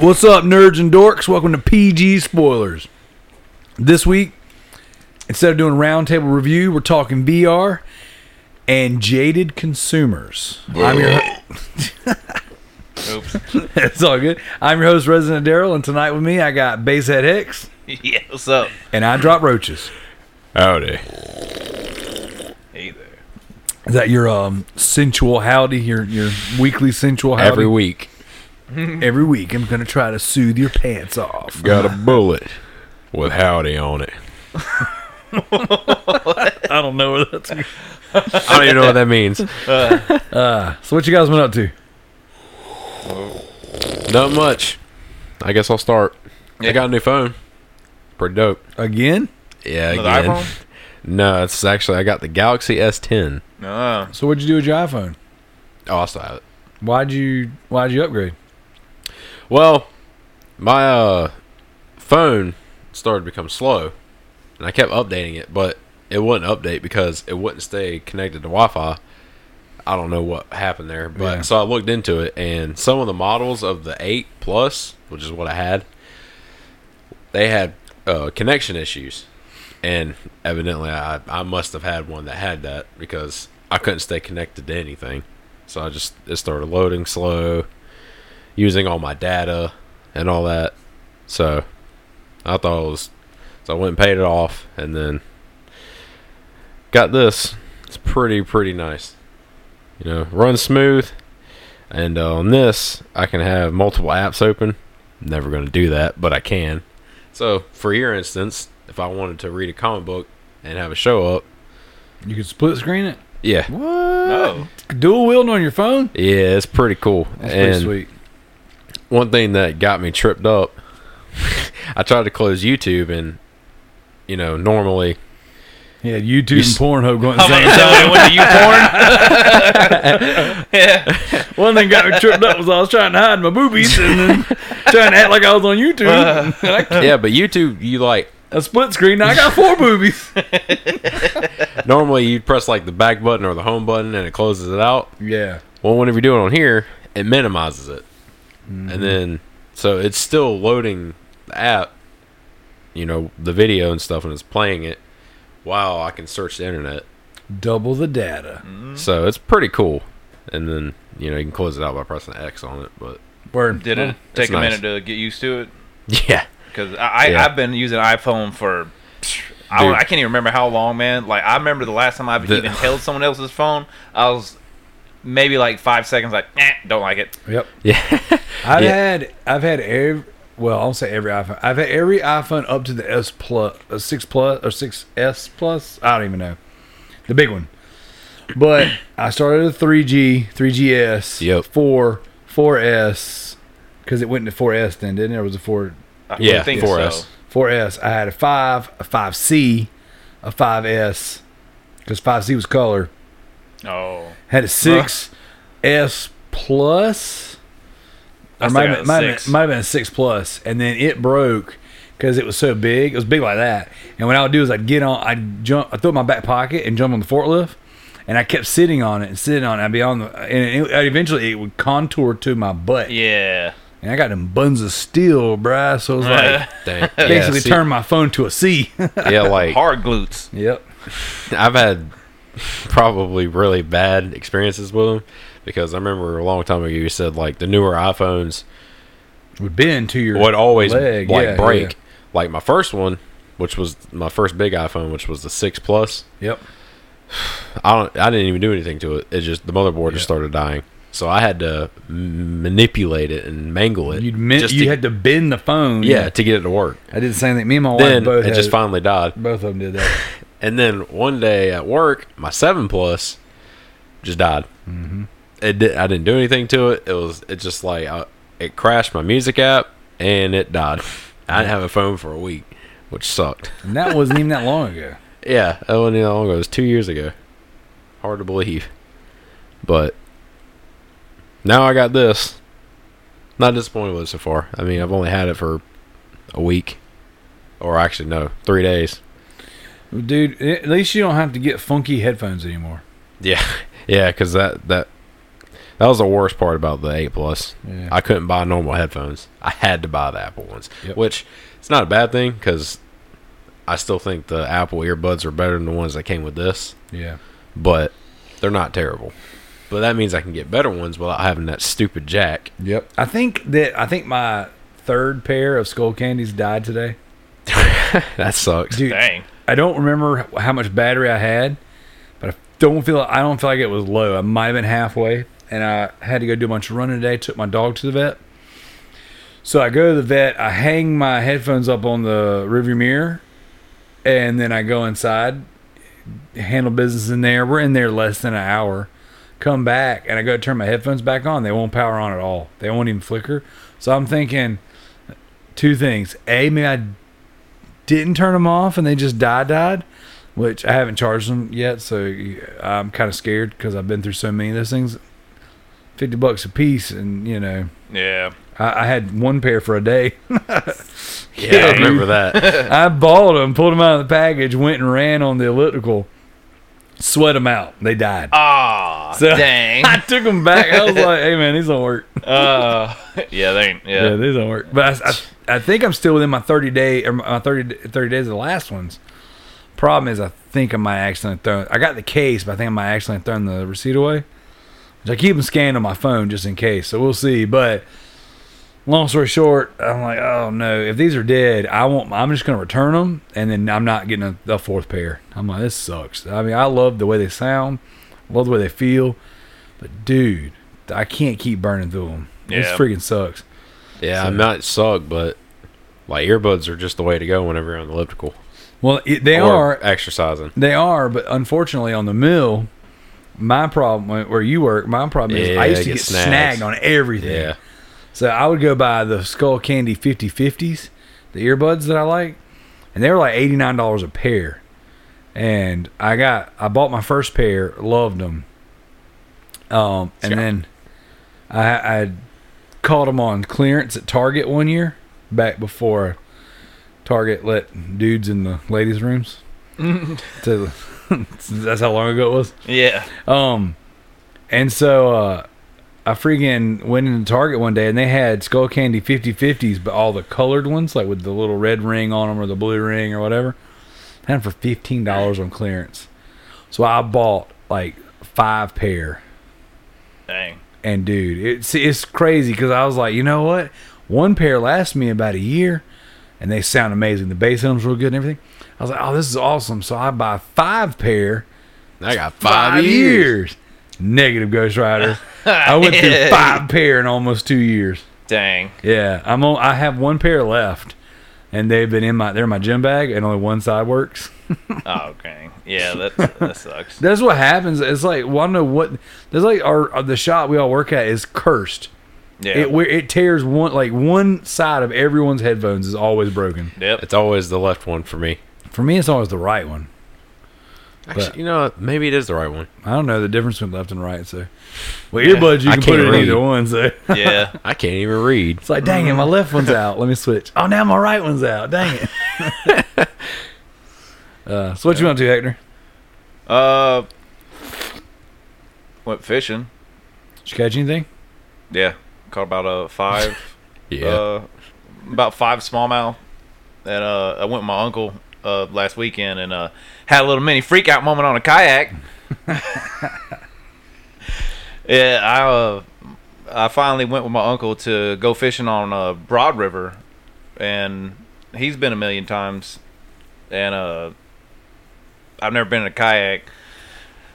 What's up, nerds and dorks? Welcome to PG Spoilers. This week, instead of doing a roundtable review, we're talking VR and jaded consumers. I'm your Oops. it's all good. I'm your host, Resident Daryl, and tonight with me I got Basehead Hicks yeah, what's up? and I drop roaches. Howdy. Hey there. Is that your um sensual howdy? Your your weekly sensual howdy? Every week, Every week, I'm gonna try to soothe your pants off. got a bullet with howdy on it. I don't know what that's. I don't even know what that means. Uh, so what you guys been up to? Not much. I guess I'll start. Yeah. I got a new phone. Pretty dope. Again? Yeah, Another again. iPhone? No, it's actually I got the Galaxy S10. No. So what'd you do with your iPhone? Oh, I still have it. Why'd you Why'd you upgrade? Well, my uh, phone started to become slow, and I kept updating it, but it wouldn't update because it wouldn't stay connected to Wi-Fi. I don't know what happened there, but Yeah. so I looked into it, and some of the models of the 8 Plus, which is what I had, they had uh, connection issues, and evidently I I must have had one that had that because I couldn't stay connected to anything. So I just it started loading slow, using all my data and all that. So I thought it was so I went and paid it off and then got this. It's pretty pretty nice. You know, runs smooth. And uh, on this, I can have multiple apps open. Never going to do that, but I can. So, for your instance, if I wanted to read a comic book and have a show up, You could split screen it. yeah, What? No. Dual wielding on your phone? yeah, it's pretty cool. That's and pretty sweet. One thing that got me tripped up, I tried to close YouTube, and you know, normally, Yeah, YouTube You s- and Pornhub going at I'm the gonna same time. you when you porn. yeah. One thing got me tripped up was I was trying to hide my boobies and then trying to act like I was on YouTube. Uh. Yeah, but YouTube, you like a split screen. Now I got four boobies. normally you press like the back button or the home button, and it closes it out. Yeah. Well, whenever you do it on here, it minimizes it, Mm-hmm. and then so it's still loading the app, you know, the video and stuff, and it's playing it while I can search the internet. Double the data. Mm-hmm. So it's pretty cool. And then you know you can close it out by pressing X on it, but Word. Did it That's take a nice. minute to get used to it? yeah, Because I, I Yeah. I've been using iPhone for. I. I can't even remember how long, man. Like I remember the last time I've The- even held someone else's phone, I was maybe like five seconds, like, eh, don't like it. Yep. yeah, I've Yeah. had I've had every well, I don't say every iPhone. I've had every iPhone up to the S plus, uh, six plus or six S plus. I don't even know the big one. But I started a 3G, 3GS, Yep. 4, 4S, because it went to 4S then, didn't it? Or was a 4, I Yeah, think 4S. so. 4S? I had a 5, a 5C, a 5S, because 5C was color. Oh. Had a six S plus. I Or still might, have a been- might, have six. been, might have been a six plus, and then it broke because it was so big. It was big like that. And what I would do is I'd get on, I'd jump, I throw it in my back pocket and jump on the forklift, and I kept sitting on it and sitting on it. I'd be on the, and it, eventually it would contour to my butt, Yeah. and I got them buns of steel, bruh. So it was like basically yeah, see- turned my phone to a C. yeah, like Hard glutes. yep. I've had probably really bad experiences with them because I remember a long time ago you said like the newer iPhones Would bend to your would always leg. like yeah, break. yeah. Like my first one, which was my first big iPhone, which was the six plus. Yep. I don't. I didn't even do anything to it. It just the motherboard just started dying. So I had to manipulate it and mangle it. You'd min- you to, had to bend the phone. yeah to get it to work. I did the same thing. Me and my wife both it just finally died. both of them did that. And then one day at work, my seven plus just died. Mm-hmm. It did, I didn't do anything to it. It was it just like I, it crashed my music app and it died. I didn't have a phone for a week, which sucked. And that wasn't even that long ago. Yeah, that wasn't even that long ago. It was two years ago. Hard to believe, but now I got this. Not disappointed with it so far. I mean, I've only had it for a week, or actually no, three days. Dude, eh, at least you don't have to get funky headphones anymore. Yeah, yeah, because that that That was the worst part about the eight plus. Yeah. I couldn't buy normal headphones. I had to buy the Apple ones, Yep. which it's not a bad thing because I still think the Apple earbuds are better than the ones that came with this, Yeah. but they're not terrible. But that means I can get better ones without having that stupid jack. Yep. I think that I think my third pair of skull candies died today. that sucks. Dude, Dang. I don't remember how much battery I had, but I don't feel I don't feel like it was low. I might have been halfway, and I had to go do a bunch of running today. Took my dog to the vet. So I go to the vet. I hang my headphones up on the rearview mirror, and then I go inside, handle business in there. We're in there less than an hour. Come back, and I go turn my headphones back on. They won't power on at all. They won't even flicker. So I'm thinking two things. A, maybe I didn't turn them off and they just died died which i haven't charged them yet so i'm kind of scared because i've been through so many of those things. 50 bucks a piece and you know. Yeah. i, I had one pair for a day. Yeah, I remember that. i bought them pulled them out of the package went and ran on the elliptical sweat them out they died Ah, So- dang. i took them back i was like hey man these don't work uh, yeah, they ain't. yeah, Yeah. these don't work but I, I, I think i'm still within my 30 day or my 30, 30 days of the last ones Problem is, I think I might accidentally throw. I got the case, but I think I might accidentally thrown the receipt away. Which I keep them scanned on my phone just in case. So we'll see. But long story short, I'm like, oh no, if these are dead, I won't. I'm just gonna return them, and then I'm not getting a, a fourth pair. I'm like, this sucks. I mean, I love the way they sound, love the way they feel, but dude, I can't keep burning through them. This freaking sucks. Yeah, So- I'm not suck, but like earbuds are just the way to go whenever you're on the elliptical. Well, it, they or are. exercising. They are, but unfortunately, on the mill, my problem where you work, my problem is I used to get get snagged on everything. Yeah, So I would go buy the Skullcandy 5050s, the earbuds that I like, and they were like $89 a pair. And I got, I bought my first pair, loved them. Um, and then I, I caught them on clearance at Target one year, back before Target let dudes in the ladies' rooms. to, that's how long ago it was. Yeah. Um, and so uh, I freaking went into Target one day and they had Skullcandy 50-50s, but all the colored ones, like with the little red ring on them or the blue ring or whatever, had them for fifteen dollars on clearance. So I bought like five pair, Dang. and dude, it's it's crazy because I was like, you know what, one pair lasts me about a year, and they sound amazing. The bass in them's real good and everything. I was like, oh, this is awesome. So I buy five pair I got five, five, years. Negative Ghost Rider. I went through five pair in almost two years. Dang. Yeah, I'm on. I have one pair left, and they've been in my. They're in my gym bag, and only one side works. Oh, dang. Yeah, that that sucks. That's what happens. It's like, well, I don't know what. There's like our uh, the shop we all work at is cursed. Yeah. It where it tears one like one side of everyone's headphones is always broken. yep. It's always the left one for me. For me, it's always the right one. Actually, But- you know, maybe it is the right one. I don't know the difference between left and right. So, well, Yeah, earbuds you I can put can't it in read. either one. So. Yeah. I can't even read. It's like, dang it, my left one's out. Let me switch. Oh, now my right one's out. Dang it. uh, so what you want to, Hector? Uh, went fishing. Did you catch anything? Yeah, caught about a five. Yeah. Uh, about five smallmouth. And uh, I went with my uncle uh last weekend and uh had a little mini freak out moment on a kayak. yeah, I uh I finally went with my uncle to go fishing on uh, Broad River, and he's been a million times, and uh I've never been in a kayak.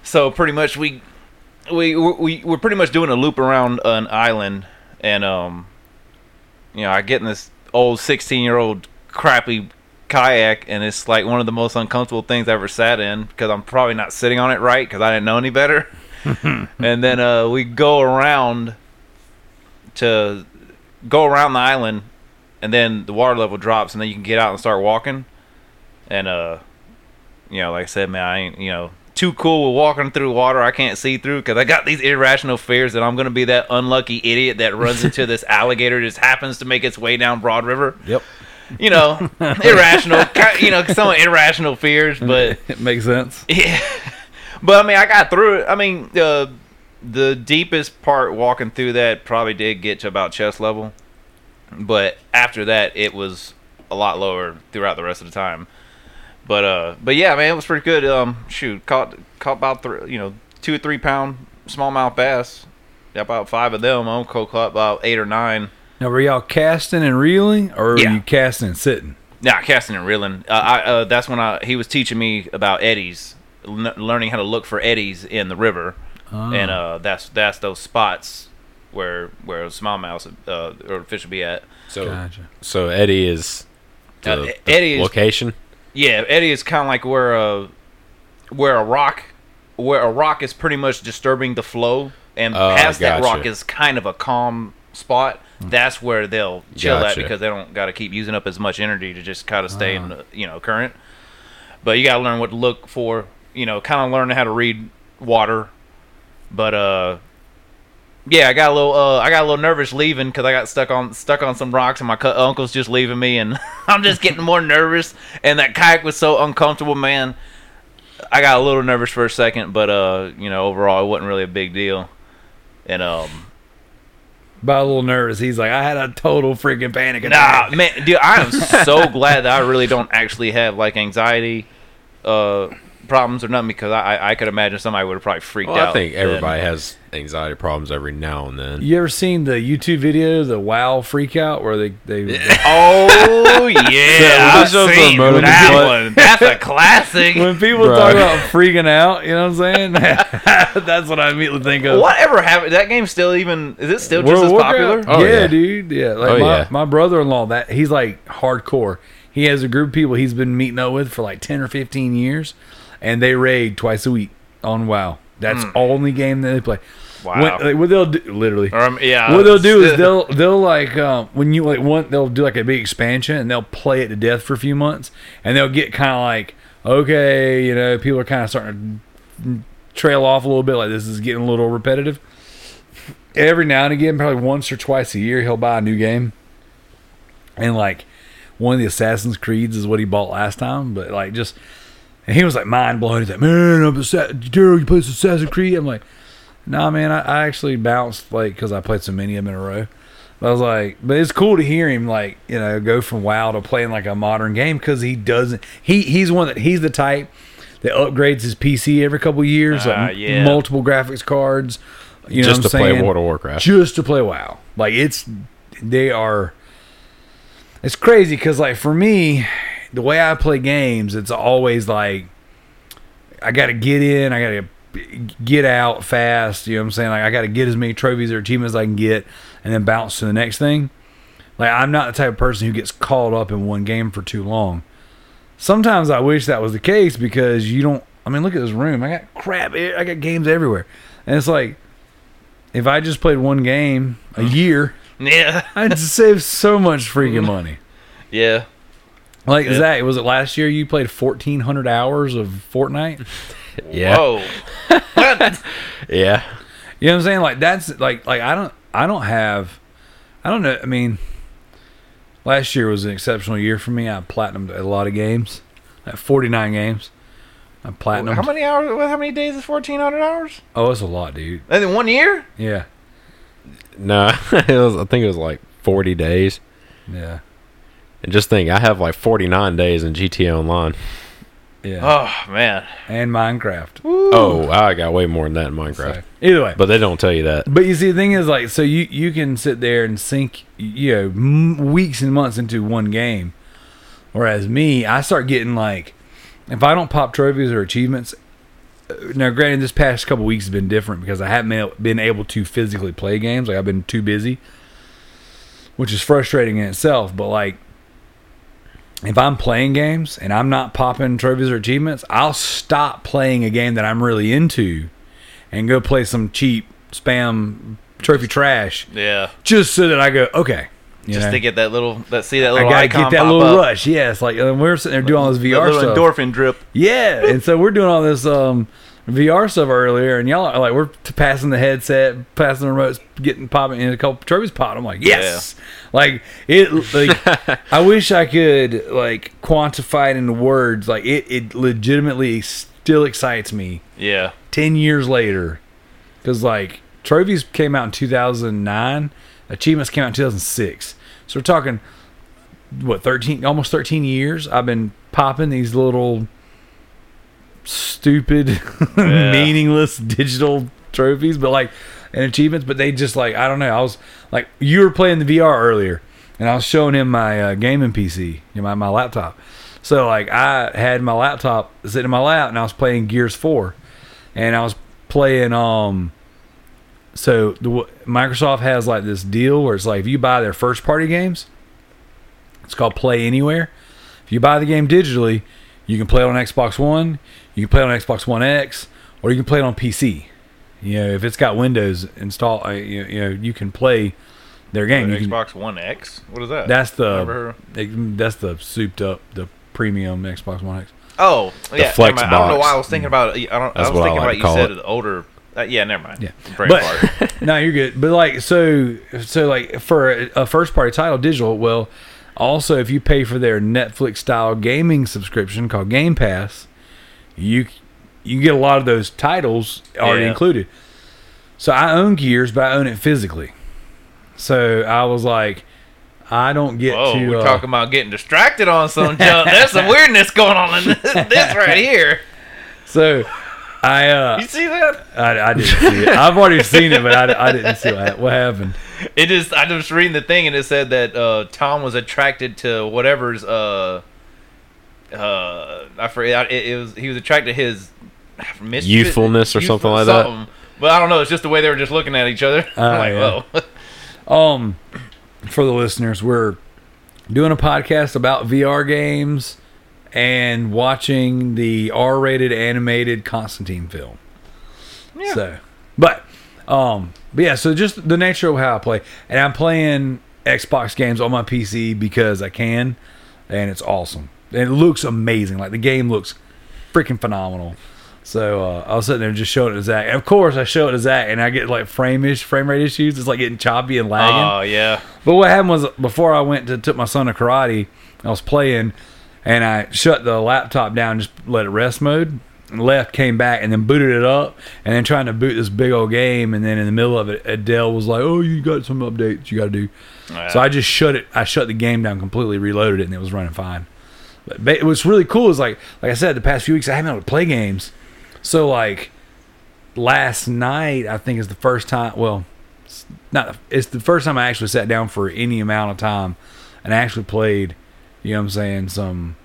So pretty much we we we we're pretty much doing a loop around an island, and um, you know, I get in this old sixteen year old crappy kayak, and it's like one of the most uncomfortable things I ever sat in because I'm probably not sitting on it right because I didn't know any better. and then uh, we go around to go around the island, and then the water level drops, and then you can get out and start walking. And uh, you know, like I said, man, I ain't you know too cool with walking through water I can't see through because I got these irrational fears that I'm gonna be that unlucky idiot that runs into this alligator just happens to make its way down Broad River. Yep. You know, irrational, you know, some irrational fears, but It makes sense. yeah. But I mean, I got through it. I mean, uh, the deepest part walking through that probably did get to about chest level, but after that it was a lot lower throughout the rest of the time. But uh, but yeah, man, it was pretty good. Um, shoot, caught caught about three, you know, two or three pound smallmouth bass. About five of them. I'm caught about eight or nine. Now, were y'all casting and reeling, or were Yeah. you casting and sitting? Nah, casting and reeling. Uh, I uh, that's when I he was teaching me about eddies, l- learning how to look for eddies in the river, Oh. and uh, that's that's those spots where where smallmouths uh, or fish will be at. So Gotcha. so eddy is the, Uh, the eddy is- location. Yeah, eddy is kind of like where a where a rock where a rock is pretty much disturbing the flow, and Oh, past that rock is kind of a calm spot. That's where they'll chill Gotcha. at because they don't got to keep using up as much energy to just kind of stay in Ah. the you know current. But you got to learn what to look for. You know, kind of learning how to read water. But uh, yeah, I got a little uh, I got a little nervous leaving because I got stuck on stuck on some rocks and my cu- uncle's just leaving me and I'm just getting more nervous and that kayak was so uncomfortable, man. I got a little nervous for a second, but uh, you know, overall it wasn't really a big deal. And um, About a little nervous. He's like, I had a total freaking panic attack. nah, man, dude, I am so glad that I really don't actually have like anxiety uh problems or nothing because I I, I could imagine somebody would have probably freaked Well, out. I think then. everybody has anxiety problems every now and then. You ever seen the YouTube video, the WoW Freak Out, where they they Oh yeah, So, I've seen that one. That's a classic. when people Bro. talk about freaking out, you know what I'm saying? That's what I immediately think of. Whatever happened? That game's still even? Is it still just World as popular? Oh, yeah, yeah. dude. Yeah, like Oh, my, yeah. my brother-in-law. That he's like hardcore. He has a group of people he's been meeting up with for like ten or fifteen years, and they raid twice a week on WoW. That's the only game that they play. Wow. When, like, what they'll do, literally. Um, yeah. what they'll do is they'll they'll like um, when you like want they'll do like a big expansion and they'll play it to death for a few months and they'll get kind of like okay you know people are kind of starting to trail off a little bit like this is getting a little repetitive. Every now and again, probably once or twice a year, he'll buy a new game, and like one of the Assassin's Creeds is what he bought last time, but like just. And he was like mind blown. He's like, "Man, I'm Assa- Daryl, you play Assassin's Creed?" I'm like, Nah, man, I, I actually bounced like because I played so many of them in a row. But I was like, but it's cool to hear him like you know go from WoW to playing like a modern game because he doesn't. He he's one that he's the type that upgrades his PC every couple years, like Ah, yeah. multiple graphics cards. You know just what to I'm play saying? World of Warcraft. just to play WoW. Like it's they are. It's crazy because like for me, the way I play games, it's always like I got to get in, I got to get out fast. You know what I'm saying? Like I got to get as many trophies or achievements as I can get, and then bounce to the next thing. Like I'm not the type of person who gets caught up in one game for too long. Sometimes I wish that was the case because you don't. I mean, look at this room. I got crap. I got games everywhere, and it's like if I just played one game a mm-hmm. year, Yeah. I'd save so much freaking money. Yeah. Like Yeah. Zach, was it last year you played fourteen hundred hours of Fortnite? Yeah, Whoa. What? yeah. You know what I'm saying? Like that's like like I don't I don't have I don't know. I mean, last year was an exceptional year for me. I platinumed a lot of games, at 49 games. I platinumed. How many hours? How many days is fourteen hundred hours? Oh, it's a lot, dude. And in one year? Yeah, No, it was. I think it was like forty days. yeah, And just think, I have like forty nine days in GTA Online. yeah. Oh man. And Minecraft. Oh, I got way more than that in Minecraft. So, either way, But they don't tell you that. But you see, the thing is, like, so you you can sit there and sink, you know, m- weeks and months into one game, whereas me, I start getting like, if I don't pop trophies or achievements. uh, Now, granted, this past couple weeks has been different because I haven't been- been able to physically play games. Like I've been too busy, which is frustrating in itself. But like, if I'm playing games and I'm not popping trophies or achievements, I'll stop playing a game that I'm really into and go play some cheap spam trophy trash Yeah. just so that I go okay. Just know? to get that little that see that I little gotta icon get that little up. rush. Yes, like and we're sitting there doing all this VR stuff. endorphin drip. Yeah, and so we're doing all this um, VR stuff earlier, and y'all are like we're t- passing the headset, passing the remotes, getting popping in a couple trophies pot. I'm like, yes, like it. Like I wish I could like quantify it into words. Like it, it legitimately still excites me Yeah. ten years later because like trophies came out in 2009, achievements came out in 2006. So we're talking what 13, almost 13 years. I've been popping these little stupid, meaningless digital trophies, but like and achievements. But they just like I don't know. I was like you were playing the VR earlier, and I was showing him my uh, gaming PC, you know, my my laptop. So like I had my laptop sitting in my lap, and I was playing Gears Four, and I was playing um. So the, Microsoft has like this deal where it's like if you buy their first party games, it's called Play Anywhere. If you buy the game digitally, you can play it on Xbox One, you can play it on Xbox One X, or you can play it on PC. You know, if it's got Windows installed, uh, you, you know, you can play their game. You can- Xbox One X. What is that? that's Never the heard- that's the souped up the premium Xbox One X. Oh, yeah. flex never. I don't know why I was thinking about. it. I don't. That's I was what I thinking like about to you said it. the older. Uh, yeah, never mind. Yeah. Brain But- fart. no, you're good. But like, so, so like for a, a first party title, digital. Well, also if you pay for their Netflix style gaming subscription called Game Pass, you you get a lot of those titles already Yeah. included. So I own Gears, but I own it physically. So I was like, I don't get Whoa, to. we're uh, talking about getting distracted on some junk. There's some weirdness going on in this, this right here. so I uh, You see that? I, I didn't see it. I've already seen it, but I, I didn't see what, what happened. It just I was reading the thing and it said that uh, Tom was attracted to whatever's uh uh I forget it, it was he was attracted to his mischief- Youthfulness or youthful- something like that? something. But I don't know. It's just the way they were just looking at each other. Oh, I'm like, yeah. whoa. Um, for the listeners, we're doing a podcast about VR games and watching the R-rated animated Constantine film. Yeah. So, but um, but yeah. So just the nature of how I play, and I'm playing Xbox games on my PC because I can, and it's awesome. And it looks amazing. Like the game looks freaking phenomenal. So uh, I was sitting there just showing it to Zach. And of course, I show it to Zach, and I get like frame ish, frame rate issues. It's like getting choppy and lagging. Oh yeah. But what happened was before I went to took my son to karate, I was playing, and I shut the laptop down, just let it rest mode, left, came back, and then booted it up, and then trying to boot this big old game, and then in the middle of it, Adele was like, "Oh, you got some updates you got to do." So I just shut it. I shut the game down completely, reloaded it, and it was running fine. But what's really cool is like, like I said, the past few weeks I haven't been able to play games. So like, last night I think is the first time. Well, it's not. It's the first time I actually sat down for any amount of time, and actually played. You know what I'm saying? Some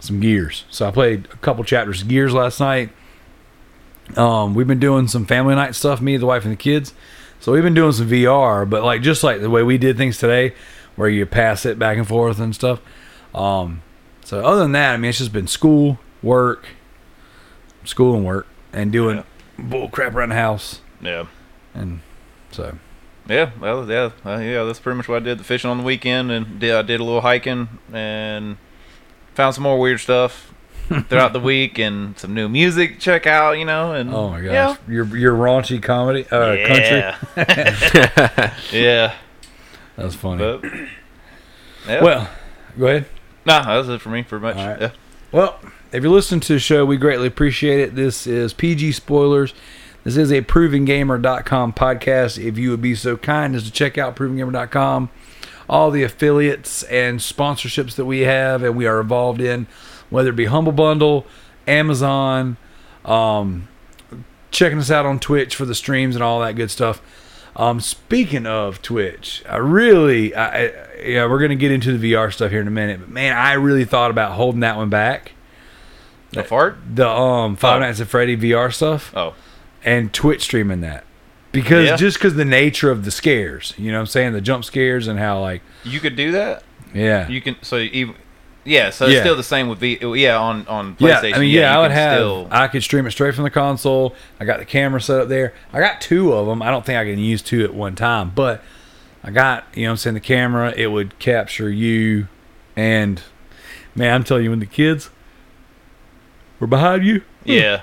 some Gears. So I played a couple chapters of Gears last night. Um, we've been doing some family night stuff, me, the wife, and the kids. So we've been doing some VR, but like just like the way we did things today, where you pass it back and forth and stuff. Um, so other than that, I mean, it's just been school, work, school and work, and doing bull crap around the house, Yeah. and so Yeah, well, yeah, uh, yeah. That's pretty much what I did. The fishing on the weekend, and did I did a little hiking, and found some more weird stuff throughout the week, and some new music to check out. You know, and oh my gosh, yeah. your your raunchy comedy, uh, country. yeah. yeah, That funny. but yeah. Well, go ahead. Nah, that was it for me, For much. Right. Yeah. Well, if you're listening to the show, we greatly appreciate it. This is PG Spoilers. This is a ProvingGamer.com podcast. If you would be so kind as to check out ProvingGamer.com, all the affiliates and sponsorships that we have and we are involved in, whether it be Humble Bundle, Amazon, um, checking us out on Twitch for the streams and all that good stuff. Um, speaking of Twitch, I really, I, I yeah, we're gonna get into the VR stuff here in a minute, but man, I really thought about holding that one back. The fart? The um Five Oh. Nights at Freddy VR stuff Oh, and Twitch streaming that because Yeah. just because the nature of the scares, you know, what I'm saying the jump scares and how like you could do that. yeah, You can. So even. Yeah, so it's Yeah. still the same with V. Yeah, on on yeah. PlayStation. I mean, yeah, you I would can have. Still, I could stream it straight from the console. I got the camera set up there. I got two of them. I don't think I can use two at one time, but I got you know, what I'm saying the camera. It would capture you, and man, I'm telling you, when the kids were behind you, hmm, yeah.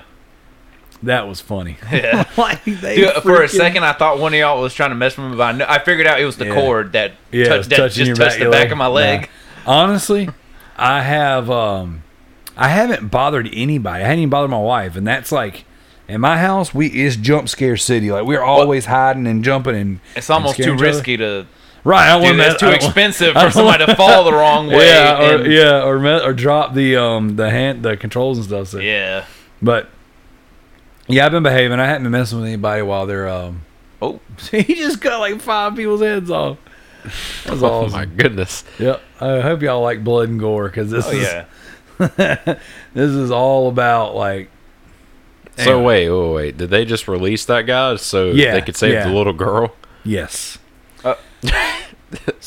that was funny. Yeah. like they Dude, for a freaking- second, I thought one of y'all was trying to mess with me, but I, kn- I figured out it was the Yeah. cord that, Yeah, it touched, was that touching just your touched the your back of my leg. Nah. Honestly, I have um I haven't bothered anybody. I hadn't even bothered my wife, and that's like In my house, we is jump scare city. Like we're always hiding and jumping and It's almost and too each other. risky to. Right, I Dude, it's too expensive for somebody to fall the wrong way. Yeah, or, and- yeah, or me- or drop the um the hand the controls and stuff. So. yeah. But yeah, I've been behaving. I haven't been messing with anybody while they're um. Oh, he just cut like five people's heads off. That's Oh awesome. my goodness. Yep. I hope y'all like blood and gore because this oh is yeah. this is all about like. So Anyway. wait, wait, wait. Did they just release that guy so Yeah, they could save yeah. the little girl? Yes. Uh, so,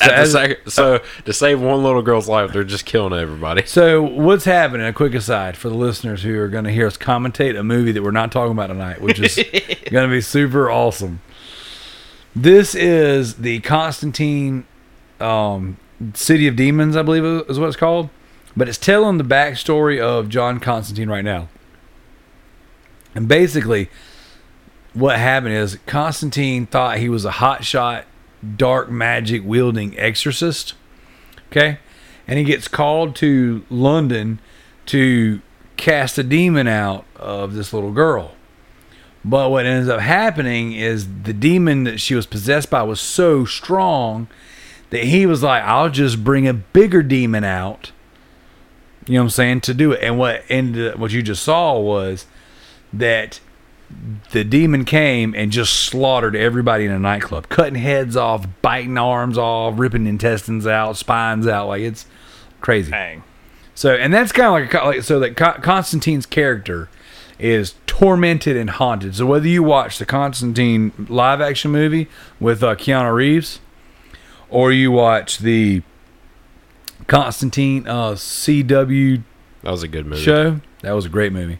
as- sec- so to save one little girl's life, they're just killing everybody. so what's happening? A quick aside for the listeners who are going to hear us commentate a movie that we're not talking about tonight, which is going to be super awesome. This is the Constantine um, City of Demons, I believe is what it's called. But it's telling the backstory of John Constantine right now. And basically, what happened is Constantine thought he was a hotshot, dark magic wielding exorcist. Okay? And he gets called to London to cast a demon out of this little girl. But what ends up happening is the demon that she was possessed by was so strong that he was like, I'll just bring a bigger demon out. You know what I'm saying? To do it. And what ended what you just saw was that the demon came and just slaughtered everybody in a nightclub, cutting heads off, biting arms off, ripping intestines out, spines out. Like it's crazy. Dang. So, and that's kind of like, a, like so that Co- Constantine's character is tormented and haunted. So whether you watch the Constantine live action movie with uh, Keanu Reeves, or you watch the Constantine uh, CW That was a good movie. show, that was a great movie.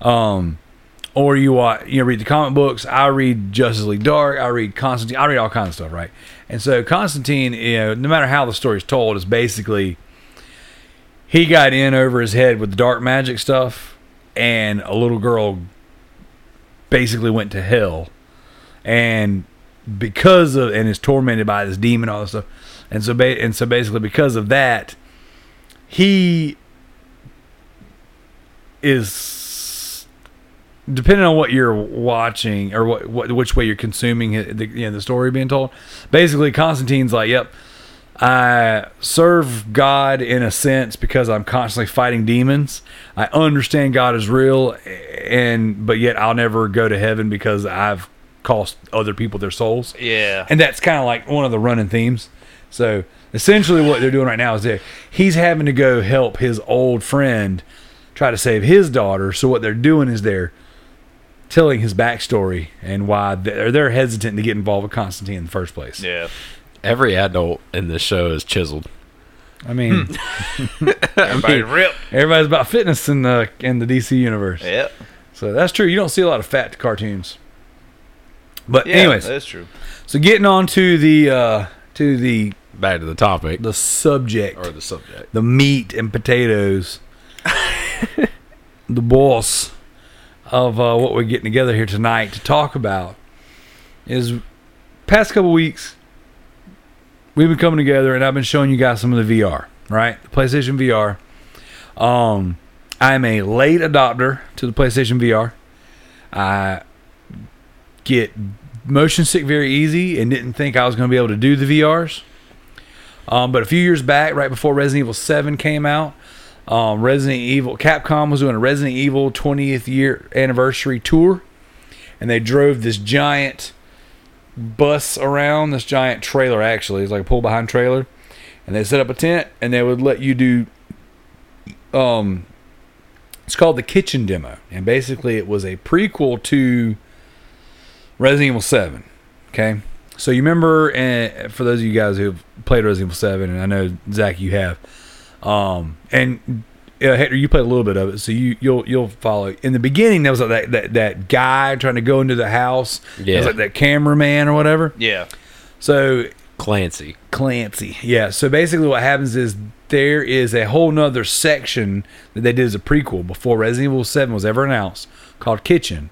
Um, or you watch, you know, read the comic books. I read Justice League Dark. I read Constantine. I read all kinds of stuff, right? And so Constantine, you know, no matter how the story is told, is basically he got in over his head with the dark magic stuff, and a little girl basically went to hell, and because of and is tormented by this demon, all this stuff, and so ba- and so basically because of that, he is depending on what you're watching or what, what which way you're consuming the you know, the story being told. Basically, Constantine's like, "Yep, I serve God in a sense because I'm constantly fighting demons. I understand God is real, and but yet I'll never go to heaven because I've cost other people their souls." Yeah. and that's kind of like one of the running themes. So essentially, what they're doing right now is they he's having to go help his old friend try to save his daughter. So what they're doing is they're telling his backstory and why they're they're hesitant to get involved with Constantine in the first place. yeah. Every adult in this show is chiseled. I mean, Everybody rip. everybody's about fitness in the in the DC universe. Yep. So that's true. You don't see a lot of fat cartoons. But Yeah, anyways, that's true. so getting on to the uh, to the Back to the topic the subject. or the subject. the meat and potatoes, the boss of uh, what we're getting together here tonight to talk about is past couple weeks we've been coming together and I've been showing you guys some of the VR, right? The PlayStation VR. Um, I'm a late adopter to the PlayStation VR. I get motion sick very easy and didn't think I was going to be able to do the VRs. Um, but a few years back, right before Resident Evil 7 came out, um, Resident Evil Capcom was doing a Resident Evil 20th year anniversary tour, and they drove this giant bus around this giant trailer. Actually, it's like a pull behind trailer, and they set up a tent, and they would let you do. Um, it's called the Kitchen Demo, and basically it was a prequel to Resident Evil 7. Okay, so you remember, uh, for those of you guys who've played Resident Evil 7, and I know Zach, you have, um, and uh, Hector, you played a little bit of it, so you you'll you'll follow. In the beginning, there was like that that that guy trying to go into the house. It Yeah. was like that cameraman or whatever. Yeah. So Clancy. Clancy. Yeah. So basically, what happens is there is a whole nother section that they did as a prequel before Resident Evil 7 was ever announced called Kitchen.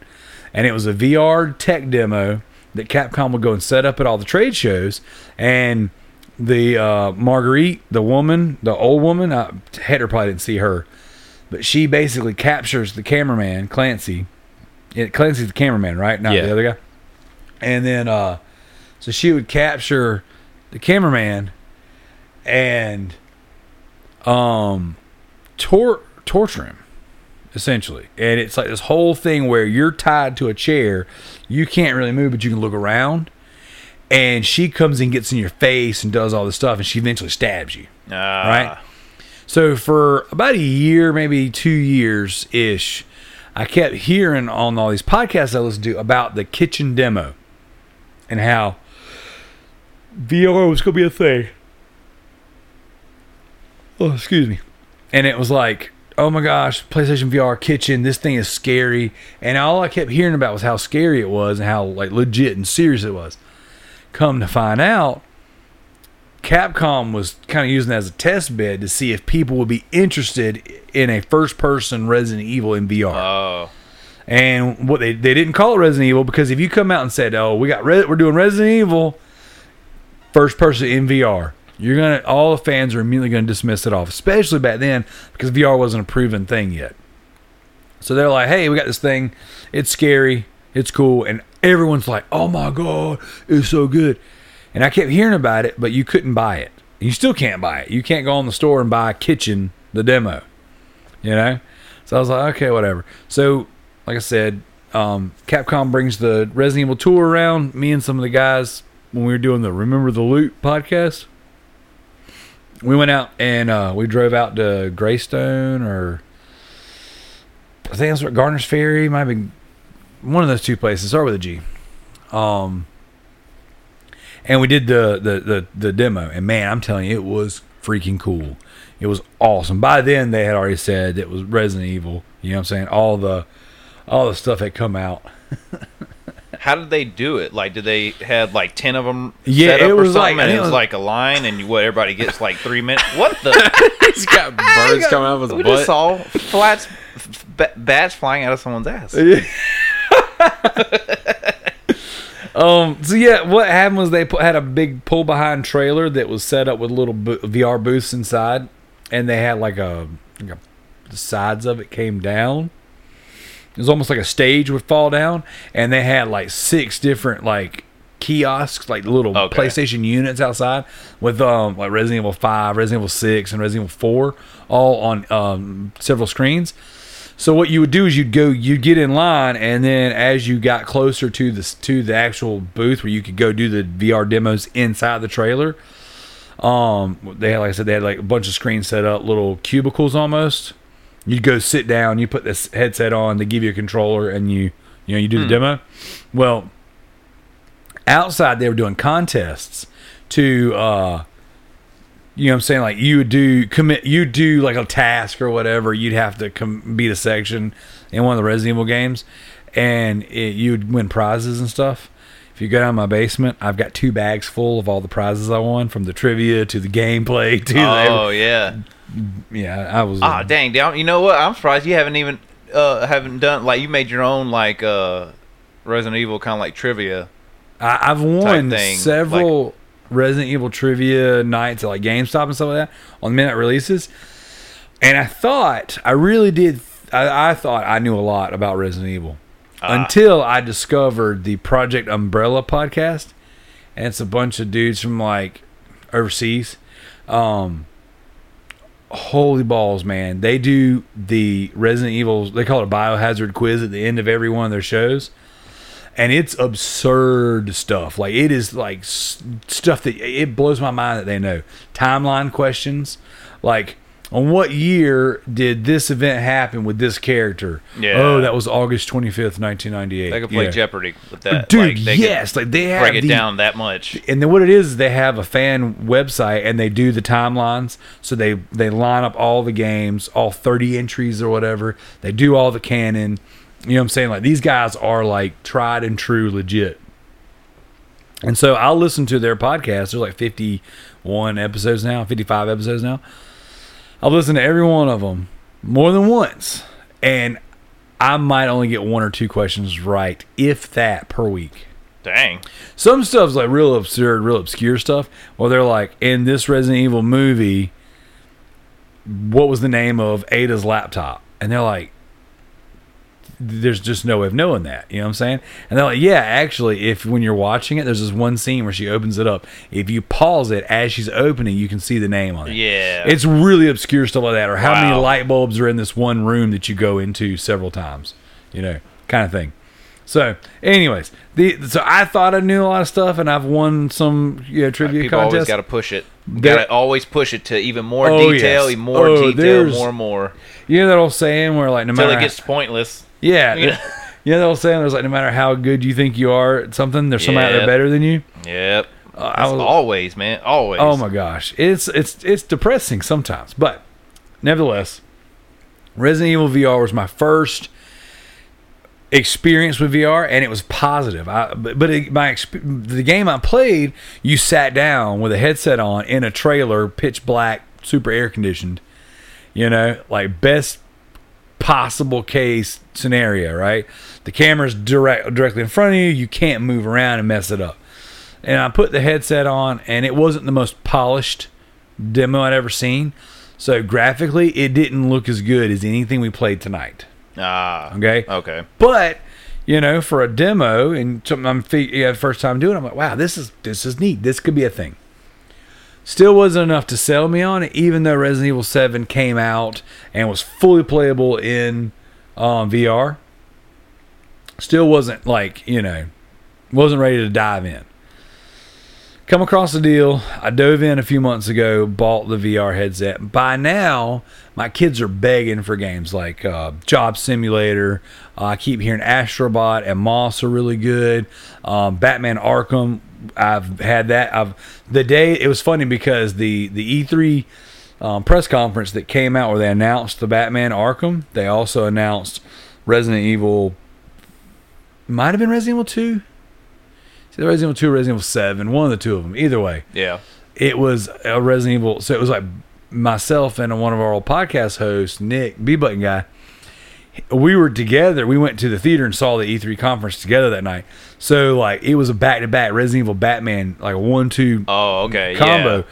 And it was a VR tech demo that Capcom would go and set up at all the trade shows. And the uh, Marguerite, the woman, the old woman, uh, Hector probably didn't see her, but she basically captures the cameraman, Clancy, Yeah, Clancy's the cameraman, right? Not Yeah. the other guy. And then, uh, so she would capture the cameraman and um, tor- torture him, essentially. And it's like this whole thing where you're tied to a chair, you can't really move, but you can look around. And she comes and gets in your face and does all this stuff, and she eventually stabs you. Ah, Right. So for about a year, maybe two years ish, I kept hearing on all these podcasts I listened to about the kitchen demo and how VR was going to be a thing. Oh, excuse me. And it was like, oh my gosh, PlayStation VR kitchen, this thing is scary. And all I kept hearing about was how scary it was and how like legit and serious it was. Come to find out, Capcom was kind of using it as a test bed to see if people would be interested in a first person Resident Evil in VR. Oh, And what they they didn't call it Resident Evil because if you come out and said, "Oh, we got Re- we're doing Resident Evil first person in VR," you're gonna all the fans are immediately gonna dismiss it off, especially back then because VR wasn't a proven thing yet. So they're like, "Hey, we got this thing. It's scary. It's cool," and everyone's like, "Oh my god, it's so good." And I kept hearing about it, but you couldn't buy it. You still can't buy it. You can't go in the store and buy a Kitchen the demo. You know? So I was like, okay, whatever. So, like I said, um, Capcom brings the Resident Evil tour around. Me and some of the guys, when we were doing the Remember the Loot podcast, we went out and uh, we drove out to Greystone or I think that's what Garner's Ferry might be one of those two places. Start with a G. Um, and we did the, the the the demo, and man, I'm telling you, it was freaking cool. It was awesome. By then, they had already said it was Resident Evil. You know what I'm saying? All the all the stuff had come out. how did they do it? Like, did they had like ten of them? Yeah, set up it was like- something, I and it it was was- like a line, and you, what everybody gets like three minutes. What the? He's got birds coming out of his we butt. just saw flats, f- bats flying out of someone's ass. Um. So yeah, what happened was they put, had a big pull behind trailer that was set up with little bo- VR booths inside, and they had like a, like a the sides of it came down. It was almost like a stage would fall down, and they had like six different like kiosks, like little Okay. PlayStation units outside with um like Resident Evil Five, Resident Evil Six, and Resident Evil Four, all on um several screens. So what you would do is you'd go, you'd get in line, and then as you got closer to the to the actual booth where you could go do the VR demos inside the trailer, um, they had, like I said, they had like a bunch of screens set up, little cubicles almost. You'd go sit down, you put this headset on, they give you a controller, and you you know you do the demo. Well, outside they were doing contests to uh you know what I'm saying like you would do commit you do like a task or whatever you'd have to com- beat a section in one of the Resident Evil games and it, you'd win prizes and stuff if you go down my basement I've got two bags full of all the prizes I won from the trivia to the gameplay to Oh the, yeah. yeah I was Ah, uh, dang. You know what? I'm surprised you haven't even uh haven't done like you made your own like uh Resident Evil kind of like trivia. I, I've won several Resident Evil trivia nights at like GameStop and stuff like that on midnight releases, and I thought I really did. I, I thought I knew a lot about Resident Evil Ah. until I discovered the Project Umbrella podcast, and it's a bunch of dudes from like overseas. Um, holy balls, man! They do the Resident Evil. They call it a biohazard quiz at the end of every one of their shows and it's absurd stuff. Like it is like s- stuff that it blows my mind that they know timeline questions, like on what year did this event happen with this character? Yeah. Oh, that was August twenty fifth, nineteen ninety eight. They could play Jeopardy with that. Dude, like, they yes, like they have break it the- down that much. and then what it is, is they have a fan website and they do the timelines. So they they line up all the games, all thirty entries or whatever. They do all the canon. You know what I'm saying? Like these guys are like tried and true, legit. And so I'll listen to their podcast. There's like 51 episodes now, 55 episodes now. I've listened to every one of them more than once, and I might only get one or two questions right, if that, per week. Dang. Some stuff's like real absurd, real obscure stuff. Well, they're like in this Resident Evil movie, what was the name of Ada's laptop? And they're like, there's just no way of knowing that. You know what I'm saying? And they're like, yeah, actually, if when you're watching it, there's this one scene where she opens it up. If you pause it as she's opening, you can see the name on it. Yeah. It's really obscure stuff like that, or how many light bulbs are in this one room that you go into several times, you know, kind of thing. So, anyways, the so I thought I knew a lot of stuff, and I've won some you know, trivia People always contests. got to push it. Got to always push it to even more Oh, detail, yes. more Oh, detail, more and more you know that old saying where like no until matter it gets pointless. yeah, Yeah. you know that old saying there's like no matter how good you think you are at something, there's somebody out there better than you. Yep. Uh, I was- always, man. Always. Oh my gosh, it's it's it's depressing sometimes, but nevertheless, Resident Evil VR was my first experience with VR, and it was positive. I, but it, my exp- the game I played, you sat down with a headset on in a trailer, pitch black, super air conditioned. You know, like best possible case scenario, right? The camera's direct directly in front of you. You can't move around and mess it up. And I put the headset on, and it wasn't the most polished demo I'd ever seen. So graphically, it didn't look as good as anything we played tonight. Ah. Okay. Okay. But you know, for a demo and something I'm fe- yeah, first time doing, I'm like, wow, this is this is neat. This could be a thing. Still wasn't enough to sell me on it, even though Resident Evil Seven came out and was fully playable in um, VR. Still wasn't like you know, wasn't ready to dive in. Come across a deal. I dove in a few months ago, bought the VR headset. By now, my kids are begging for games like uh, Job Simulator. Uh, I keep hearing Astrobot and Moss are really good. Um, Batman Arkham. I've had that. I've the day it was funny because the the E3 um, press conference that came out where they announced the Batman Arkham. They also announced Resident Evil. Might have been Resident Evil Two. Either Resident Evil Two, Resident Evil Seven, one of the two of them. Either way, Yeah. it was a Resident Evil. So it was like myself and one of our old podcast hosts, Nick B Button guy. We were together. We went to the theater and saw the E3 conference together that night. So like it was a back to back Resident Evil Batman, like a one two Oh, okay. combo. Yeah.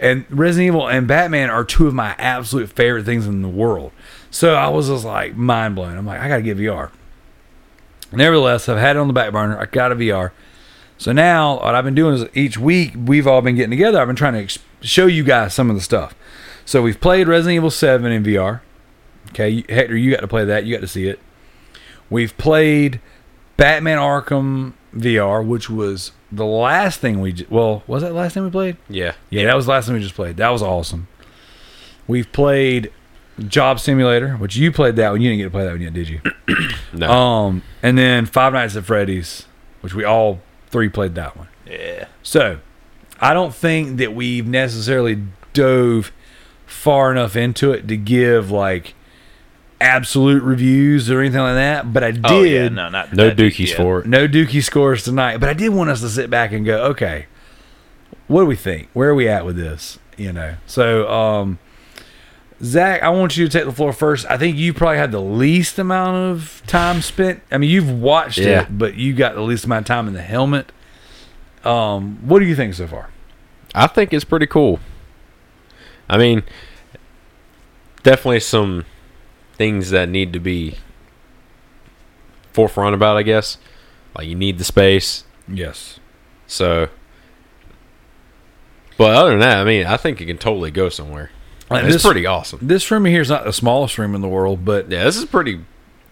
And Resident Evil and Batman are two of my absolute favorite things in the world. So I was just like mind blown. I'm like, I gotta get VR. Nevertheless, I've had it on the back burner. I got a VR. So now what I've been doing is each week we've all been getting together. I've been trying to ex- show you guys some of the stuff. So we've played Resident Evil 7 in VR. Okay, Hector, you got to play that. You got to see it. We've played Batman Arkham VR, which was the last thing we j- well, was that the last thing we played? Yeah. Yeah, that was the last thing we just played. That was awesome. We've played Job Simulator, which you played that one. You didn't get to play that one yet, did you? No. Um, and then Five Nights at Freddy's, which we all three played that one. Yeah. So, I don't think that we've necessarily dove far enough into it to give like absolute reviews or anything like that. But I did. Oh, yeah. No, not no not deep for it. No Dookie scores tonight, but I did want us to sit back and go, okay, what do we think? Where are we at with this? You know. So, um, Zach, I want you to take the floor first. I think you probably had the least amount of time spent. I mean, you've watched Yeah. it, but you got the least amount of time in the helmet. Um, what do you think so far? I think it's pretty cool. I mean, definitely some things that need to be forefront about, I guess. Like you need the space. Yes. So, but other than that, I mean, I think it can totally go somewhere. Like it's this- pretty awesome. This room here is not the smallest room in the world, but Yeah, this is a pretty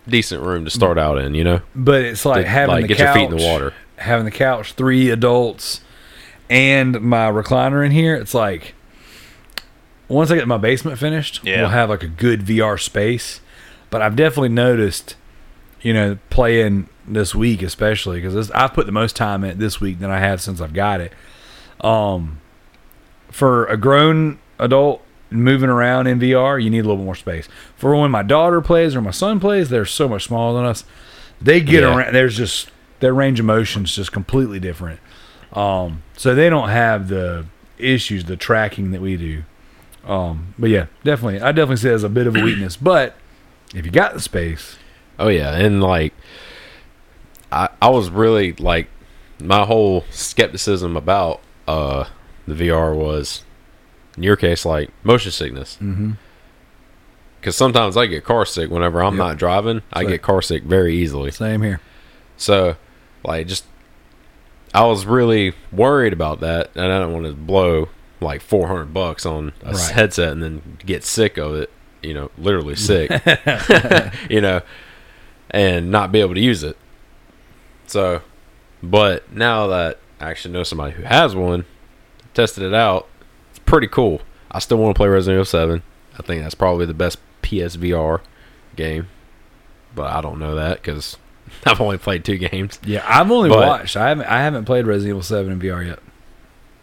decent room to start out in. You know, but it's like To, having like the get couch, your feet in the water. having the couch, three adults, and my recliner in here. It's like once I get my basement finished, Yeah. we'll have like a good VR space. But I've definitely noticed, you know, playing this week especially because I've put the most time in it this week than I have since I've got it. Um, for a grown adult moving around in VR, you need a little more space. For when my daughter plays or my son plays, they're so much smaller than us. They get Yeah. around. There's just their range of motion is just completely different. Um, so they don't have the issues, the tracking that we do. Um, but yeah, definitely, I definitely see it as a bit of a weakness. But if you got the space, Oh yeah, and like I I was really like my whole skepticism about uh the VR was in your case like motion sickness. mm-hmm. because sometimes I get car sick whenever I'm Yep. not driving. I get car sick very easily. Same here. So, like, just I was really worried about that, and I don't want to blow like 400 bucks on a Right. headset and then get sick of it. You know, literally sick. you know, and not be able to use it. So, but now that I actually know somebody who has one, tested it out, it's pretty cool. I still want to play Resident Evil 7. I think that's probably the best PSVR game, but I don't know that because I've only played two games. Yeah, I've only But- watched. I haven't. I haven't played Resident Evil Seven in VR yet.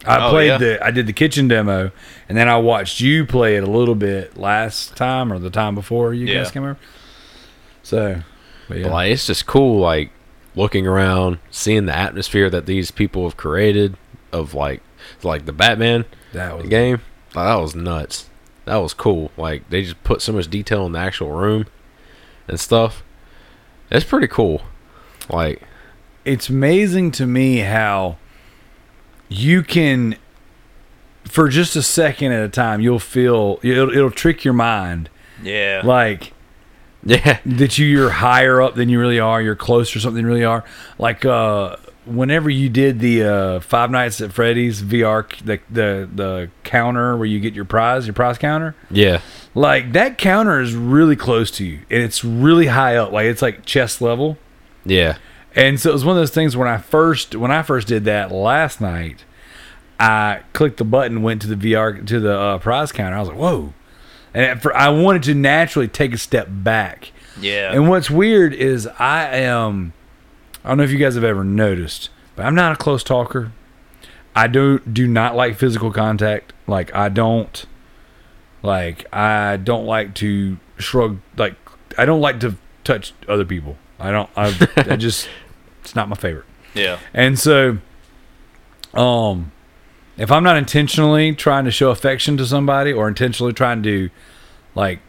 I Oh, played yeah? the. I did the kitchen demo, and then I watched you play it a little bit last time or the time before you Yeah. guys came over. So, but yeah, But like, it's just cool, like looking around, seeing the atmosphere that these people have created of like, like the Batman that was game. Like, that was nuts. That was cool. Like they just put so much detail in the actual room and stuff. It's pretty cool. Like, it's amazing to me how you can for just a second at a time you'll feel it'll, it'll trick your mind. Yeah. like yeah, that you you're higher up than you really are you're closer to something you really are. Like uh whenever you did the uh five nights at freddy's vr the the the counter where you get your prize your prize counter? Yeah, like that counter is really close to you and it's really high up. Like it's like chest level. Yeah, and so it was one of those things when I first when I first did that last night, I clicked the button, went to the VR to the uh, prize counter. I was like, "Whoa!" And fir- I wanted to naturally take a step back. Yeah. And what's weird is I am I don't know if you guys have ever noticed, but I'm not a close talker. I do do not like physical contact. Like I don't like I don't like to shrug like I don't like to touch other people. I don't I, I just it's not my favorite. yeah. And so, um, if I'm not intentionally trying to show affection to somebody or intentionally trying to, like,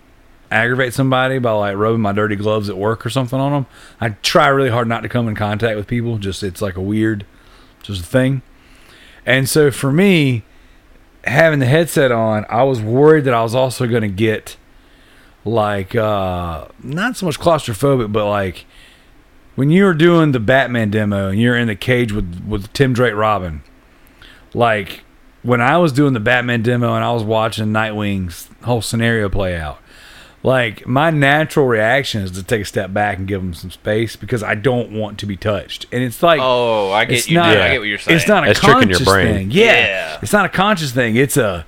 aggravate somebody by like rubbing my dirty gloves at work or something on them, I try really hard not to come in contact with people. Just it's like a weird, just a thing. And so for me, having the headset on, I was worried that I was also going to get like uh not so much claustrophobic, but like when you were doing the Batman demo and you're in the cage with with Tim Drake Robin, like when I was doing the Batman demo and I was watching Nightwing's whole scenario play out, like my natural reaction is to take a step back and give him some space because I don't want to be touched. And it's like Oh, I get it's you. not- dude. I get what you're saying. it's not a That's tricking your conscious brain. thing. Yeah. Yeah. It's not a conscious thing. It's a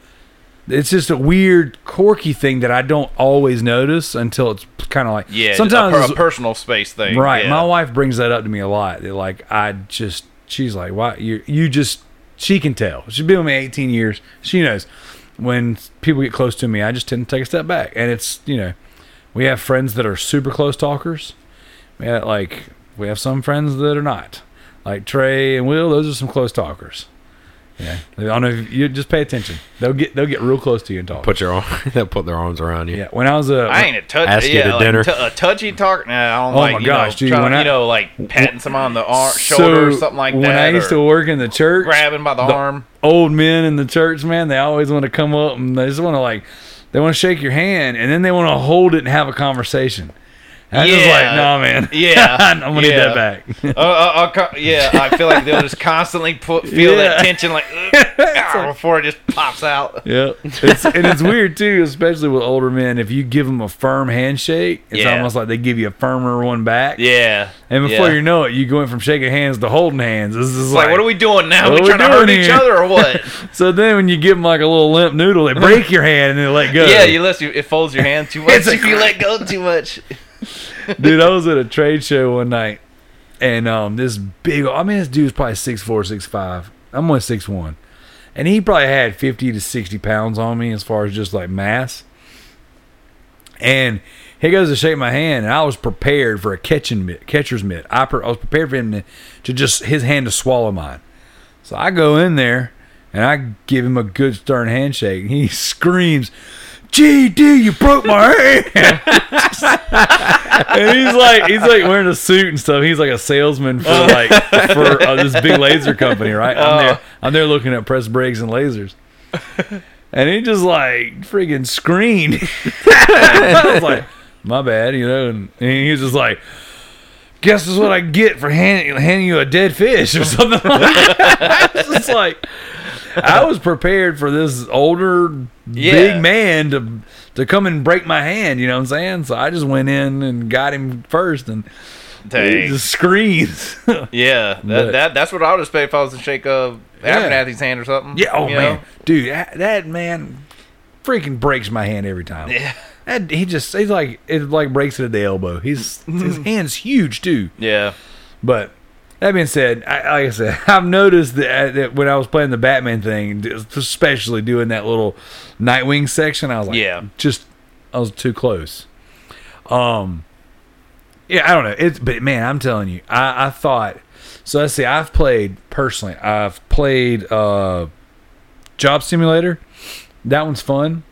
it's just a weird quirky thing that I don't always notice until it's kind of like Yeah. sometimes a, per- a personal space thing. Right. Yeah. My wife brings that up to me a lot. They're like, I just, she's like, why you, you just, she can tell. She's been with me 18 years. She knows when people get close to me, I just tend to take a step back. And it's, you know, we have friends that are super close talkers. We have like, we have some friends that are not. Like Trey and Will, those are some close talkers. Yeah. I don't know if you just pay attention. They'll get, they'll get real close to you and talk. put your arm, they'll put their arms around you. yeah. When I was a, I ain't a touch. Ask you yeah, to like, dinner. t- a touchy talk. Nah, I don't Oh like. my you gosh, know, dude, trying when I- you know, like patting someone on the arm, shoulder, or something like that? when that. I used to work in the church, grabbing by the, the- arm. old men in the church, man, they always want to come up and they just want to like, they want to shake your hand and then they want to hold it and have a conversation. And I just Yeah. like, no, man. Yeah. I'm gonna need Yeah. that back. Uh, uh, uh, co- yeah, I feel like they'll just constantly put feel that tension, like "Ugh," before it just pops out. yeah, it's, and it's weird too, especially with older men. If you give them a firm handshake, it's Yeah. almost like they give you a firmer one back. Yeah, And before yeah. you know it, you go in from shaking hands to holding hands. This is It's like, what are we doing now? what we are we trying to hurt doing each other or what? So then, when you give them like a little limp noodle, they break your hand and they let go. yeah, you let you it folds your hand too much if you let go too much. dude, I was at a trade show one night, and um, this big, I mean, this dude's probably six four, six five. I'm only and he probably had fifty to sixty pounds on me as far as just like mass. And he goes to shake my hand, and I was prepared for a catching mitt, catcher's mitt. I, pre- I was prepared for him to, to just his hand to swallow mine. So I go in there and I give him a good stern handshake, and he screams. GD, you broke my hand. and he's like, he's like wearing a suit and stuff. He's like a salesman for like for uh, this big laser company, right? I'm there, I'm there looking at press brakes and lasers. and he just like freaking screamed. I was like, my bad, you know. And, and he was just like, guess is what I get for handing, handing you a dead fish or something like that. I was just like, I was prepared for this older Yeah. big man to to come and break my hand. You know what I'm saying? So I just went in and got him first, and he Dang. just screams. Yeah, that, But- that that's what I would expect if I was to shake uh, Yeah. Abernathy's hand or something. yeah. Oh man, know? dude, that, that man freaking breaks my hand every time. Yeah. That, he just he's like it like breaks it at the elbow. He's his hand's huge too. Yeah. But that being said, I, like I said, I've noticed that, that when I was playing the Batman thing, especially doing that little Nightwing section, I was like, Yeah. just I was too close. Um, yeah, I don't know. It's but man, I'm telling you, I, I thought. So let's see. I've played personally. I've played uh, Job Simulator. That one's fun.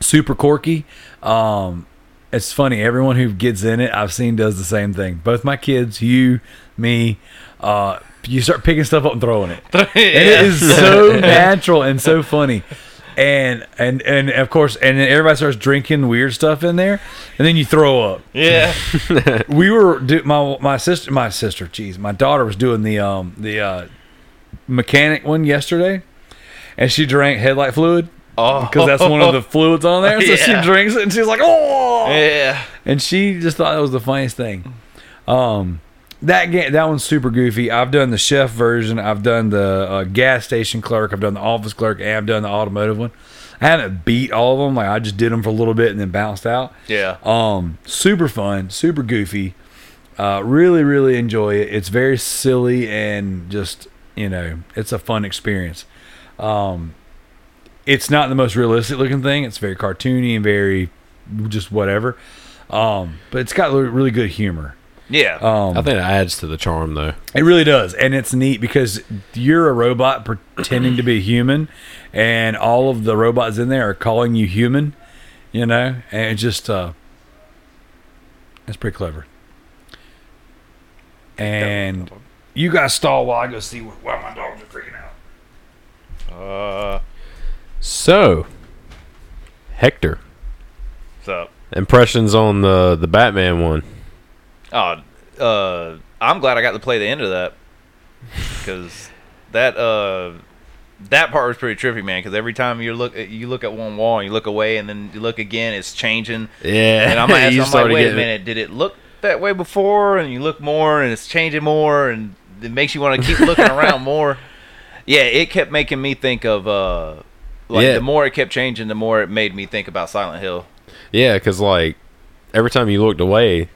Super quirky. Um, it's funny. Everyone who gets in it, I've seen does the same thing. Both my kids, you, me. Uh, you start picking stuff up and throwing it. And it is so natural and so funny. And and and of course, and then everybody starts drinking weird stuff in there, and then you throw up. Yeah. We were do, my my sister my sister, jeez, my daughter was doing the um the uh, mechanic one yesterday, and she drank headlight fluid Oh. because that's one of the fluids on there. So Yeah. she drinks it, and she's like, oh, Yeah. and she just thought it was the funniest thing. Um, that game, that one's super goofy. I've done the chef version. I've done the uh, gas station clerk. I've done the office clerk, and I've done the automotive one. I haven't beat all of them. Like I just did them for a little bit and then bounced out. Yeah. Um, super fun, super goofy. Uh, really, really enjoy it. It's very silly and just you know, it's a fun experience. Um, it's not the most realistic looking thing. It's very cartoony and very just whatever. Um, but it's got really- really good humor. Yeah. Um, I think it adds to the charm though. it really does, and it's neat because you're a robot pretending to be human, and all of the robots in there are calling you human. You know, and it's just uh, it's pretty clever. And you guys stall while I go see why my dogs are freaking out. uh, So, Hector, what's up? impressions on the the Batman one. Oh, uh, I'm glad I got to play the end of that because that uh, that part was pretty trippy, man. Because every time you look at you look at one wall and you look away and then you look again, it's changing. Yeah, And I'm asking, I'm like, wait a minute, did it look that way before? And you look more, and it's changing more, and it makes you want to keep looking around more. Yeah, it kept making me think of uh, like Yeah. the more it kept changing, the more it made me think about Silent Hill. Yeah, because like every time you looked away,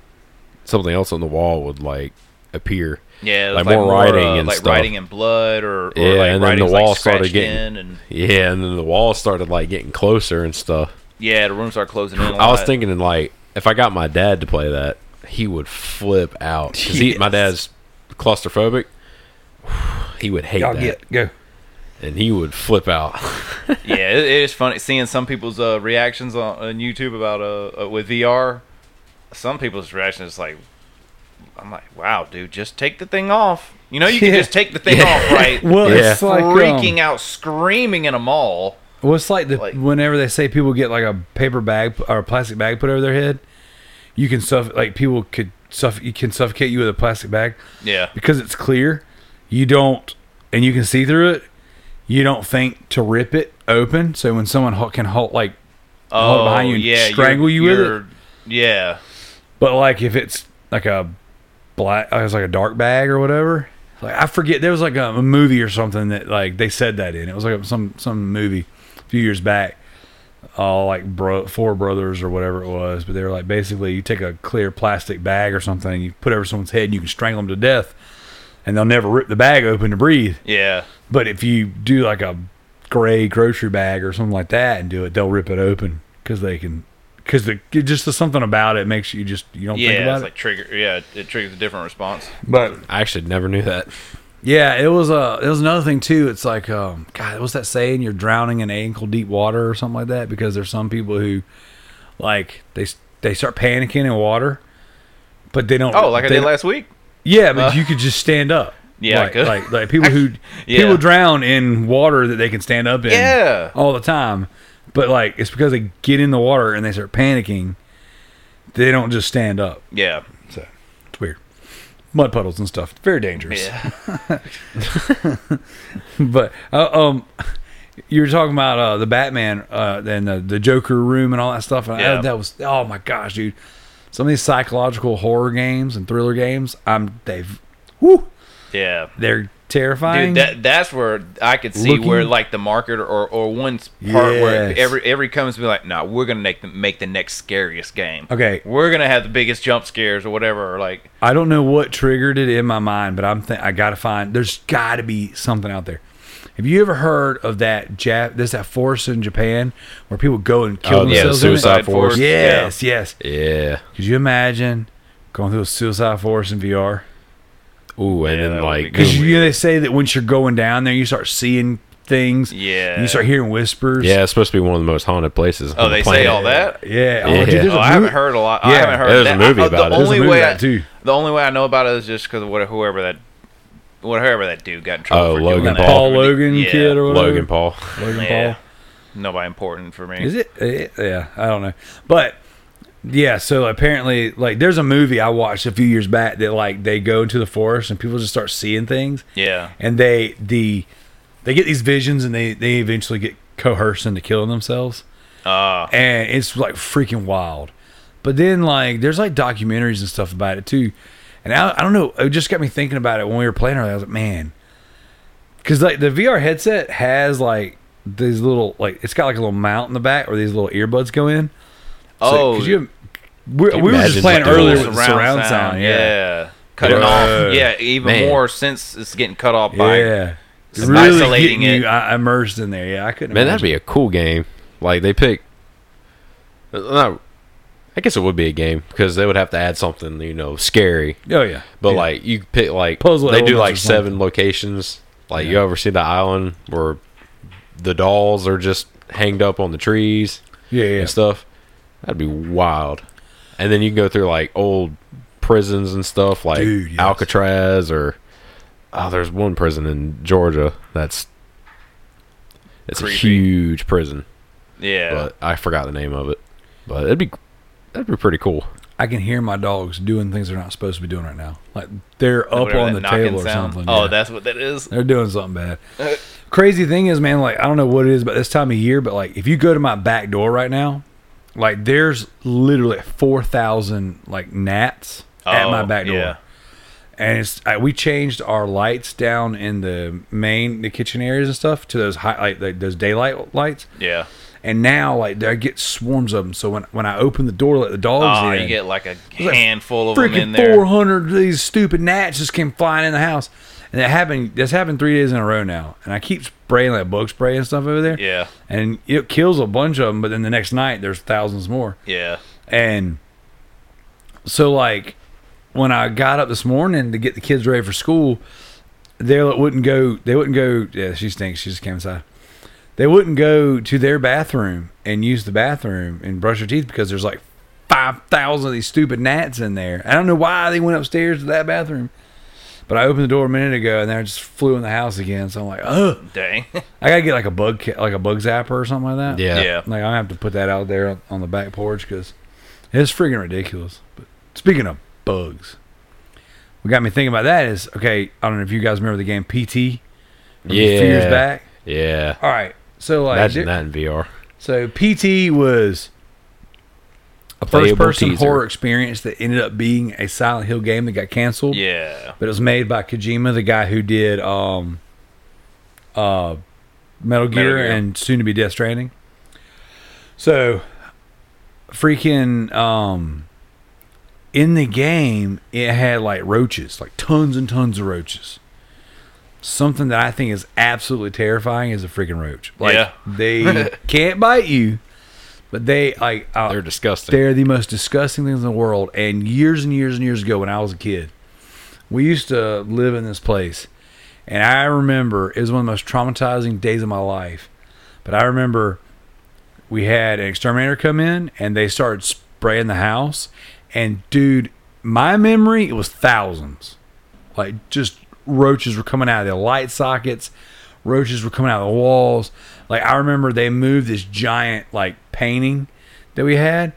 something else on the wall would like appear. Yeah, it was Like more writing uh, and like stuff. writing in blood, or, or Yeah, like and then the wall like, started getting- and Yeah, and then the wall started like getting closer and stuff. yeah, the room started closing in. a I was lot. thinking, like, if I got my dad to play that, he would flip out. 'Cause he, my dad's claustrophobic. He would hate Y'all that, get go. and he would flip out. yeah, it, it is funny seeing some people's uh, reactions on, on YouTube about uh, uh with VR. Some people's reaction is like, I'm like, wow, dude, just take the thing off. You know, you can Yeah. just take the thing Yeah. off, right? Well, Yeah. it's like freaking um, out, screaming in a mall. Well, it's like the Like- whenever they say people get like a paper bag or a plastic bag put over their head, you can suff like people could suff you can suffocate you with a plastic bag Yeah, because it's clear. You don't, and you can see through it. You don't think to rip it open, so when someone can hold like, hold behind you and Oh, yeah, strangle you're- with it? Yeah, but like if it's like a black, uh, it's like a dark bag or whatever. Like I forget, there was like a, a movie or something that like they said that in. It was like some some movie a few years back. All like bro, four brothers or whatever it was, but they were like basically you take a clear plastic bag or something, and you put it over someone's head, and you can strangle them to death, and they'll never rip the bag open to breathe. yeah, But if you do like a gray grocery bag or something like that and do it, they'll rip it open because they can. Because the just there's something about it makes you just you don't think about It's it. like trigger. Yeah, it triggers a different response. But I actually never knew that. yeah, it was uh, it was another thing too. It's like um, God, what's that saying? You're drowning in ankle deep water or something like that. Because there's some people who like they they start panicking in water, but they don't. Oh, like I did last week. Yeah, but Uh. you could just stand up. Yeah, like like, like people who Yeah. people drown in water that they can stand up in Yeah. all the time. But like it's because they get in the water and they start panicking. They don't just stand up. Yeah. So it's weird. Mud puddles and stuff. Very dangerous. Yeah. But uh, um, you were talking about uh, the Batman uh, and the, the Joker room and all that stuff. And I- that was oh my gosh, dude! Some of these psychological horror games and thriller games, I'm they've, whoo, Yeah. they're terrifying. Dude, that that's where I could see Looking- where like the market or or one part where Yes. every every comes to be like, no, we're gonna make the make the next scariest game. okay, We're gonna have the biggest jump scares or whatever. Or like, I don't know what triggered it in my mind, but I'm th- I gotta find. There's got to be something out there. Have you ever heard of that Jap? There's that forest in Japan where people go and kill Oh, yeah, themselves. in it? Suicide Forest. Yes, yes. Yeah. Could you imagine going through a suicide forest in VR? Ooh, and Yeah, then like Because you know they say that once you're going down there, you start seeing things. Yeah. and you start hearing whispers. yeah, it's supposed to be one of the most haunted places. oh, on the they say all that. yeah. Yeah. Oh, dude, there's Oh, a I haven't heard a lot. I Yeah, haven't heard there's a that. movie oh, I- about it. the There's a only movie way about I, it, too. the only way I know about it is just because whoever that whatever that dude got in trouble Oh, for Logan doing That that. Paul Logan Yeah. kid or whatever. Logan Paul. Logan Yeah. Paul. Nobody important for me. Is it? it? Yeah, I don't know. But yeah, so apparently, like, there's a movie I watched a few years back that like they go into the forest and people just start seeing things, Yeah. and they the they get these visions and they they eventually get coerced into killing themselves, Uh, and it's like freaking wild. But then like there's like documentaries and stuff about it too, and I, I don't know. It just got me thinking about it when we were playing. earlier. I was like, man, because like the VR headset has like these little like it's got like a little mount in the back where these little earbuds go in. Oh, 'cause you, we, we were just playing earlier with the surround sound. yeah, yeah. Cutting Yeah. off. Yeah, even Man. more since it's getting cut off by. yeah. Really isolating it. you uh, immersed in there. Yeah, I couldn't. Man, that'd be a cool game. Like they pick. Not, I guess it would be a game because they would have to add something, you know, scary. Oh yeah, But Yeah. like you pick like Puzzle they do like seven locations. Like you ever see the island where the dolls are just hanged up on the trees yeah, yeah. and stuff? That'd be wild. And then you can go through like old prisons and stuff like Dude, yes. Alcatraz or oh, there's one prison in Georgia that's it's a huge prison, Yeah. but I forgot the name of it. But it'd be that'd be pretty cool. I can hear my dogs doing things they're not supposed to be doing right now. Like they're up Whatever on the knocking table or sound. something. Oh, yeah. that's what that is. They're doing something bad. Crazy thing is, man, like I don't know what it is about this time of year, but like if you go to my back door right now, like there's literally four thousand like gnats at my Oh, back door, yeah. and it's uh, we changed our lights down in the main the kitchen areas and stuff to those high like, like those daylight lights, Yeah. and now like I get swarms of them. So when when I open the door, let the dogs Oh, in, you get like a like handful of them in freaking there. four hundred of these stupid gnats just came flying in the house, and that happened. That's happened three days in a row now, and I keep spraying like bug spray and stuff over there. Yeah. and it kills a bunch of them, but then the next night there's thousands more, Yeah. and so like when I got up this morning to get the kids ready for school, they wouldn't go. They wouldn't go. Yeah, she stinks. She just came inside. They wouldn't go to their bathroom and use the bathroom and brush their teeth because there's like five thousand of these stupid gnats in there. I don't know why they went upstairs to that bathroom. But I opened the door a minute ago and they just flew in the house again. So I'm like, oh, Dang. I gotta get like a bug, ca- like a bug zapper or something like that. Yeah. Yeah. Like I have to put that out there on the back porch because it's freaking ridiculous. But speaking of bugs, what got me thinking about that is okay. I don't know if you guys remember the game PT. from a few years back. Yeah. All right, so like, Imagine there- that in VR. so PT was a first-person teaser. horror experience that ended up being a Silent Hill game that got canceled. Yeah. but it was made by Kojima, the guy who did um, uh, Metal Gear, Gear. and soon to be Death Stranding. So, freaking um, in the game, it had like roaches, like tons and tons of roaches. Something that I think is absolutely terrifying is a freaking roach. Like Yeah. they can't bite you, but they like uh, They're disgusting. they're the most disgusting things in the world. And years and years and years ago, when I was a kid, we used to live in this place. And I remember it was one of the most traumatizing days of my life. But I remember we had an exterminator come in and they started spraying the house. And dude, my memory, it was thousands. Like just roaches were coming out of the light sockets, roaches were coming out of the walls. Like I remember they moved this giant like painting that we had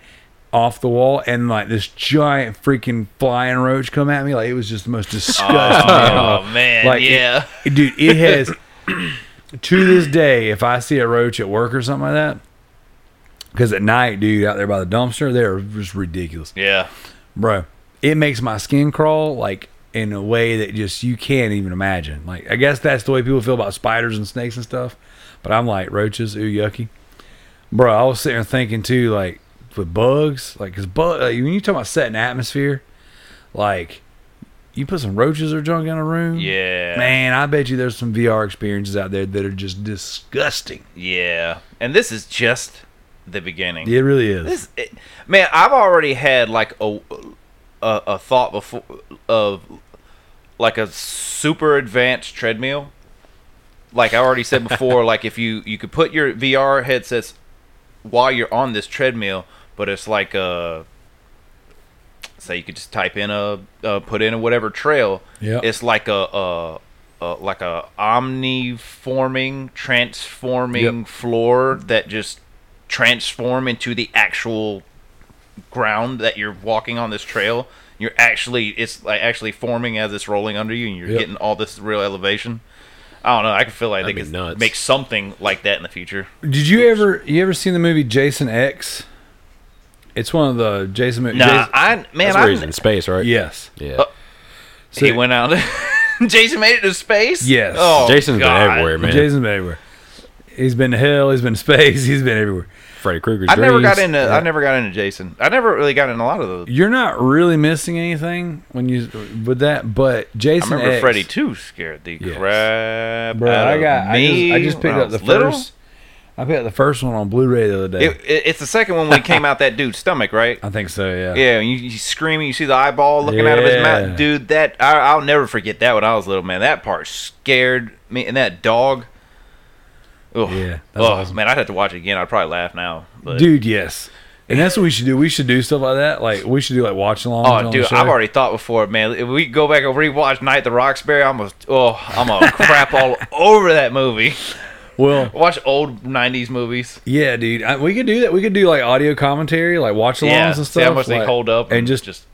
off the wall, and like this giant freaking flying roach come at me. Like it was just the most disgusting. Oh man, Like, it- yeah. dude, it has to this day. If I see a roach at work or something like that, because at night, dude, out there by the dumpster, they're just ridiculous, yeah. bro. It makes my skin crawl like in a way that just you can't even imagine. Like I guess that's the way people feel about spiders and snakes and stuff. But I'm like roaches, ooh yucky, bro. I was sitting there thinking too, like with bugs, like because bug like, when you talk about setting atmosphere, like you put some roaches or junk in a room, Yeah. Man, I bet you there's some VR experiences out there that are just disgusting. Yeah. And this is just the beginning. It really is. This, it, man, I've already had like a, a a thought before of like a super advanced treadmill. Like I already said before, like if you you could put your VR headsets while you're on this treadmill, but it's like a say you could just type in a uh, put in a whatever trail. Yeah, It's like a, a, a like a omniforming, transforming Yep. floor that just transform into the actual ground that you're walking on this trail. You're actually it's like actually forming as it's rolling under you, and you're Yep. getting all this real elevation. I don't know. I can feel like they That'd could nuts. make something like that in the future. Did you ever you ever seen the movie Jason X? It's one of the Jason movies. Nah, I man, That's where he's I in space, right? yes. Yeah. Uh, So- he went out. Jason made it to space. Yes. Oh, Jason's God. been everywhere, man. Jason's been everywhere. He's been to hell. He's been to space. He's been everywhere. Freddy Krueger's I never got into. Yeah. I never got into Jason. I never really got into a lot of those. You're not really missing anything when you with that, but I Jason remember X, Freddy too scared the Yes. crap Bro, out I of got. I just, I just picked up the little. first. I picked up the first one on Blu-ray the other day. It, it, it's the second one when he came out that dude's stomach, right? I think so. Yeah. Yeah, and you, you screaming, you see the eyeball looking out of his mouth, dude. That I, I'll never forget that when I was little, man. That part scared me, and that dog. Ugh. Yeah, oh awesome. man, I'd have to watch it again. I'd probably laugh now, but Dude, yes. And that's what we should do. We should do stuff like that. Like we should do like watch along. Oh, dude, I've already thought before, man. If we go back and rewatch Night at the Roxbury, I'm gonna, oh, I'm gonna crap all over that movie. Well, Watch old '90s movies. yeah, dude. I, we could do that. We could do like audio commentary, like watch alongs Yeah, and see stuff. how much they hold up, and just, just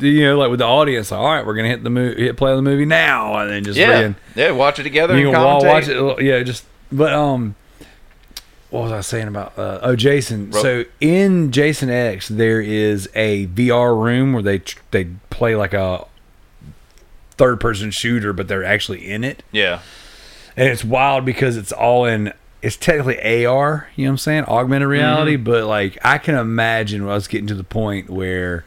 you know, like with the audience. Like, all right, we're gonna hit the movie, hit play on the movie now, and then just yeah, yeah. Watch it together. you and can watch it. Yeah, just but um, what was I saying about? Uh, oh, Jason. Ro- So in Jason X, there is a VR room where they tr- they play like a third person shooter, but they're actually in it, Yeah, and it's wild because it's all in. It's technically AR, you know what I'm saying, augmented reality, but like I can imagine us getting to the point where,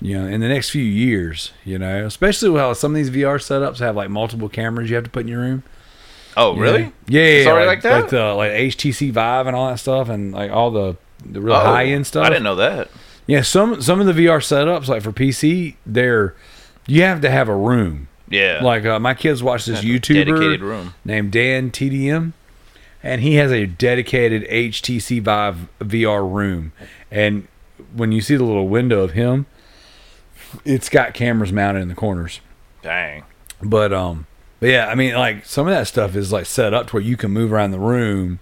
you know, in the next few years, you know, especially with how some of these VR setups have like multiple cameras you have to put in your room. Oh, really? Yeah, yeah, yeah, already like, that? like the like HTC Vive and all that stuff, and like all the the real Oh, high end stuff. I didn't know that. Yeah, some some of the VR setups, like for PC, they're you have to have a room. Yeah, Like uh, my kids watch this YouTuber named Dan TDM, and he has a dedicated HTC Vive VR room. And when you see the little window of him, it's got cameras mounted in the corners. Dang. But um, but yeah, I mean, like some of that stuff is like set up to where you can move around the room,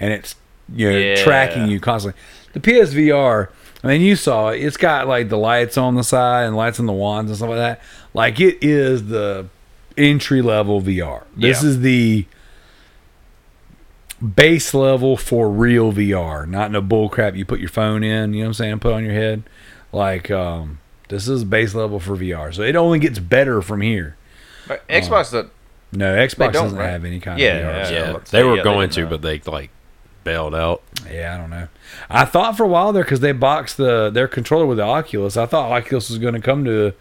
and it's you know Yeah. tracking you constantly. The PSVR, I mean, you saw it. It's got like the lights on the side and lights on the wands and stuff like that. Like it is the entry level VR. This Yeah. is the base level for real VR, not no bull crap you put your phone in, you know what I'm saying, put on your head. Like um this is base level for VR. So it only gets better from here. But Xbox, the No, Xbox don't, doesn't right? have any kind Yeah, of VR. yeah. Yeah, they were yeah, going didn't to, know. but they like bailed out. Yeah, I don't know. I thought for a while there because they boxed the their controller with the Oculus. I thought Oculus was going to come to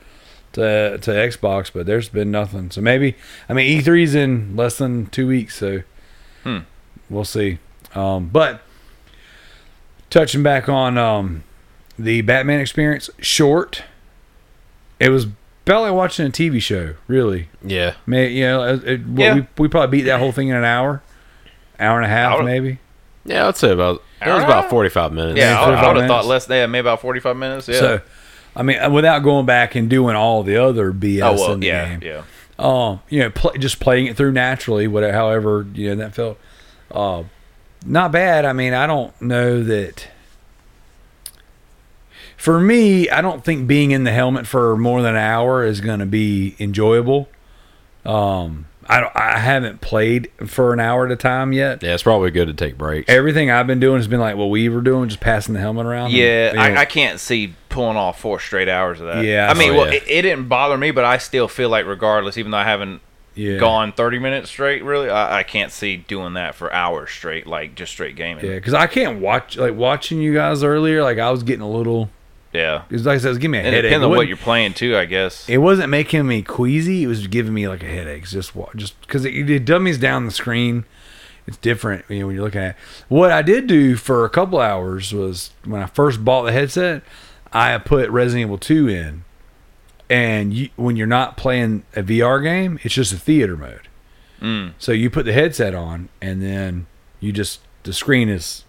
to to Xbox, but there's been nothing. So maybe I mean E3's in less than two weeks, so Hmm. we'll see. Um, but touching back on um, the Batman experience, short. It was about like watching a TV show, really. Yeah, May you know, it, it- what, Yeah. we we probably beat that whole thing in an hour, hour and a half, maybe. yeah. I'd say about it was about forty five minutes. yeah, I, 45 would have thought less. Yeah, maybe about forty five minutes. Yeah. So, I mean, uh, without going back and doing all the other BS oh well, in the yeah, game, yeah. Um, you know, pl- just playing it through naturally, whatever, however, you know, that felt. Uh, not bad. I mean, I don't know that. For me, I don't think being in the helmet for more than an hour is going to be enjoyable. Um, I don't, I haven't played for an hour at a time yet. Yeah, it's probably good to take breaks. Everything I've been doing has been like what we were doing, just passing the helmet around. Yeah, And, you know, I, I can't see pulling off four straight hours of that. Yeah, I mean, oh, well, yeah. it, it didn't bother me, but I still feel like, regardless, even though I haven't yeah. gone 30 minutes straight, really, I, I can't see doing that for hours straight, like just straight gaming. Yeah, because I can't watch like watching you guys earlier. Like I was getting a little. Yeah. It was like I said, it was giving me a And it headache. depends on what you're playing too, I guess. It wasn't making me queasy. It was giving me like a headache. Just just because it, it dummies down the screen. It's different you know, when you're looking at. It. What I did do for a couple hours was when I first bought the headset, I put Resident Evil 2 in, and you, when you're not playing a VR game, it's just a theater mode. Mm. So you put the headset on, and then you just the screen is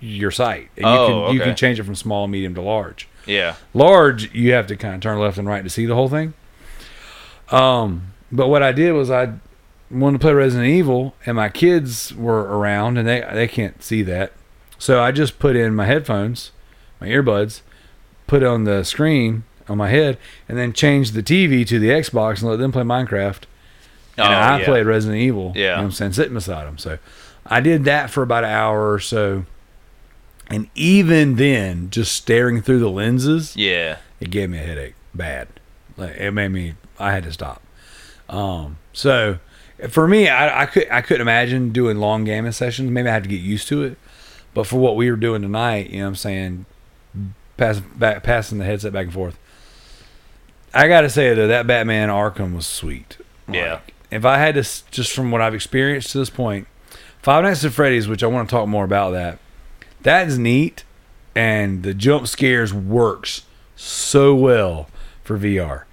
your sight, and you Oh, can you can change it from small, medium to large. Yeah. Large, you have to kind of turn left and right to see the whole thing. Um, but what I did was I wanted to play Resident Evil, and my kids were around, and they they can't see that, so I just put in my headphones, my earbuds, put on the screen on my head, and then changed the TV to the Xbox and let them play Minecraft. Oh, And I yeah. played Resident Evil. You Yeah. know I'm saying? Sitting beside them. So I did that for about an hour or so. And even then, just staring through the lenses, Yeah. it gave me a headache bad. Like it made me I had to stop. Um so for me I, I could I couldn't imagine doing long gaming sessions. Maybe I had to get used to it. But for what we were doing tonight, you know what I'm saying, pass, back, passing the headset back and forth. I got to say though that Batman Arkham was sweet. Yeah. Like, if I had to just from what I've experienced to this point, Five Nights at Freddy's, which I want to talk more about that. That is neat, and the jump scares works so well for VR.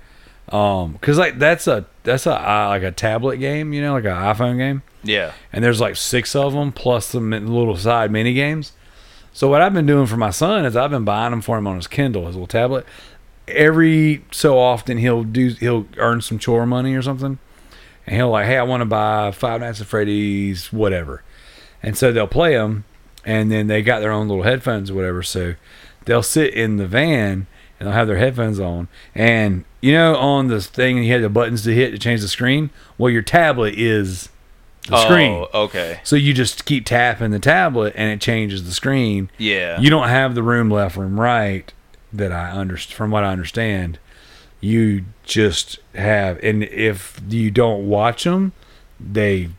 Um, cause like that's a that's a uh, like a tablet game, you know, like an iPhone game, Yeah. and there's like six of them plus some little side mini games. So what I've been doing for my son is I've been buying them for him on his Kindle, his little tablet. Every so often he'll do he'll earn some chore money or something, and he'll like, hey, I want to buy Five Nights at Freddy's, whatever. And so they'll play them, and then they got their own little headphones or whatever. So they'll sit in the van and they'll have their headphones on. And you know, on this thing, you had the buttons to hit to change the screen. Well, your tablet is the screen. oh, screen. Okay. So you just keep tapping the tablet and it changes the screen. Yeah. You don't have the room left, room right that I understand from what I understand. You just have, and if you don't watch them, they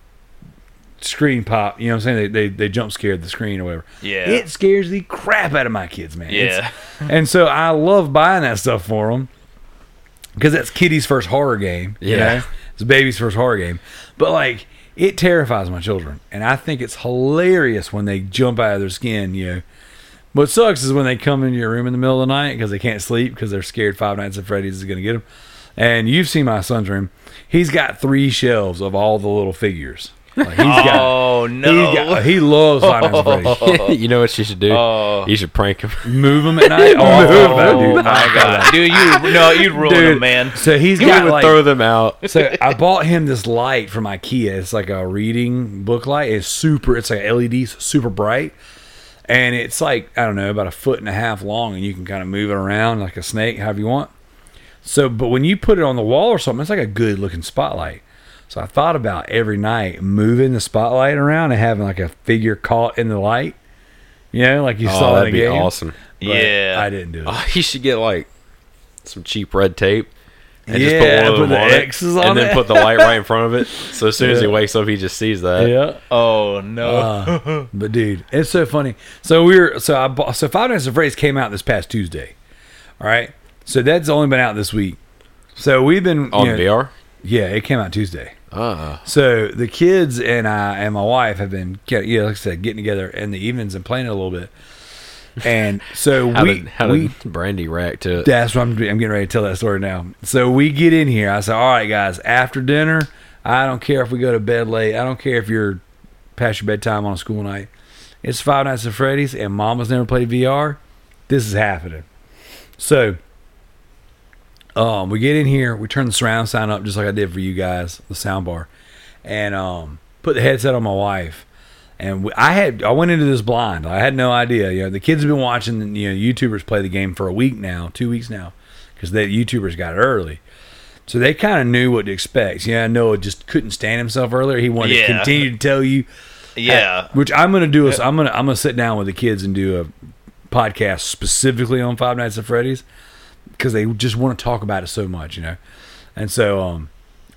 screen pop. You know what I'm saying? They they, they jump scared the screen or whatever. Yeah. It scares the crap out of my kids, man. Yeah. and so I love buying that stuff for them because that's Kitty's first horror game. You Yeah. know? it's baby's first horror game. But like, it terrifies my children, and I think it's hilarious when they jump out of their skin. You know, what sucks is when they come into your room in the middle of the night because they can't sleep because they're scared Five Nights at Freddy's is going to get them. And you've seen my son's room; he's got three shelves of all the little figures. Like he's got. oh He's no. got, he loves Five Nights you know what you should do? Oh. You should prank him. Move him at night. Oh, I thought about Oh dude. my god, dude! You no, you'd ruin Dude. them, man. So he's You got would like throw them out. so I bought him this light from IKEA. It's like a reading book light. It's super. It's like LED, super bright, and it's like I don't know about a foot and a half long, and you can kind of move it around like a snake, however you want. So, but when you put it on the wall or something, it's like a good looking spotlight. So I thought about every night moving the spotlight around and having like a figure caught in the light. You know, like you Oh, saw that that'd be game. awesome. But Yeah. I didn't do it. Oh, you should get like some cheap red tape and Yeah, just put one of put them the on it, X's on and then put the light right in front of it. So as soon as he wakes up, he just sees that. yeah. Oh no. Uh, but dude, it's so funny. So we were so I bought so Five Nights at Freddy's came out this past Tuesday. All right, so that's only been out this week. So we've been On you know- VR. Yeah, it came out Tuesday. Ah, So the kids and I and my wife have been get yeah, like I said, getting together in the evenings and playing a little bit. And so how we did how we did Brandy react to it? that's what I'm, I'm getting ready to tell that story now. So we get in here. I say, all right, guys, after dinner, I don't care if we go to bed late. I don't care if you're past your bedtime on a school night. It's Five Nights at Freddy's, and Mama's never played VR. This is happening. So Um, we get in here, we turn the surround sound up just like I did for you guys, the sound bar, and um, put the headset on my wife. And we, I had I went into this blind. I had no idea. You know, the kids have been watching. You know, YouTubers play the game for a week now, two weeks now, because the YouTubers got it early. So they kind of knew what to expect. Yeah, Noah just couldn't stand himself earlier. He wanted to continue to tell you Yeah. which I'm gonna do is I'm gonna I'm gonna sit down with the kids and do a podcast specifically on Five Nights at Freddy's because they just want to talk about it so much, you know. And so um,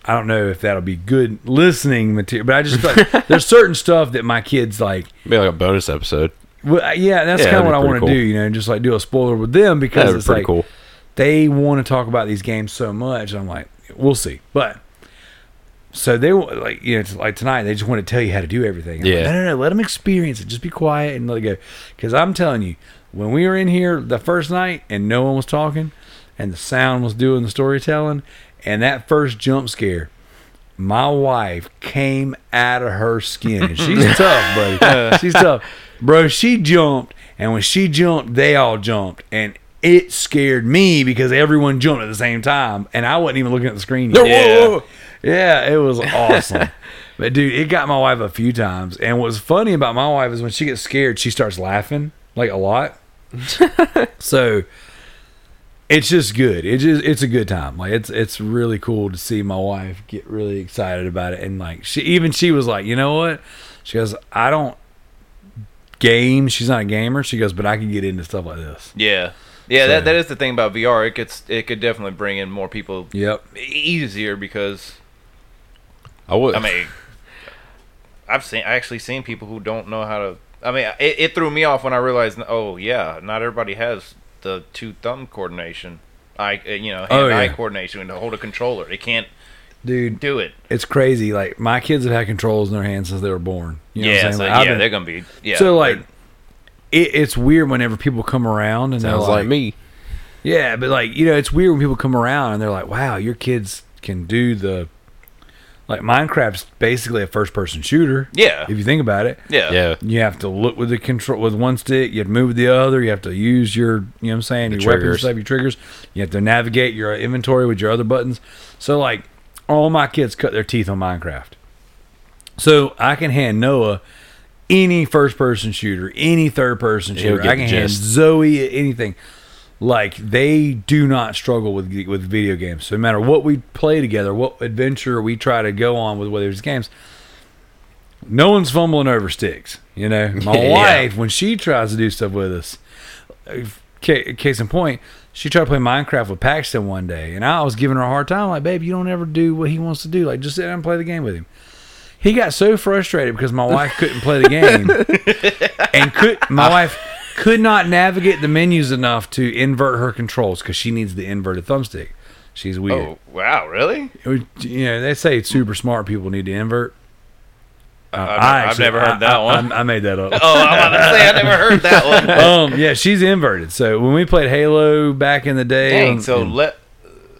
I don't know if that'll be good listening material, but I just like there's certain stuff that my kids like. Maybe like a bonus episode. Well, yeah, that's Yeah, kind of what I want to cool. do, you know, and just like do a spoiler with them because That'd be it's pretty like cool. they want to talk about these games so much. And I'm like, we'll see, but. So they wa- like you know it's like tonight they just want to tell you how to do everything. I'm like, Yeah. no, no, no. Let them experience it. Just be quiet and let it go. Because I'm telling you, when we were in here the first night and no one was talking, and the sound was doing the storytelling, and that first jump scare, my wife came out of her skin. And she's tough, buddy. She's tough, bro. She jumped, and when she jumped, they all jumped, and it scared me because everyone jumped at the same time, and I wasn't even looking at the screen. Yet. Yeah. Yeah, it was awesome. but dude, it got my wife a few times. And what's funny about my wife is when she gets scared, she starts laughing like a lot. so it's just good. It just it's a good time. Like it's it's really cool to see my wife get really excited about it. And like she even she was like, you know what? She goes, I don't game. She's not a gamer. She goes, but I can get into stuff like this. Yeah. Yeah, So- that, that is the thing about VR. It gets it could definitely bring in more people Yep. easier because I would. I mean, I've seen I actually seen people who don't know how to. I mean, it, it threw me off when I realized. Oh yeah, not everybody has the two thumb coordination. I uh, you know hand Oh, eye coordination to hold a controller. They can't Dude, do it. it's crazy. Like my kids have had controls in their hands since they were born. You know what yeah, I'm saying? so, Like, I've yeah, been- they're gonna be. Yeah, so like it, it's weird whenever people come around and sounds they're like, like, me. yeah, but like you know, it's weird when people come around and they're like, wow, your kids can do the like Minecraft's basically a first person shooter. yeah, If you think about it, yeah, Yeah. you have to look with the control with one stick, you have to move with the other, you have to use your you know what I'm saying, The your weapons triggers. stuff, your triggers. You have to navigate your inventory with your other buttons. So like all my kids cut their teeth on Minecraft. So I can hand Noah any first person shooter, any third person shooter. I can hand. Zoe anything. Like they do not struggle with with video games. So no matter what we play together, what adventure we try to go on with whether it's games, no one's fumbling over sticks. You know, my Yeah. wife when she tries to do stuff with us. Case in point, she tried to play Minecraft with Paxton one day, and I was giving her a hard time. Like, babe, you don't ever do what he wants to do. Like, just sit down and play the game with him. He got so frustrated because my wife couldn't play the game, and could my wife could not navigate the menus enough to invert her controls because she needs the inverted thumbstick. She's weird. Oh wow, really? Was- You know, they say super smart people need to invert. Uh, I've, I I've never heard I- that I- one. I, I made that up. oh, I'm about to say I never heard that one. um, yeah, she's inverted. So when we played Halo back in the day, Dang, um, so and le-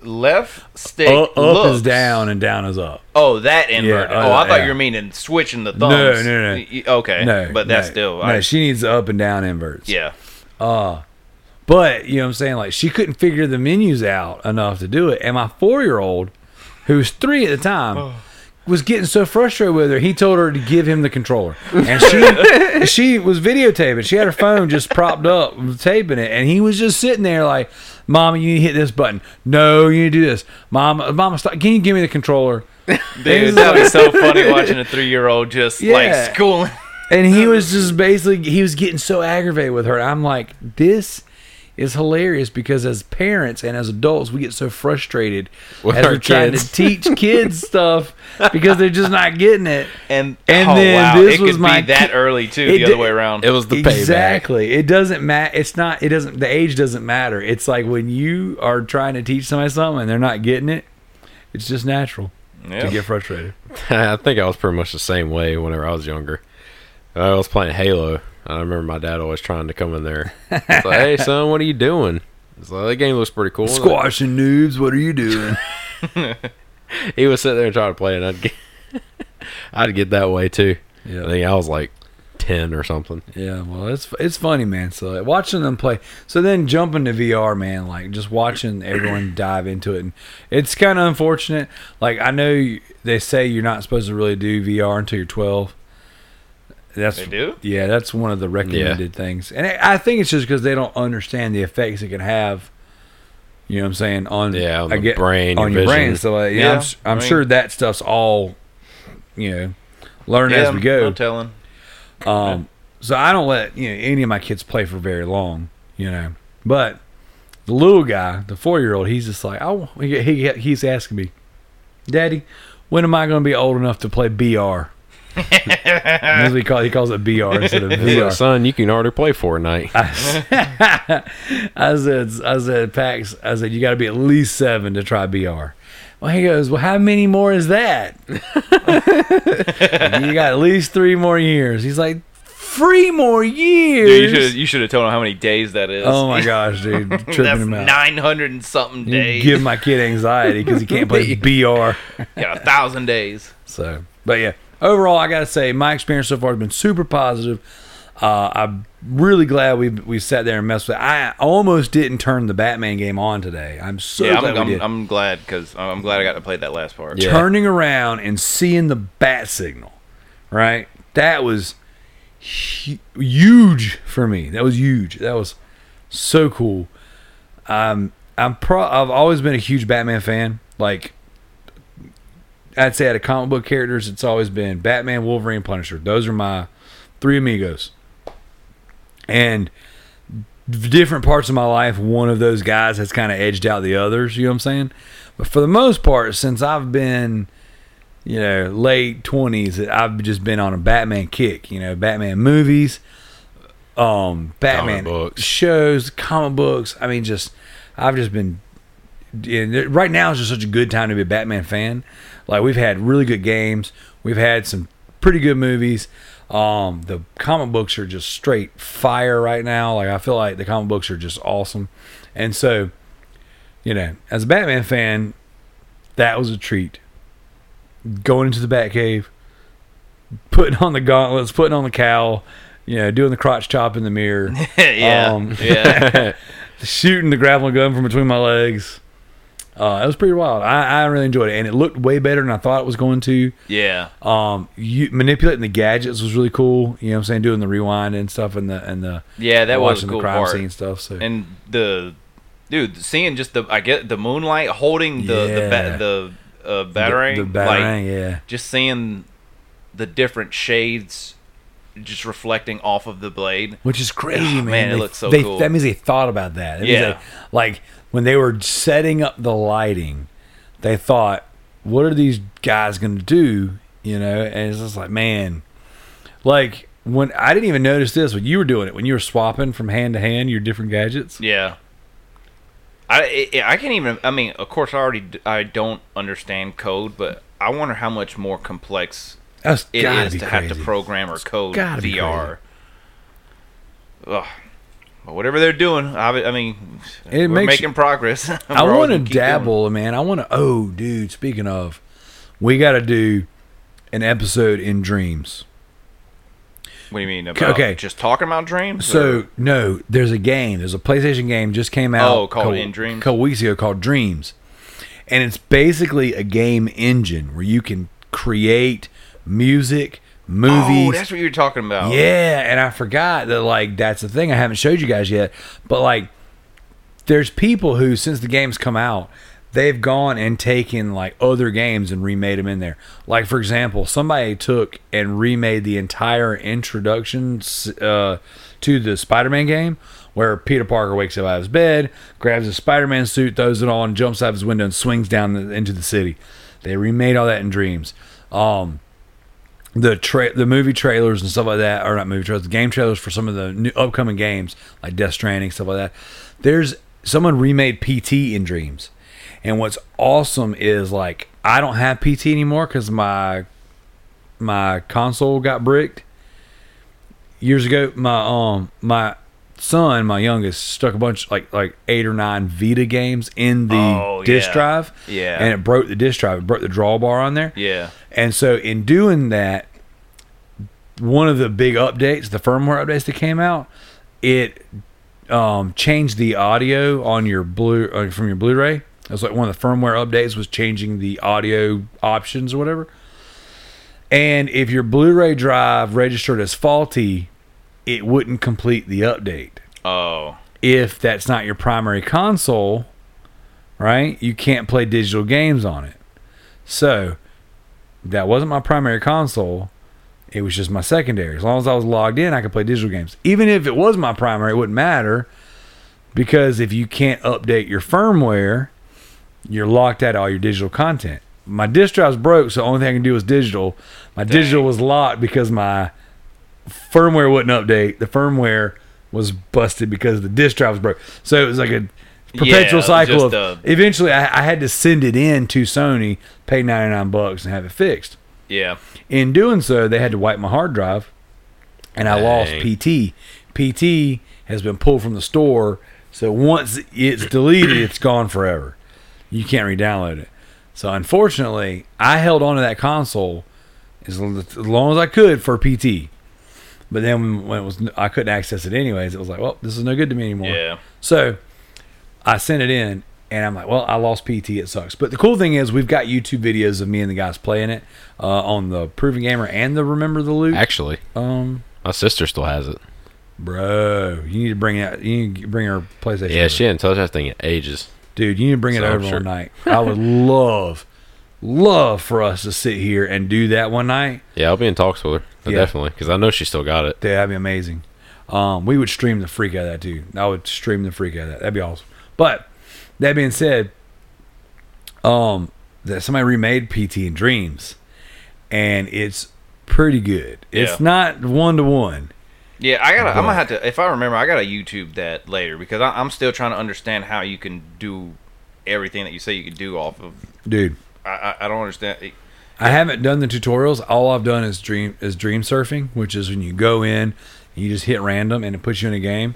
left stick up, is down and down is up. Oh, that inverted. Yeah, oh, uh, I thought yeah. you were meaning switching the thumbs. no, no. Y- Okay, No, but that's no, still. no. I, she needs the up and down inverts. yeah, Uh, but you know what I'm saying? Like she couldn't figure the menus out enough to do it. And my four year old, who was three at the time, was getting so frustrated with her. He told her to give him the controller, and she she was videotaping. She had her phone just propped up, taping it, and he was just sitting there like, "Mama, you need to hit this button. No, you need to do this. Mama, Mama, stop. Can you give me the controller?" dude, that'd be so funny watching a three-year-old just Yeah. like schooling. And he was just basically he was getting so aggravated with her. I'm like, this is hilarious because as parents and as adults, we get so frustrated With as our we're trying to teach kids stuff because they're just not getting it. And And oh, then wow, this it was could my be that ki- early too, It the other way around. It was the payback. exactly. It doesn't matter. It's not. It doesn't. The age doesn't matter. It's like when you are trying to teach somebody something and they're not getting it. It's just natural Yeah. to get frustrated. I think I was pretty much the same way whenever I was younger. I was playing Halo. I remember my dad always trying to come in there. It's like, hey, son, what are you doing? It's like, that game looks pretty cool. Squashing noobs. What are you doing? He would sit there and try to play, and I'd get, I'd get that way too. Yeah. I think I was like ten or something. Yeah, well, it's it's funny, man. So like, watching them play. So then jumping to VR, man, like just watching everyone dive into it, and it's kind of unfortunate. Like I know they say you're not supposed to really do VR until you're 12. That's They do? Yeah, that's one of the recommended things, and I think it's just because they don't understand the effects it can have. You know what I'm saying on Yeah, on the brain, on your brain. So like, yeah, Yeah, I'm, I'm I mean- sure that stuff's all, you know, learn yeah, as we go. No telling. Um, so I don't let you know any of my kids play for very long, you know. But the little guy, the four year old, he's just like, oh, he, he he's asking me, Daddy, when am I going to be old enough to play BR? That's he, call, he calls it BR instead of He's like, VR. son, you can already play Fortnite. I said, I said, Pax, I said, you got to be at least seven to try BR. Well, he goes, well, how many more is that? you got at least three more years. He's like, three more years. Dude, you should you should have told him how many days that is. Oh my gosh, dude, tripping That's him out. nine hundred and something You days. Give my kid anxiety because he can't play BR. Got a thousand days. So, but yeah, overall, I gotta say my experience so far has been super positive. Uh, I'm really glad we we sat there and messed with. It. I almost didn't turn the Batman game on today. I'm so yeah, glad I'm, we I'm, did. I'm glad because I'm glad I got to play that last part. Yeah. Turning around and seeing the bat signal, right? That was huge for me. That was huge. That was so cool. Um, I'm pro. I've always been a huge Batman fan. Like, I'd say out of comic book characters, it's always been Batman, Wolverine, Punisher. Those are my three amigos. And different parts of my life, one of those guys has kind of edged out the others. You know what I'm saying? But for the most part, since I've been, you know, late twenties, I've just been on a Batman kick. You know, Batman movies, um, Batman books. shows, comic books. I mean, just I've just been. And right now is just such a good time to be a Batman fan. Like we've had really good games, we've had some pretty good movies. Um, the comic books are just straight fire right now. Like I feel like the comic books are just awesome, and so, you know, as a Batman fan, that was a treat. Going into the Batcave, putting on the gauntlets, putting on the cowl, you know, doing the crotch chop in the mirror, yeah, Um, yeah. shooting the grappling gun from between my legs. Uh, it was pretty wild. I, I really enjoyed it, and it looked way better than I thought it was going to. yeah. Um, you, manipulating the gadgets was really cool. You know what I'm saying? Doing the rewind and stuff, and the and the Yeah, that was watching cool the crime part. scene stuff. So And the dude seeing just the I get the moonlight holding the the Yeah. ba- the uh, batarang, the, the like yeah. just seeing the different shades just reflecting off of the blade. Which is crazy, Oh, man. man, it They- looks so they- cool. That means they thought about that. Means Yeah. they- like when they were setting up the lighting, they thought, "What are these guys going to do?" You know, and it's just like, man, like when I didn't even notice this when you were doing it when you were swapping from hand to hand your different gadgets. Yeah. I I I can't even. I mean, of course, I already I don't understand code, but I wonder how much more complex That's it is to crazy. have to program or code VR. Ugh. But whatever they're doing, I, I mean, It we're makes- making progress. I want to gonna doing dabble, man. I want to. Oh, dude. Speaking of, we got to do an episode in dreams. What do you mean about okay. just talking about dreams? So or- no, there's a game. There's a PlayStation game just came out. Oh, called In Dreams? couple weeks ago called Dreams, and it's basically a game engine where you can create music, movies. oh, that's what you're talking about. Yeah, and I forgot that like that's the thing I haven't showed you guys yet. But like there's people who since the game's come out, they've gone and taken like other games and remade them in there. Like for example, somebody took and remade the entire introduction uh, to the Spider-Man game where Peter Parker wakes up out of his bed, grabs his Spider-Man suit, throws it on, jumps out of his window and swings down the, into the city. They remade all that in Dreams. Um the tra- the movie trailers and stuff like that, or not movie trailers, the game trailers for some of the new upcoming games like Death Stranding stuff like that. There's someone remade PT in Dreams, and what's awesome is like I don't have PT anymore because my my console got bricked years ago. My um my son, my youngest, stuck a bunch like like eight or nine Vita games in the Oh, disk yeah. drive, Yeah. and it broke the disk drive. It broke the drawbar on there. Yeah. And so in doing that, one of the big updates, the firmware updates that came out, it um, changed the audio on your blue uh, from your Blu-ray. It was like one of the firmware updates was changing the audio options or whatever. And if your Blu-ray drive registered as faulty, it wouldn't complete the update. Oh, If that's not your primary console, right? You can't play digital games on it. So that wasn't my primary console. It was just my secondary. As long as I was logged in, I could play digital games. Even if it was my primary, it wouldn't matter because if you can't update your firmware, you're locked out of all your digital content. My disk drive's broke, so the only thing I can do is digital. My digital was locked because my firmware wouldn't update. The firmware was busted because the disk drive was broke. So it was like a perpetual Yeah, cycle of. a- eventually, I, I had to send it in to Sony, pay ninety nine bucks, and have it fixed. yeah. In doing so, they had to wipe my hard drive, and I lost PT. PT has been pulled from the store, so once it's deleted, it's gone forever. You can't re-download it. So unfortunately, I held on to that console as long as I could for PT. But then when it was, I couldn't access it anyways. It was like, well, this is no good to me anymore. Yeah. So I sent it in, and I'm like, well, I lost PT. It sucks. But the cool thing is, we've got YouTube videos of me and the guys playing it uh, on the Proven Gamer and the Remember the Loot. Actually, Um, my sister still has it. bro, you need to bring it. You need to bring her PlayStation. Yeah, over. she hadn't touched that thing in ages. dude, you need to bring it So I'm over sure- one night. I would love, love for us to sit here and do that one night. Yeah, I'll be in talks with her. Yeah. Definitely, because I know she still got it. Dude, that'd be amazing. Um, we would stream the freak out of that too. I would stream the freak out of that. That'd be awesome. But that being said, um, that somebody remade PT in Dreams, and it's pretty good. It's Yeah. not one to one. Yeah, I gotta. I'm gonna have to. If I remember, I gotta YouTube that later because I, I'm still trying to understand how you can do everything that you say you could do off of. Dude, I, I, don't understand. I haven't done the tutorials. All I've done is dream is dream surfing, which is when you go in, you just hit random, and it puts you in a game.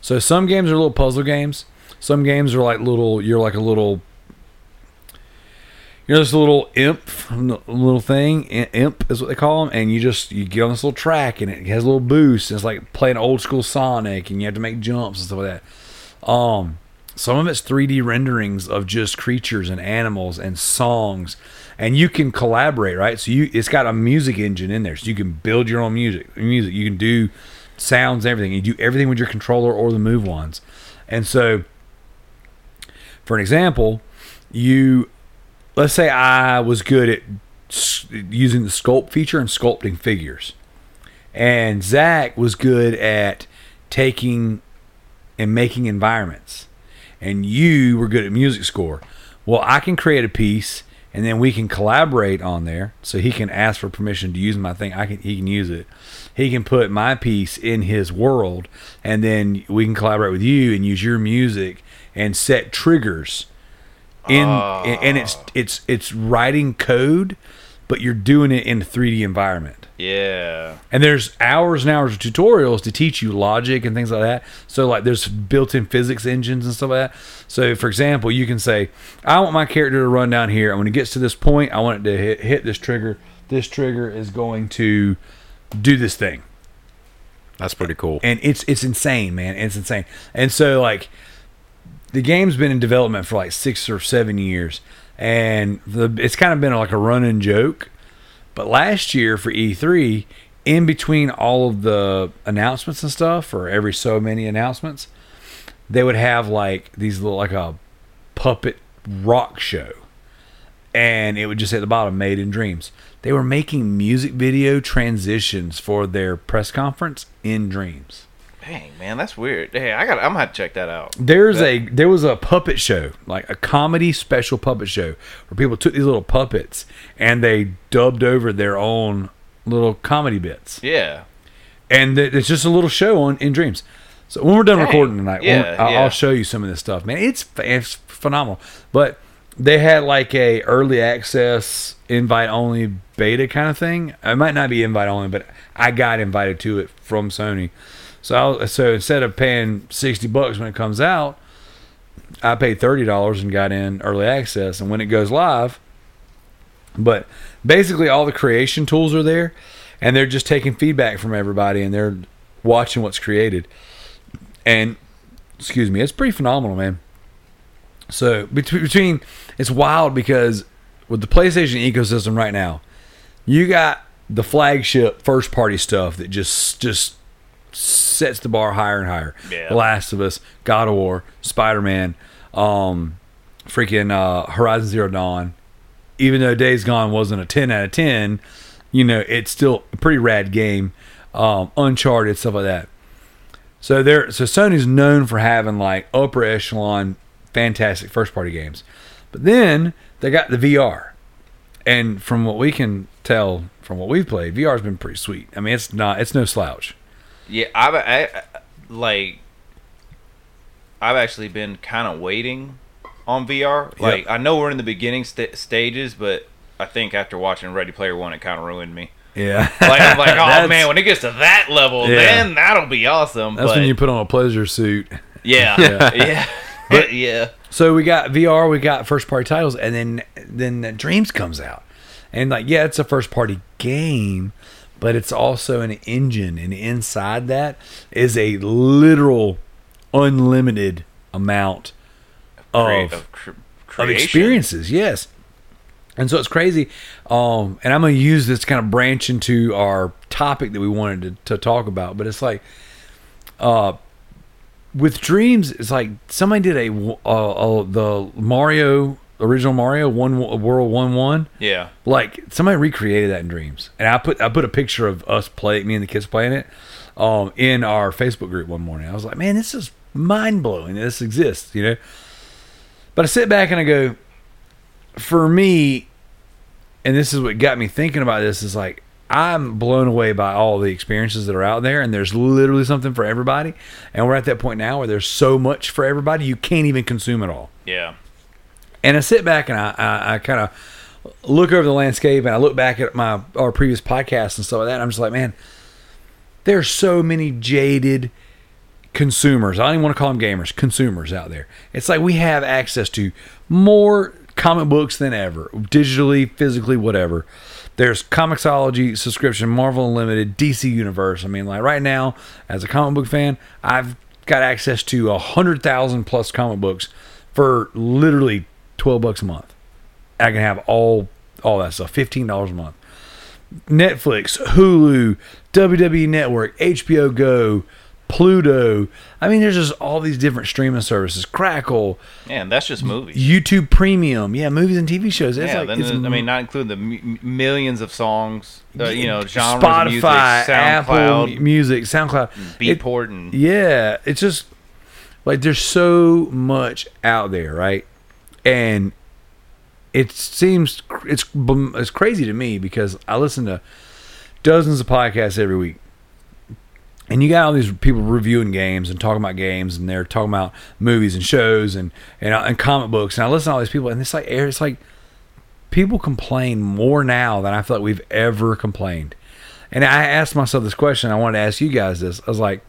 So some games are little puzzle games. Some games are like little. You're like a little. You're a little imp, little thing. Imp is what they call them, and you just you get on this little track, and it has a little boost. It's like playing old school Sonic, and you have to make jumps and stuff like that. Um, some of it's 3D renderings of just creatures and animals and songs, and you can collaborate, right? So you, it's got a music engine in there, so you can build your own music. Music, you can do sounds, everything. You do everything with your controller or the Move ones, and so, for an example, you let's say I was good at using the sculpt feature and sculpting figures, and Zach was good at taking and making environments and you were good at music score. Well, I can create a piece and then we can collaborate on there. So he can ask for permission to use my thing. I can he can use it. He can put my piece in his world and then we can collaborate with you and use your music and set triggers in and and it's it's it's writing code but you're doing it in a 3D environment. Yeah. And there's hours and hours of tutorials to teach you logic and things like that. So like there's built-in physics engines and stuff like that. So for example, you can say, I want my character to run down here, and when it gets to this point, I want it to hit, hit this trigger. This trigger is going to do this thing That's pretty cool. and it's it's insane, man. It's insane. And so like the game's been in development for like six or seven years, and the it's kind of been like a running joke. But last year for E3, in between all of the announcements and stuff, or every so many announcements, they would have like these little like a puppet rock show, and it would just at the bottom "Made in Dreams." They were making music video transitions for their press conference in Dreams. Dang, man, that's weird. Hey, I got. I'm gonna have to check that out. There's a there was a puppet show, like a comedy special puppet show, where people took these little puppets and they dubbed over their own little comedy bits, Yeah. and it's just a little show on in Dreams. So when we're done Dang. recording tonight, Yeah, I'll, yeah. I'll show you some of this stuff, man. It's, it's phenomenal. But they had like a early access invite only beta kind of thing. It might not be invite only, but I got invited to it from Sony. So I, so instead of paying sixty bucks when it comes out, I paid thirty dollars and got in early access. And when it goes live, but basically all the creation tools are there, and they're just taking feedback from everybody and they're watching what's created. And excuse me, it's pretty phenomenal, man. So between, between it's wild because with the PlayStation ecosystem right now, you got the flagship first party stuff that just just sets the bar higher and higher. Yeah. The Last of Us, God of War, Spider Man, um, freaking uh, Horizon Zero Dawn. Even though Days Gone wasn't a ten out of ten, you know it's still a pretty rad game. Um, Uncharted stuff like that. So they're so Sony's known for having like upper echelon, fantastic first party games, but then they got the VR, and from what we can tell from what we've played, VR's been pretty sweet. I mean, it's not it's no slouch. Yeah, I've I, like I've actually been kind of waiting on VR. Like I know we're in the beginning st- stages, but I think after watching Ready Player One, it kind of ruined me. Yeah, Like I'm like, oh man, when it gets to that level, Yeah. then that'll be awesome. that's but when you put on a pleasure suit. yeah, yeah, yeah, yeah. So we got VR, we got first party titles, and then then the Dreams comes out, and like yeah, it's a first party game, but it's also an engine, and inside that is a literal unlimited amount of of, of experiences. Yes. And so it's crazy. Um, and I'm going to use this to kind of branch into our topic that we wanted to, to talk about. But it's like, uh, with dreams, it's like somebody did a, uh, uh, the Mario, original Mario, one world, one, one. Yeah, Like somebody recreated that in dreams. And I put, I put a picture of us play, me and the kids playing it, um, in our Facebook group one morning. I was like, man, this is mind blowing. This exists, you know? But I sit back and I go, for me, and this is what got me thinking about this is like I'm blown away by all the experiences that are out there, and there's literally something for everybody. And we're at that point now where there's so much for everybody, you can't even consume it all. yeah, And I sit back and I, I, I kind of look over the landscape and I look back at my our previous podcasts and stuff like that. I'm just like, man, there's so many jaded consumers. I don't even want to call them gamers, consumers out there. It's like we have access to more comic books than ever, digitally, physically, whatever. There's Comixology subscription, Marvel Unlimited, DC Universe. I mean, like right now, as a comic book fan, I've got access to a hundred thousand plus comic books for literally twelve bucks a month. I can have all all that stuff, fifteen dollars a month. Netflix, Hulu, WWE Network, HBO Go, Pluto. I mean, there's just all these different streaming services. Crackle, man, that's just movies. YouTube Premium, yeah, movies and TV shows. It's yeah, like then it's I mean, not including the m- millions of songs, uh, you know, genres of music, Spotify, Apple SoundCloud, Music, SoundCloud, Beatport, and yeah, it's just like there's so much out there, right? And it seems it's it's crazy to me because I listen to dozens of podcasts every week. And you got all these people reviewing games and talking about games, and they're talking about movies and shows and and, uh, and comic books. And I listen to all these people, and it's like it's like people complain more now than I feel like we've ever complained. And I asked myself this question. I wanted to ask you guys this. I was like,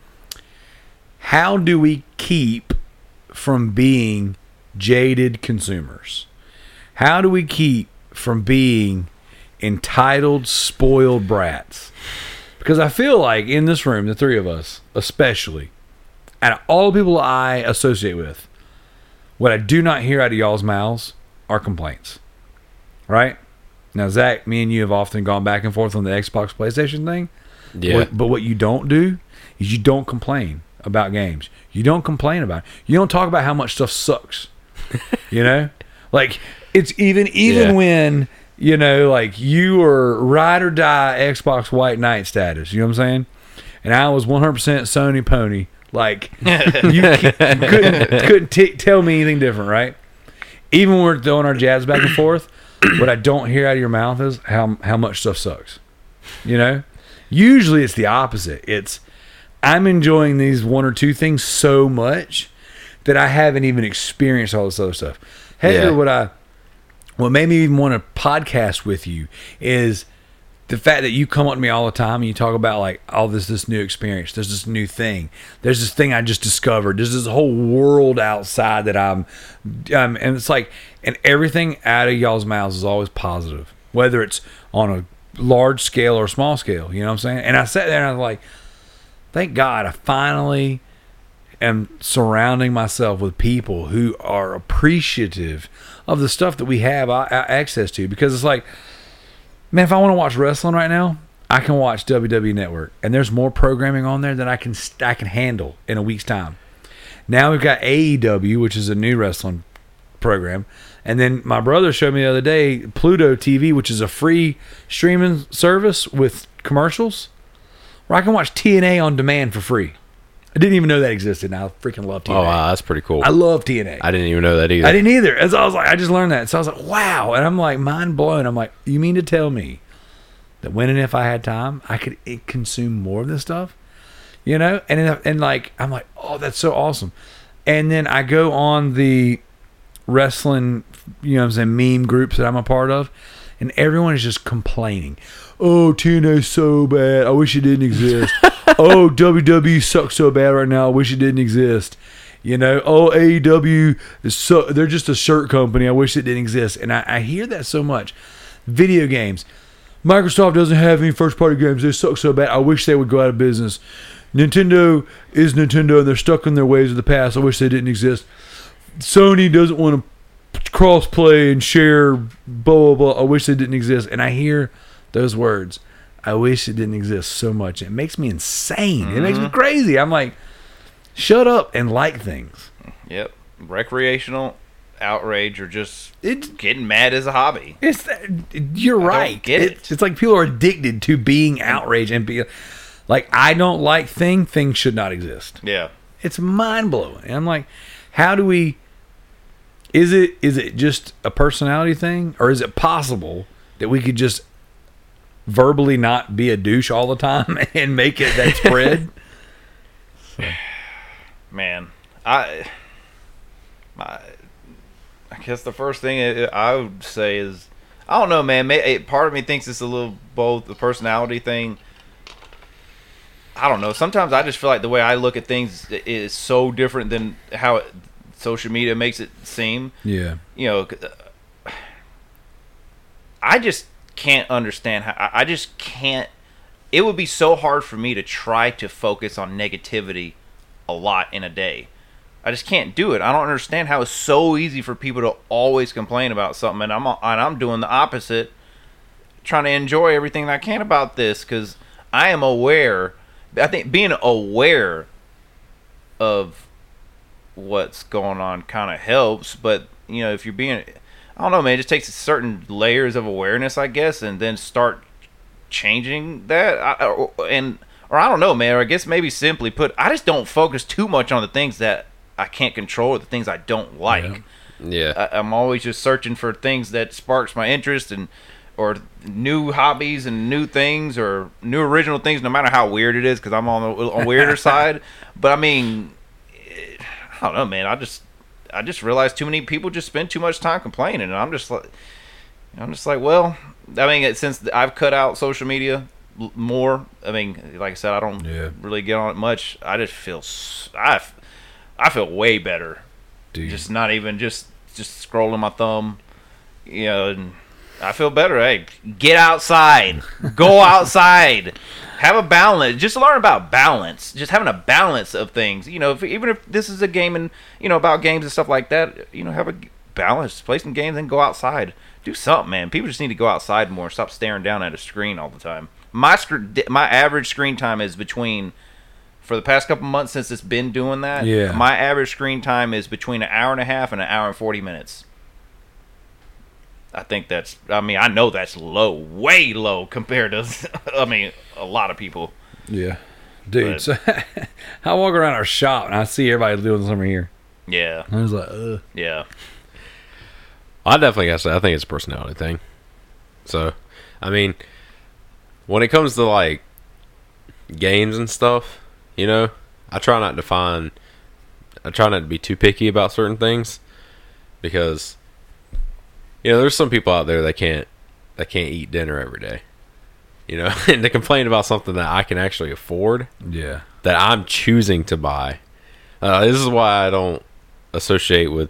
how do we keep from being jaded consumers? How do we keep from being entitled, spoiled brats? Because I feel like in this room, the three of us, especially, out of all the people I associate with, what I do not hear out of y'all's mouths are complaints. Right? Now, Zach, me and you have often gone back and forth on the Xbox PlayStation thing. Yeah. What- but what you don't do is you don't complain about games. You don't complain about. It. You don't talk about how much stuff sucks. You know, like it's even even Yeah. when you know like you were ride or die Xbox White Knight status. You know what I'm saying? And I was 100% Sony pony. Like you c- couldn't couldn't t- tell me anything different, right? Even when we're throwing our jabs back and forth, what I don't hear out of your mouth is how how much stuff sucks. You know, usually it's the opposite. It's I'm enjoying these one or two things so much that I haven't even experienced all this other stuff. Heck, Yeah. what I what made me even want to podcast with you is the fact that you come up to me all the time and you talk about like all this this new experience there's this new thing there's this thing i just discovered there's this whole world outside that i'm um, and it's like and everything out of y'all's mouths is always positive whether it's on a large scale or small scale. You know what I'm saying? And I sat there and I was like, thank God I finally am surrounding myself with people who are appreciative of the stuff that we have access to because it's like, man, if I want to watch wrestling right now, I can watch WWE Network, and there's more programming on there than I can I can handle in a week's time. Now we've got AEW, which is a new wrestling program, and then my brother showed me the other day Pluto TV, which is a free streaming service with commercials, where I can watch TNA on demand for free. I didn't even know that existed. And I freaking love TNA. Oh, wow, that's pretty cool. I love TNA. I didn't even know that either. I didn't either. As I was like, I just learned that. So I was like, wow. And I'm like, mind blown. I'm like, you mean to tell me that when and if I had time, I could consume more of this stuff? You know? And, and, and like, I'm like, oh, that's so awesome. And then I go on the wrestling, you know what I'm saying, meme groups that I'm a part of, and everyone is just complaining. Oh, TNA's so bad. I wish it didn't exist. oh, WWE sucks so bad right now. I wish it didn't exist. You know, oh AEW so they're just a shirt company. I wish it didn't exist. And I, I hear that so much. Video games. Microsoft doesn't have any first party games. They suck so bad. I wish they would go out of business. Nintendo is Nintendo and they're stuck in their ways of the past. I wish they didn't exist. Sony doesn't want to cross play and share blah blah blah. I wish they didn't exist. And I hear those words. I wish it didn't exist so much. It makes me insane. It makes me mm-hmm. crazy. I'm like, shut up and like things. Yep. Recreational outrage or just It getting mad as a hobby. It's you're don't right. get it. It's, it's like people are addicted to being outraged and be like, I don't like thing. Things should not exist. Yeah. It's mind blowing. I'm like, how do we? Is it is it just a personality thing, or is it possible that we could just verbally not be a douche all the time and make it that spread? Man, I, I, I guess the first thing I I would say is, I don't know, man. It, part of me thinks it's a little both the personality thing. I don't know. Sometimes I just feel like the way I look at things is so different than how it, social media makes it seem. yeah. You know, uh, I just can't understand how. I- I just can't. It would be so hard for me to try to focus on negativity a lot in a day. I just can't do it. I don't understand how it's so easy for people to always complain about something, and I'm and I'm doing the opposite, trying to enjoy everything I can about this because I am aware. I think being aware of what's going on kind of helps, but you know if you're being, I don't know, man, it just takes certain layers of awareness, I guess, and then start changing that I, or, and or I don't know, man. Or I guess maybe simply put, I just don't focus too much on the things that I can't control or the things I don't like. yeah. I, I'm always just searching for things that sparks my interest and or new hobbies and new things or new original things, no matter how weird it is, because I'm on the on weirder side. But I mean, I don't know, man. I just I just realized too many people just spend too much time complaining, and I'm just like, I'm just like, well, I mean, since I've cut out social media more, I mean, like I said, I don't Yeah. really get on it much. I just feel I, I feel way better Dude. just not even just just scrolling my thumb you know and i feel better hey. Get outside. Go outside. Have a balance. Just learn about balance. Just having a balance of things. You know if, even if this is a game and you know about games and stuff like that you know have a balance. Play some games and go outside. Do something man. People just need to go outside more. Stop staring down at a screen all the time. My screen my average screen time is between for the past couple months since it's been doing that, Yeah. my average screen time is between an hour and a half and an hour and 40 minutes. I think that's, I mean, I know that's low, way low compared to, I mean, a lot of people. Yeah. Dude, But- so I walk around our shop and I see everybody doing something here. Yeah, I was like, ugh. yeah. I definitely gotta I think it's a personality thing. So, I mean, when it comes to like games and stuff, you know, I try not to find. I try not to be too picky about certain things because you know there's some people out there that can't that can't eat dinner every day. You know, and to complain about something that I can actually afford Yeah. that I'm choosing to buy. Uh, this is why I don't associate with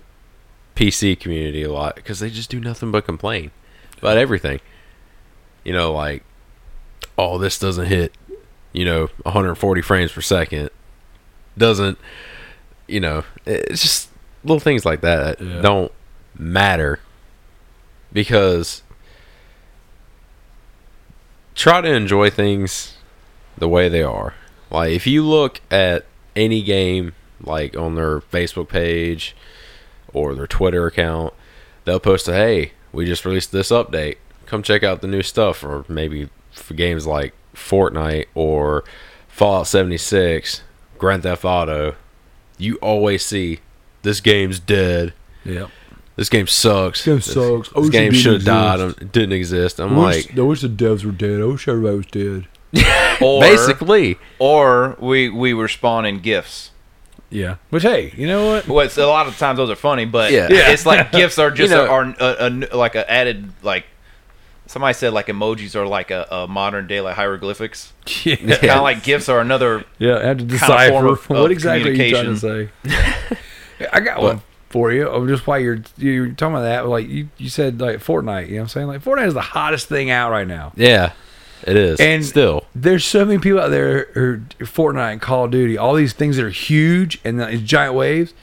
PC community a lot because they just do nothing but complain about everything. You know, like oh, this doesn't hit, you know, 140 frames per second. Doesn't, you know, it's just little things like that Yeah. don't matter because try to enjoy things the way they are. Like if you look at any game like on their Facebook page or their Twitter account, they'll post a hey, we just released this update. Come check out the new stuff or maybe for games like Fortnite or Fallout 76, Grand Theft Auto, you always see this game's dead. Yep. This game sucks. Game This- sucks. I This game should have died. It didn't exist. I'm I wish, like, I wish the devs were dead. I wish everybody was dead. Or, basically, or we we were spawning gifts. Yeah. Which hey, you know what? Well, a lot of times those are funny, but Yeah. yeah. it's like gifts are just You know- are a, a, like a added like. Somebody said like emojis are like a, a modern day like hieroglyphics. Yeah. Kind of like gifts are another. Yeah, I have to form decipher of- what of exactly are you trying to say. I got But- one for you. Oh, Just why you're you're talking about that, like you, you said like Fortnite. You know what I'm saying? Like Fortnite is the hottest thing out right now. yeah, it is. And- still, There's so many people out there who are Fortnite and Call of Duty, all these things that are huge and these giant waves.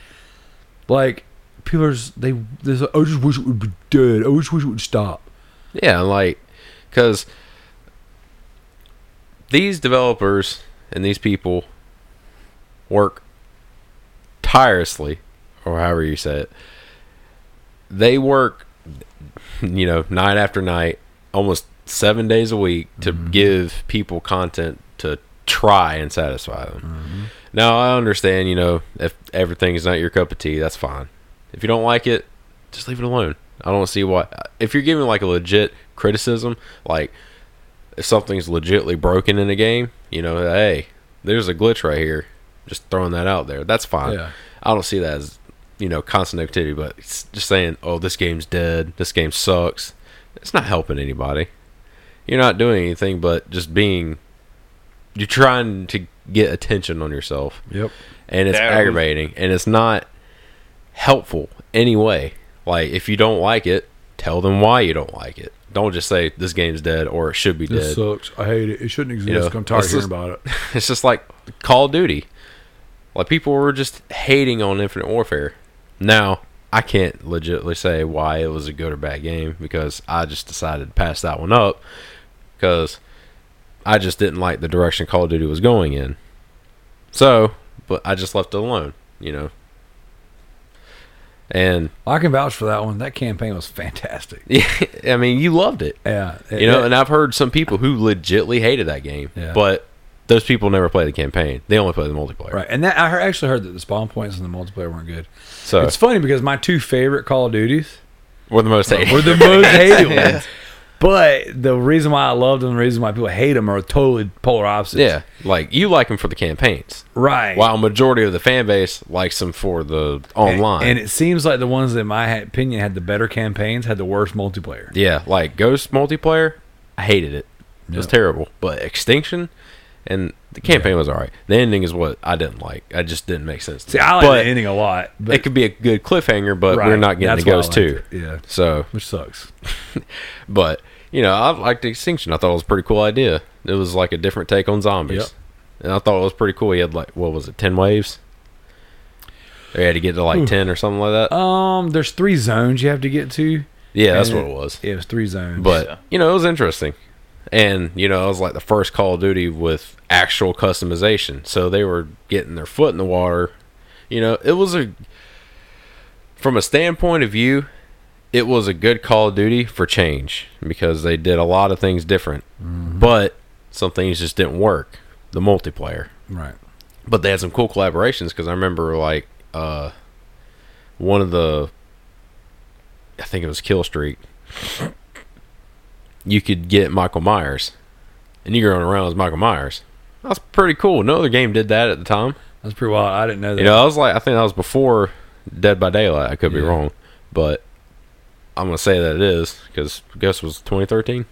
Like people are just, they there's like, I just wish it would be dead. I just wish it would stop. yeah, like because these developers and these people work tirelessly, or however you say it. They work, you know, night after night, almost seven days a week to mm-hmm. give people content to try and satisfy them. Mm-hmm. Now I understand, you know, if everything is not your cup of tea, that's fine. If you don't like it, just leave it alone. I don't see why. If you're giving like a legit criticism, like if something's legitly broken in a game, you know, hey, there's a glitch right here. Just throwing that out there. That's fine. Yeah. I don't see that as you know constant activity, but just saying, oh, this game's dead. This game sucks. It's not helping anybody. You're not doing anything but just being. You're trying to get attention on yourself Yep. and it's That was- aggravating and it's not helpful anyway. Like if you don't like it, tell them why you don't like it. Don't just say this game's dead or it should be This dead. sucks. I hate it. It shouldn't exist. You know, I'm tired of hearing just- about it. it's just like Call of Duty. Like people were just hating on Infinite Warfare. Now I can't legitimately say why it was a good or bad game because I just decided to pass that one up because I just didn't like the direction Call of Duty was going in. So, but I just left it alone, you know. And I can vouch for that one. That campaign was fantastic. yeah, I mean, you loved it, Yeah. you know. And I've heard some people who legitly hated that game, Yeah. but those people never play the campaign; they only play the multiplayer. right. And that I heard, actually heard that the spawn points in the multiplayer weren't good. So It's funny because my two favorite Call of Duties we're the most hated. were the most hated ones. But the reason why I loved them, the reason why people hate them, are totally polar opposites. Yeah, like you like them for the campaigns, Right. while majority of the fan base likes them for the online. And, and it seems like the ones that, in my opinion, had the better campaigns had the worst multiplayer. yeah, like Ghost multiplayer, I hated it. It was Yeah. terrible. But Extinction and the campaign was alright. The ending is what I didn't like. I just didn't make sense. To See, me. I like but the ending a lot. But it could be a good cliffhanger, but right, we're not getting that's the Ghost too. it. Yeah. So, Which sucks. but you know, I liked Extinction. I thought it was a pretty cool idea. It was like a different take on zombies, Yep. and I thought it was pretty cool. He had like what was it, ten waves? They had to get to like Ooh. ten or something like that. Um, there's three zones you have to get to. yeah, that's what it was. It was three zones. But you know, it was interesting, and you know, it was like the first Call of Duty with actual customization. So they were getting their foot in the water. You know, it was a from a standpoint of view, it was a good Call of Duty for change because they did a lot of things different, but some things just didn't work. The multiplayer, right. but they had some cool collaborations because I remember like uh, one of the, I think it was Kill Streak. You could get Michael Myers, and you're going around as Michael Myers. That's pretty cool. No other game did that at the time. That's pretty wild. I didn't know that. You know, I was like, I think that was before Dead by Daylight. I could be wrong, but I'm gonna say that it is because I guess it was 2013.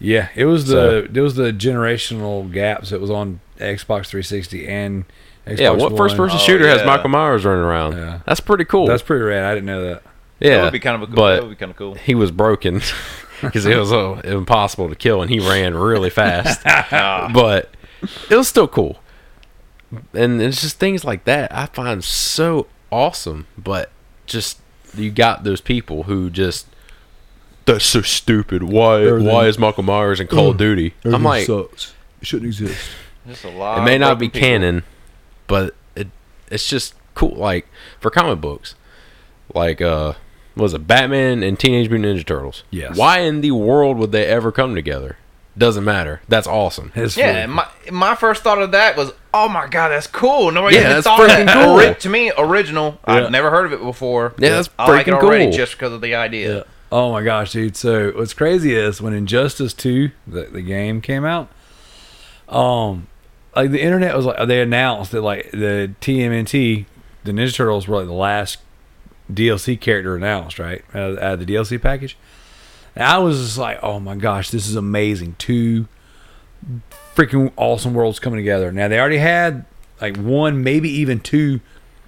yeah, it was the it was the generational gaps. It was on Xbox 360 and Xbox yeah, what One. first person Oh, shooter has. Michael Myers running around? Yeah. That's pretty cool. That's pretty rad. I didn't know that. yeah, that would be kind of a, but that would be kind of cool. he was broken. because it was uh, impossible to kill, and he ran really fast. but it was still cool, and it's just things like that I find so awesome. But just you got those people who just that's so stupid. Why? Everything- Why is Michael Myers in Call of Duty? I'm like, sucks. It shouldn't exist. Just a lot. it may not be people. canon, but it it's just cool. Like for comic books, like uh, what was it Batman and Teenage Mutant Ninja Turtles? Yes. Why in the world would they ever come together? Doesn't matter. That's awesome. It's Yeah, really- and my my first thought of that was, oh my god, that's cool. Nobody Yeah, even that's thought freaking that. cool. Ori- to me, original. Yeah. I've never heard of it before. Yeah, that's I like it freaking already cool. just because of the idea. Yeah. Oh my gosh, dude. So what's crazy is when Injustice 2, the, the game came out, um, like the internet was like they announced that like the TMNT, the Ninja Turtles were like the last DLC character announced, right? Out of, the DLC package. And I was just like, oh my gosh, this is amazing. Two freaking awesome worlds coming together. Now they already had like one, maybe even two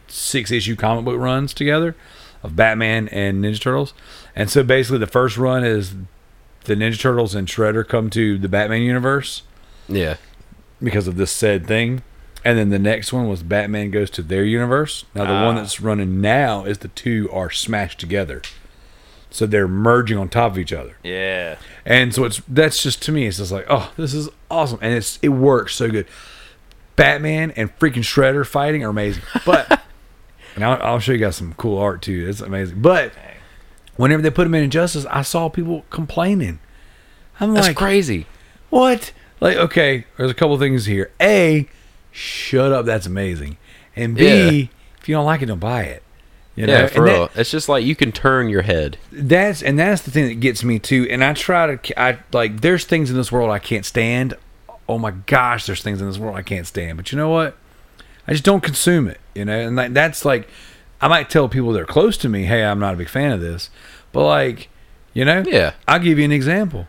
six issue comic book runs together of Batman and Ninja Turtles. And so basically the first run is the Ninja Turtles and Shredder come to the Batman universe Yeah. because of this said thing. And then the next one was Batman goes to their universe. Now the one Ah. that's running now is the two are smashed together. So they're merging on top of each other. Yeah. And so it's that's just to me, it's just like, oh, this is awesome, and it's it works so good. Batman and freaking Shredder fighting are amazing, but and I'll, I'll show you guys some cool art too. It's amazing. But whenever they put him in Injustice, I saw people complaining. I'm That's like, crazy. what? Like, okay, there's a couple things here. A, shut up, that's amazing. And B, Yeah. if you don't like it, don't buy it. You know? Yeah, for that- real. it's just like you can turn your head. that's and that's the thing that gets me too and i try to i like there's things in this world i can't stand oh my gosh there's things in this world i can't stand but you know what i just don't consume it you know and like that's like i might tell people that are close to me hey i'm not a big fan of this but like you know Yeah. i'll give you an example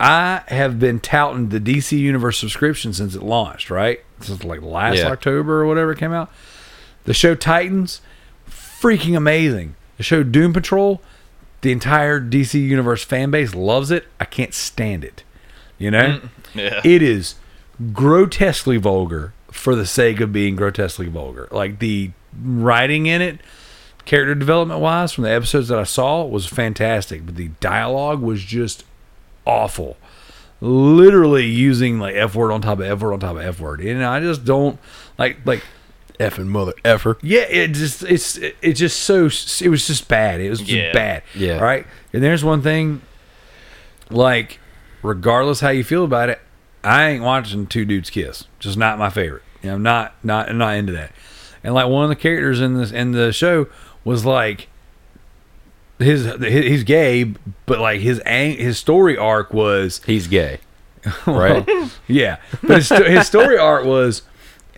i have been touting the dc universe subscription since it launched right since like last Yeah. october or whatever it came out the show titans freaking amazing. The show Doom Patrol, the entire DC Universe fan base loves it. I can't stand it. You know? Mm, yeah. It is grotesquely vulgar for the sake of being grotesquely vulgar. Like the writing in it, character development wise, from the episodes that I saw, was fantastic. But the dialogue was just awful. Literally using like F word on top of F word on top of F word. And I just don't like like Effing mother effer. yeah, it just it's it, it just so it was just bad. It was just Yeah. bad. Yeah. Right. And there's one thing, like, regardless how you feel about it, I ain't watching two dudes kiss. Just not my favorite. You know, I'm not not I'm not into that. And like one of the characters in this in the show was like his he's gay, but like his ang- his story arc was He's gay. Right? yeah, but his, his story art was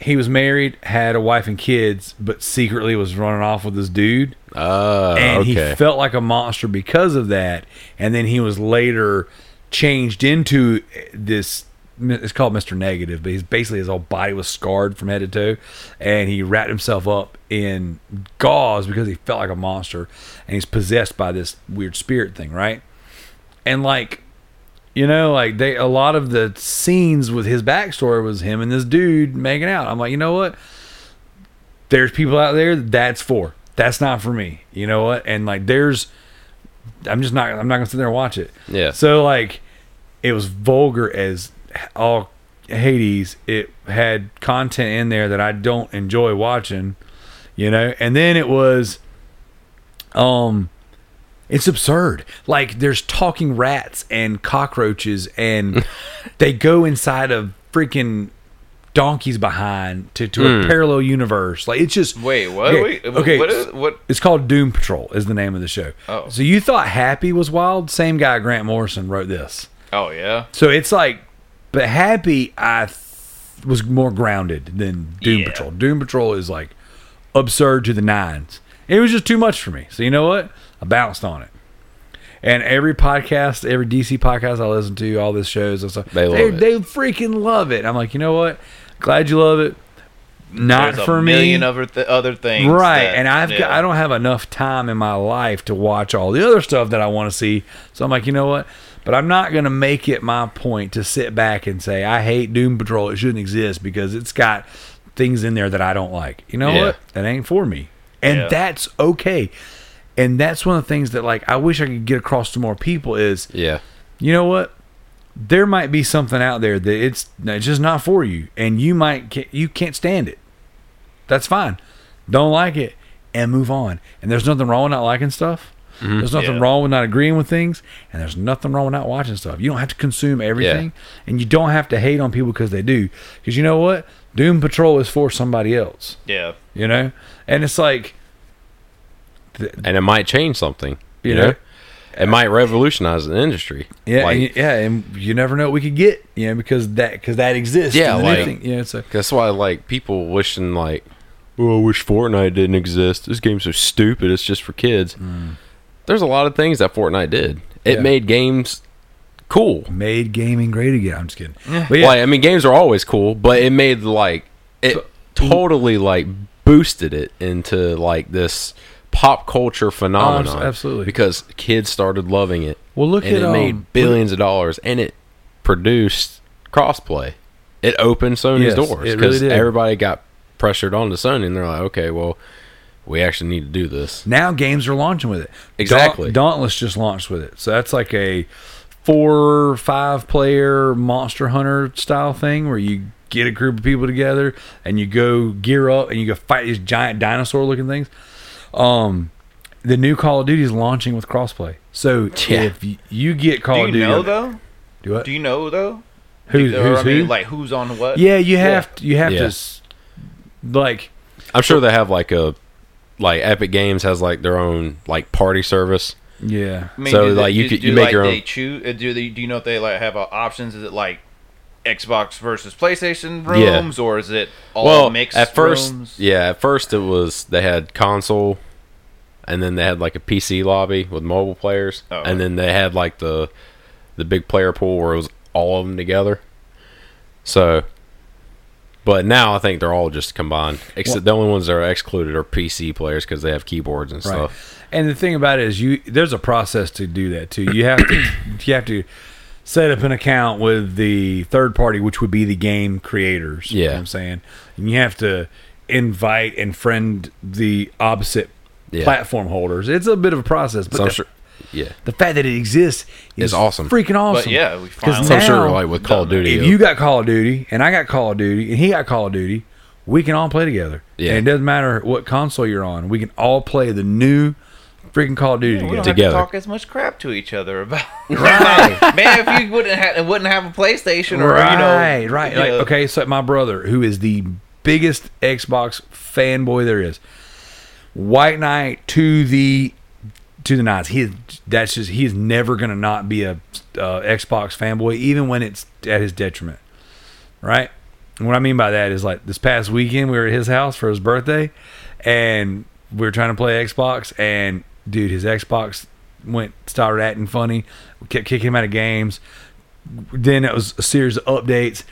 he was married, had a wife and kids, but secretly was running off with this dude, Uh, and okay. he felt like a monster because of that. And then he was later changed into this. It's called Mister Negative, but he's basically his whole body was scarred from head to toe, and he wrapped himself up in gauze because he felt like a monster, and he's possessed by this weird spirit thing, right? And like you know, like they a lot of the scenes with his backstory was him and this dude making out. I'm like, you know what? There's people out there that that's for. That's not for me. You know what? And like there's I'm just not I'm not gonna sit there and watch it. Yeah. So like it was vulgar as all Hades. It had content in there that I don't enjoy watching, you know. And then it was um it's absurd. Like there's talking rats and cockroaches, and they go inside of freaking donkeys behind to, to a parallel universe. Like it's just Wait, what? Okay, Wait, okay. What is what? It's called Doom Patrol. Is the name of the show. Oh. so you thought Happy was wild? Same guy, Grant Morrison, wrote this. Oh yeah. So it's like, but Happy, I th- was more grounded than Doom Yeah. Patrol. Doom Patrol is like absurd to the nines. It was just too much for me. So you know what? I bounced on it. And every podcast, every DC podcast I listen to, all these shows and stuff, They love they, it. they freaking love it. I'm like, you know what? Glad you love it. not There's for a me. million other th- other things. right that- and i've got i don't have enough time in my life to watch all the other stuff that i want to see so i'm like you know what but i'm not going to make it my point to sit back and say i hate doom patrol. It shouldn't exist because it's got things in there that i don't like. You know Yeah. what? That ain't for me. And Yeah. that's okay. And that's one of the things that like i wish i could get across to more people is Yeah. you know what? There might be something out there that it's, it's just not for you and you might you can't stand it. That's fine. Don't like it and move on. And there's nothing wrong with not liking stuff Mm-hmm. there's nothing Yeah. wrong with not agreeing with things and there's nothing wrong with not watching stuff you don't have to consume everything and you don't have to hate on people because they do because you know what doom patrol is for somebody else Yeah. you know and it's like And it might change something. You You know? know? It might revolutionize the industry. yeah Like, and, you- yeah and you never know what we could get you know because that because that exists Yeah, and the new like- thing, you know it's a That's why, like, people wishing, like, oh, I wish Fortnite didn't exist. This game's so stupid. It's just for kids. Mm. There's a lot of things that Fortnite did. It Yeah. made games cool. made gaming great again. I'm just kidding. But yeah, Like, I mean, games are always cool, but it made, like, it totally, like, boosted it into, like, this pop culture phenomenon. Oh, absolutely. Because kids started loving it. well, look and at it um, made billions of dollars, and it produced crossplay. It opened Sony's Yes, doors it really because everybody got pressured onto Sony, and they're like, okay, well, we actually need to do this. Now games are launching with it. Exactly. Daunt- Dauntless just launched with it, so that's like a four, five player Monster Hunter style thing where you get a group of people together and you go gear up and you go fight these giant dinosaur looking things. Um, the new Call of Duty is launching with crossplay. So Yeah. if you get Call Do of you Duty, know though? Do what? Do you know though? Who- who's I mean, who? like who's on what? yeah, you have to. You have to. Yeah. s- Like I'm sure they have like a like Epic Games has like their own like party service. yeah. I mean, So, do they- like, you do- could- do, you make like, your They own- choose. uh, Do they? Do you know if they like have uh, options? Is it like Xbox versus PlayStation Yeah. rooms, or is it all well, mixed? at first, rooms? yeah, at first it was they had console, and then they had like a PC lobby with mobile players, Oh. and then they had like the the big player pool where it was all of them together. So, but now I think they're all just combined. Except the only ones that are excluded are PC players because they have keyboards and Right. stuff. And the thing about it is, you there's a process to do that too. You have to you have to set up an account with the third party, which would be the game creators. you know Yeah. what I'm saying, and you have to invite and friend the opposite Yeah. platform holders. It's a bit of a process, but So I'm sure, yeah. the fact that it exists is It's awesome. freaking awesome. But yeah, we 'Cause finally. So I'm sure now- like with Call of Duty, if you got Call of Duty and I got Call of Duty and he got Call of Duty, we can all play together. Yeah. And it doesn't matter what console you're on. We can all play the new freaking Call of Duty we don't together. have to talk as much crap to each other about. Right. man, if you wouldn't have wouldn't have a PlayStation or right, you know, right. you Like, know, okay, so my brother, who is the biggest Xbox fanboy there is, White Knight to the to the nines. He that's just he is never gonna not be a uh, Xbox fanboy, even when it's at his detriment. Right. And what I mean by that is like this past weekend we were at his house for his birthday, and we were trying to play Xbox, and dude, his Xbox went started acting funny, we kept kicking him out of games. Then it was a series of updates.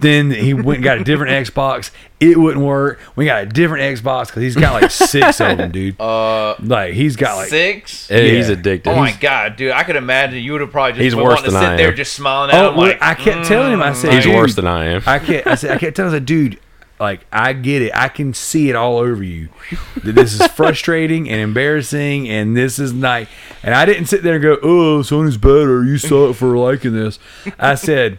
Then he went and got a different Xbox. It wouldn't work. We got a different Xbox because he's got like six of them, dude. uh, Like he's got like six. Hey, he's addicted. Oh my god, dude! I could imagine you would have probably just He's worse wanting to than sit I there am. just smiling at Oh, him well, like I kept telling him, I said, he's worse than I am. I can't. I said I kept telling him, I said, dude, like I get it. I can see it all over you. That this is frustrating and embarrassing, and this is not. And I didn't sit there and go, "Oh, Sony's better. You suck for liking this." I said.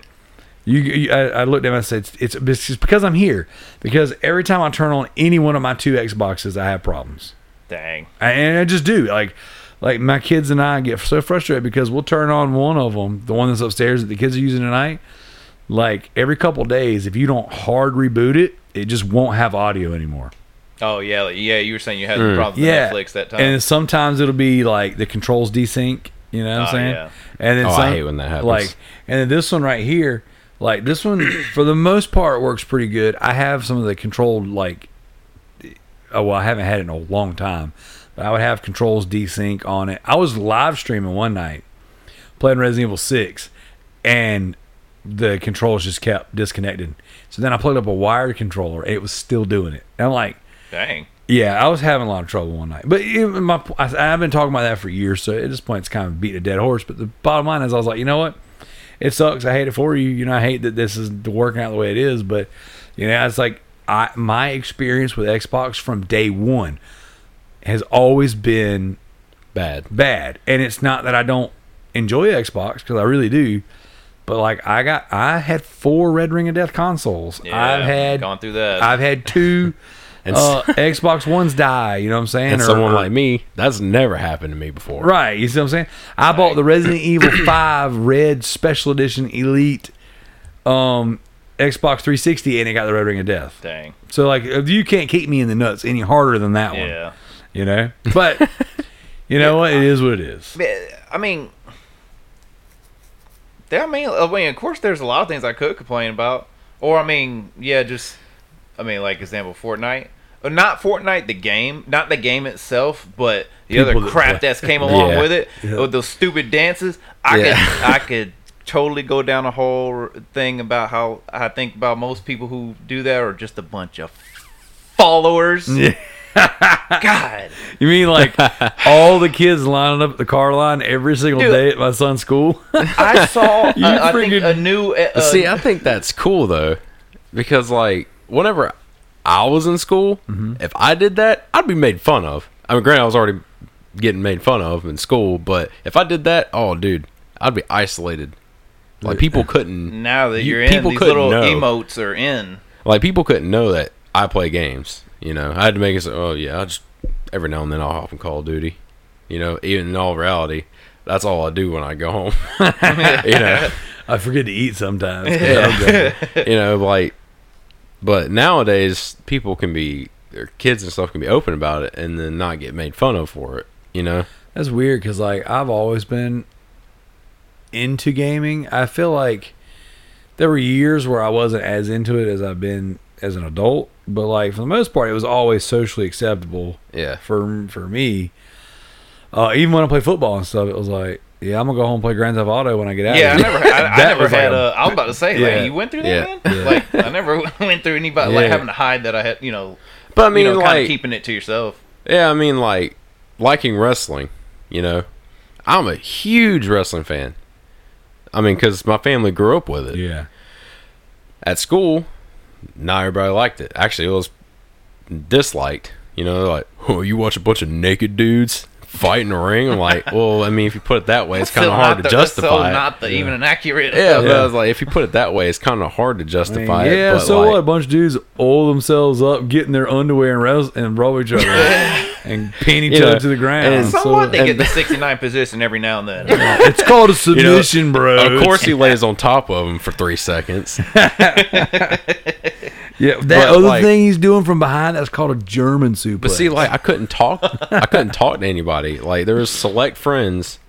You, you I, I looked at him. and I said, "It's, it's just because I'm here. Because every time I turn on any one of my two Xboxes, I have problems. Dang. I, and I just do. Like, like my kids and I get so frustrated because we'll turn on one of them, the one that's upstairs that the kids are using tonight. Like every couple days, if you don't hard reboot it, it just won't have audio anymore. Oh yeah, like, yeah. You were saying you had mm. the problem with yeah, Netflix that time. and sometimes it'll be like the controls desync. You know what I'm Oh, saying? yeah. And then Oh, I hate when that happens. Like, and then this one right here, like this one for the most part works pretty good. I have some of the controlled like, oh well, I haven't had it in a long time, but I would have controls desync on it. I was live streaming one night, playing Resident Evil Six, and the controls just kept disconnected. So then I plugged up a wired controller. And it was still doing it. And I'm like, Dang. yeah, I was having a lot of trouble one night. But it, my, I, I've been talking about that for years. So at this point, it's kind of beating a dead horse. But the bottom line is, I was like, you know what? It sucks. I hate it for you. You know, I hate that this is working out the way it is. But you know, it's like I my experience with Xbox from day one has always been Bad. bad. And it's not that I don't enjoy Xbox because I really do. But like I got, I had four Red Ring of Death consoles. Yeah, I've had, gone through that. I've had two And, uh, Xbox Ones die. You know what I'm saying? and Or- someone or- like me, that's never happened to me before. right? You see what I'm saying? I bought the Resident Evil Five Red Special Edition Elite um, Xbox 360, and it got the Red Ring of Death. Dang. So like, you can't keep me in the nuts any harder than that one. Yeah. You know, but you know what? It is what it is. I mean, yeah, I mean, I mean, of course, there's a lot of things I could complain about, or I mean, yeah, just, I mean, like example, Fortnite, Uh, not Fortnite the game, not the game itself, but the People other crap play. that's came along Yeah. with it, Yeah. with those stupid dances. I Yeah. could, I could totally go down a whole thing about how I think about most people who do that are just a bunch of followers. Yeah. God. You mean like all the kids lining up at the car line every single Dude. day at my son's school? I saw, You uh, I think a new. Uh, See, I think that's cool though, because like whenever I was in school, Mm-hmm. if I did that, I'd be made fun of. I mean, granted, I was already getting made fun of in school, but if I did that, oh, dude, I'd be isolated. Like people couldn't, now that You- you're in, people these couldn't little know. emotes are in. like people couldn't know that I play games. You know, I had to make it. So, oh yeah, I just every now and then I'll hop in Call of Duty. You know, even in all reality, that's all I do when I go home. you know. I forget to eat sometimes. Yeah. you know, like, but nowadays people can be, their kids and stuff can be open about it and then not get made fun of for it. You know, That's weird because like I've always been into gaming. I feel like there were years where I wasn't as into it as I've been as an adult, but like for the most part, it was always socially acceptable yeah, for for me. Uh, even when I play football and stuff, it was like, yeah, I'm gonna go home and play Grand Theft Auto when I get out. Yeah, I of here. never, I, I never was like had. a- a, I was about to say, Yeah. like, you went through that, Yeah. man. Yeah. Like, I never went through anybody like having to hide that I had, you know, but I mean, you know, kind like, keeping it to yourself. yeah, I mean, like liking wrestling. You know, I'm a huge wrestling fan. I mean, because my family grew up with it. Yeah. At school, not everybody liked it. Actually, it was disliked. You know, they're like, oh, you watch a bunch of naked dudes fight in the ring. I'm like, well, I mean, if you put it that way, it's kind of hard to the- justify. So not the, even an accurate. Yeah, but I was like, if you put it that way, it's kind of hard to I mean, justify it. yeah, but so like, what? A bunch of dudes oil themselves up, get in their underwear and, res- and roll each other and pin each other to the ground. and So, So- what? They and- get the 69 position every now and then. it's called a submission, bro. Of course, he lays on top of him for three seconds. Yeah, that But, other like- thing he's doing from behind that's called a German suplex. But see, like, I couldn't talk. I couldn't talk to anybody. Like, there was select friends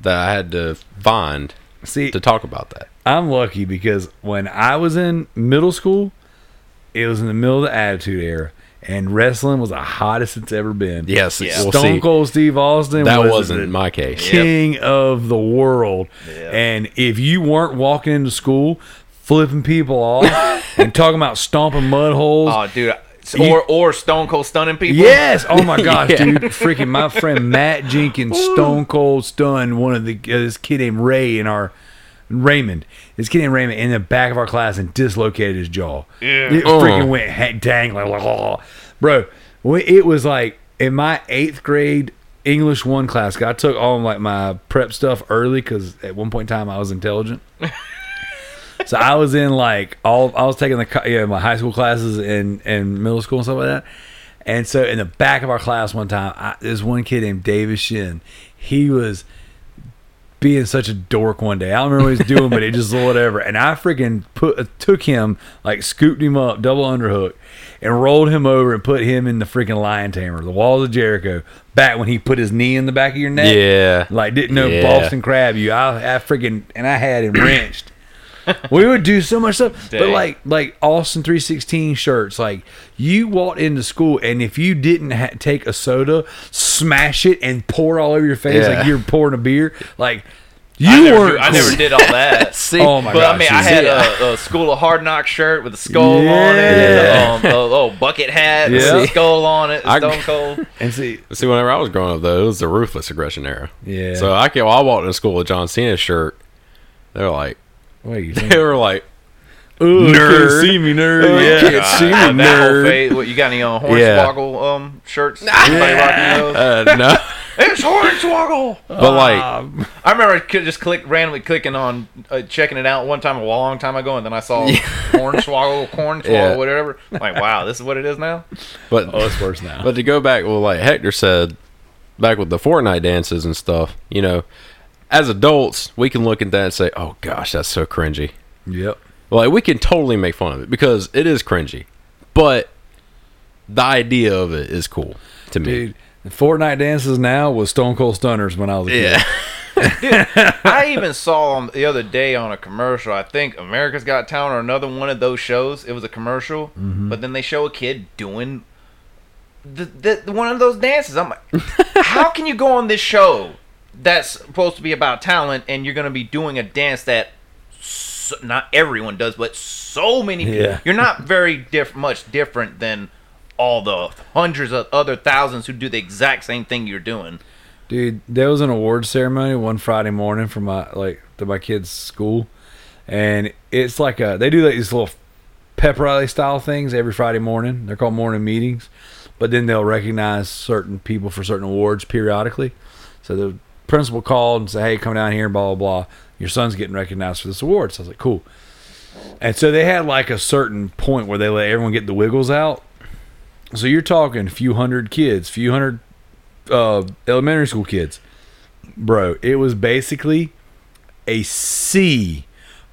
that I had to find see, to talk about that. I'm lucky because when I was in middle school, it was in the middle of the Attitude Era, and wrestling was the hottest it's ever been. Yes, Yeah. we'll Stone see. Cold Steve Austin That was wasn't the my case. king of the world. Yeah. And if you weren't walking into school flipping people off and talking about stomping mud holes, Oh, dude. You- Or or Stone Cold stunning people. Yes. Oh my gosh, Yeah. dude. Freaking my friend Matt Jenkins stone cold stunned one of the uh, this kid named Ray in our Raymond. This kid named Raymond in the back of our class and dislocated his jaw. Yeah. It Oh. freaking went ha- dangling like oh. bro. It was like in my eighth grade English one class. I took all of like my prep stuff early because at one point in time I was intelligent. So I was in like all I was taking the co- yeah my high school classes and and middle school and stuff like that. And so in the back of our class one time, I, there's one kid named Davis Shin. He was being such a dork one day. I don't remember what he was doing, but it just whatever. And I freaking put took him like scooped him up, double underhook, and rolled him over and put him in the freaking lion tamer, the walls of Jericho. Back when he put his knee in the back of your neck, Yeah. like didn't know Yeah. Boston crab you. I, I freaking and I had him wrenched. we would do so much stuff, but like like Austin three sixteen shirts. Like you walked into school, and if you didn't ha- take a soda, smash it and pour it all over your face Yeah. like you're pouring a beer, like. You I never, weren't I never did all that. See, Oh my but gosh, I mean, I had a, a School of Hard Knock shirt with a skull on it, Yeah. and a, um, a little bucket hat with Yeah. a skull on it, I- Stone Cold. And see, see, whenever I was growing up, though, it was the ruthless aggression era. yeah. So I can, I walked into school with John Cena's shirt. They're like, wait, you they were like, Ooh, Nerd. can't see me, nerd. Oh, yeah. can't see me, Uh, nerd. phase- What you got any uh, Yeah. Hornswoggle um shirts? Anybody rocking those? uh, no, It's Hornswoggle. but like, Um, I remember I just click randomly clicking on uh, checking it out one time a long time ago, and then I saw Hornswoggle, Cornswoggle, Yeah. whatever. I'm like, wow, this is what it is now. but oh, it's worse now. But to go back, well, like Hector said, back with the Fortnite dances and stuff, you know, as adults, we can look at that and say, "Oh gosh, that's so cringy." yep. Like we can totally make fun of it because it is cringy, but the idea of it is cool to me. Dude, the Fortnite dances now was Stone Cold Stunners when I was a kid. Yeah, I even saw them the other day on a commercial. I think America's Got Talent or another one of those shows. It was a commercial, Mm-hmm. but then they show a kid doing the, the, the- one of those dances. I'm like, how can you go on this show that's supposed to be about talent and you're going to be doing a dance that so, not everyone does, but so many people. Yeah. You're not very diff- much different than all the hundreds of other thousands who do the exact same thing you're doing. Dude, there was an award ceremony one Friday morning for my like to my kids' school, and it's like a they do like these little pep rally style things every Friday morning. They're called morning meetings, but then they'll recognize certain people for certain awards periodically. So the principal called and said, "Hey, come down here, blah blah blah. Your son's getting recognized for this award." So I was like, "Cool." And so they had like a certain point where they let everyone get the wiggles out. So you're talking a few hundred kids, few hundred uh, elementary school kids, bro. It was basically a sea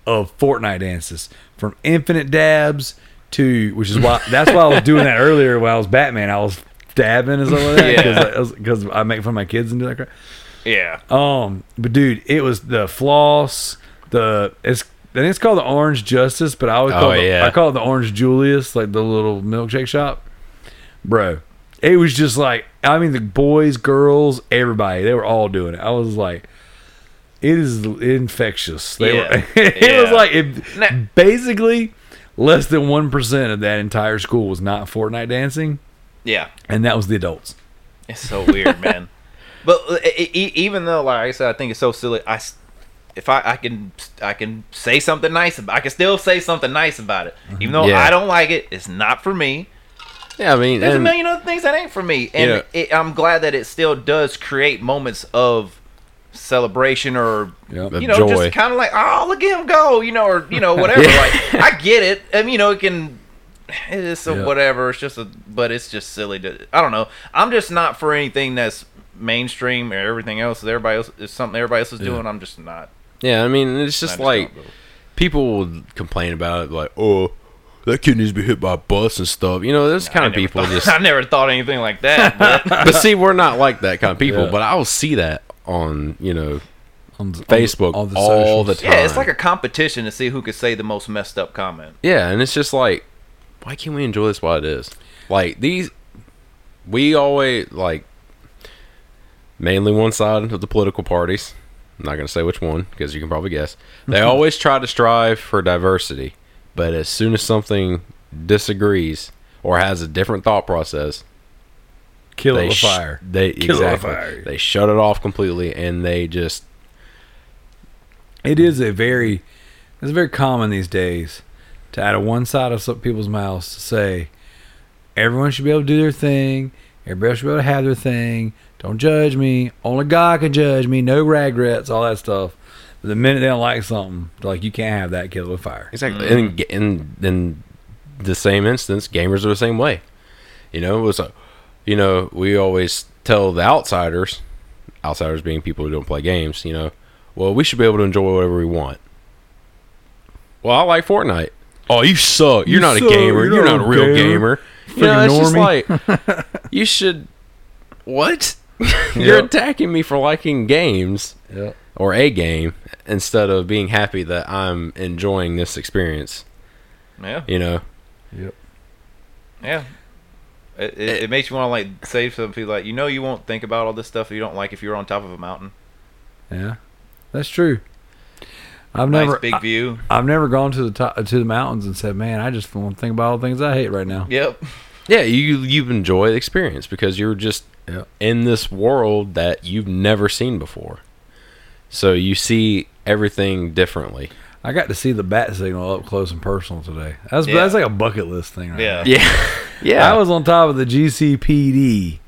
of Fortnite dances from infinite dabs to, which is why that's why I was doing that earlier when I was Batman. I was dabbing and stuff like that Yeah. because I, make fun of my kids and do that crap. Yeah. Um, but dude, it was the floss, the it's I think it's called the Orange Justice, but I always call Oh, it, yeah. I call it the Orange Julius, like the little milkshake shop. Bro, it was just like I mean the boys, girls, everybody, they were all doing it. I was like, it is infectious. They Yeah. were, it was like it, basically less than one percent of that entire school was not Fortnite dancing, Yeah. and that was the adults. It's so weird, man. But uh, e- e- even though, like I said, I think it's so silly. I, if I, I can, I can say something nice. About, I can still say something nice about it, even though Yeah. I don't like it. It's not for me. yeah. I mean, There's a million other things that ain't for me, and Yeah. it, I'm glad that it still does create moments of celebration or Yep. You know joy. just kind of like oh look at him go you know or you know whatever Yeah. like i get it I mean, you know it can it is a Yeah. whatever it's just a but it's just silly to i don't know i'm just not for anything that's mainstream or everything else that everybody else is something everybody else is doing i'm just not yeah. I mean, it's just just like people would complain about it, like, oh, that kid needs to be hit by a bus and stuff. You know, those kind I of people thought- just. i never thought anything like that but but see, we're not like that kind of people. Yeah. But I will see that on you know On the- Facebook on the all the socials. time. yeah it's like a competition to see who could say the most messed up comment Yeah, and it's just like, why can't we enjoy this while it is? Like these, we always like mainly one side of the political parties. I'm not gonna say which one because you can probably guess. They always try to strive for diversity, but as soon as something disagrees or has a different thought process, kill it with sh- fire. They Kill exactly fire. they shut it off completely, and they just It is a very, it's very common these days to out of one side of some people's mouths to say, everyone should be able to do their thing. Everybody should be able to have their thing. Don't judge me. Only God can judge me. No regrets. All that stuff. But the minute they don't like something, like you can't have that. Kill it with fire. Exactly. Mm-hmm. And in, in the same instance, gamers are the same way. You know, it was a, you know, we always tell the outsiders, outsiders being people who don't play games, you know, well, we should be able to enjoy whatever we want. Well, I like Fortnite. Oh, you suck. You're You not suck. a gamer. You're You're, not not, a a real gamer. gamer. You know, it's just normie. like you should. What? You're Yep. attacking me for liking games Yep. or a game instead of being happy that I'm enjoying this experience. yeah You know, Yep. Yeah. It, it, it makes you want to like say to some people like you know you won't think about all this stuff you don't like if you're on top of a mountain. Yeah. That's true. I've Nice never, big view. I, have never gone to the top to the mountains and said, "Man, I just want to think about all the things I hate right now." Yep. Yeah, you you enjoy the experience because you're just Yeah. in this world that you've never seen before. So you see everything differently. I got to see the bat signal up close and personal today. That's Yeah. that's like a bucket list thing. Right Yeah. Yeah, yeah. I was on top of the GCPD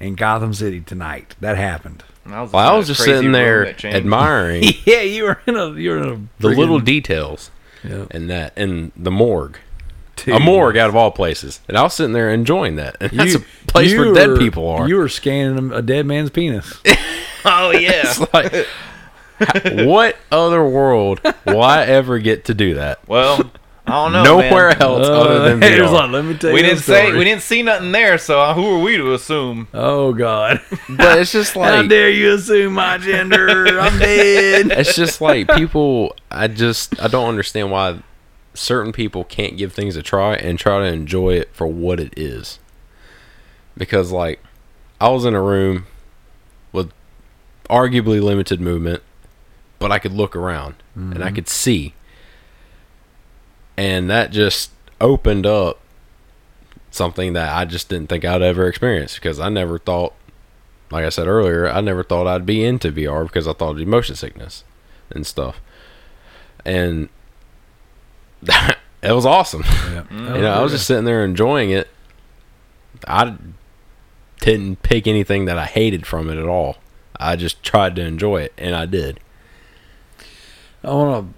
in Gotham City tonight. That happened. I was, well, I was just sitting there admiring yeah, you were in a you were in a the friggin- little details yeah. and that and the morgue. Dude. A morgue out of all places, and I was sitting there enjoying that. And that's You- a place you where dead were- people are. You were scanning a dead man's penis. Oh yeah. It's like, what other world will I ever get to do that? well, I don't know. Nowhere man. else other than Uh, it was VR. like, let me tell We you. a didn't say we didn't see nothing there, so uh, who are we to assume? Oh God! but it's just like How dare you assume my gender? I'm dead. it's just like people. I just I don't understand why certain people can't give things a try and try to enjoy it for what it is. Because like I was in a room with arguably limited movement, but I could look around and I mm-hmm. could see. And that just opened up something that I just didn't think I'd ever experience because I never thought like I said earlier, I never thought I'd be into VR because I thought it'd be motion sickness and stuff. And that it was awesome. Yeah. you know, I was just sitting there enjoying it. I didn't pick anything that I hated from it at all. I just tried to enjoy it, and I did. I want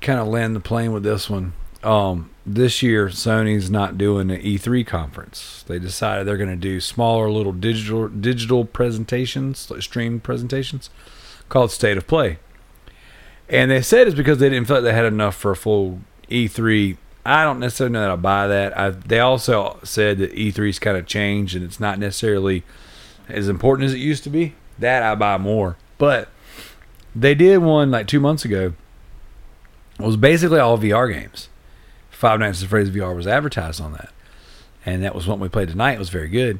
to kind of land the plane with this one. Um, this year, Sony's not doing an E3 conference. They decided they're going to do smaller little digital digital presentations, like streamed presentations, called State of Play. And they said it's because they didn't feel like they had enough for a full E3. I don't necessarily know that I buy that. I, they also said that E3's kind of changed and it's not necessarily as important as it used to be. That I buy more. But they did one like two months ago. It was basically all VR games. Five Nights at Freddy's VR was advertised on that, and that was what we played tonight. It was very good,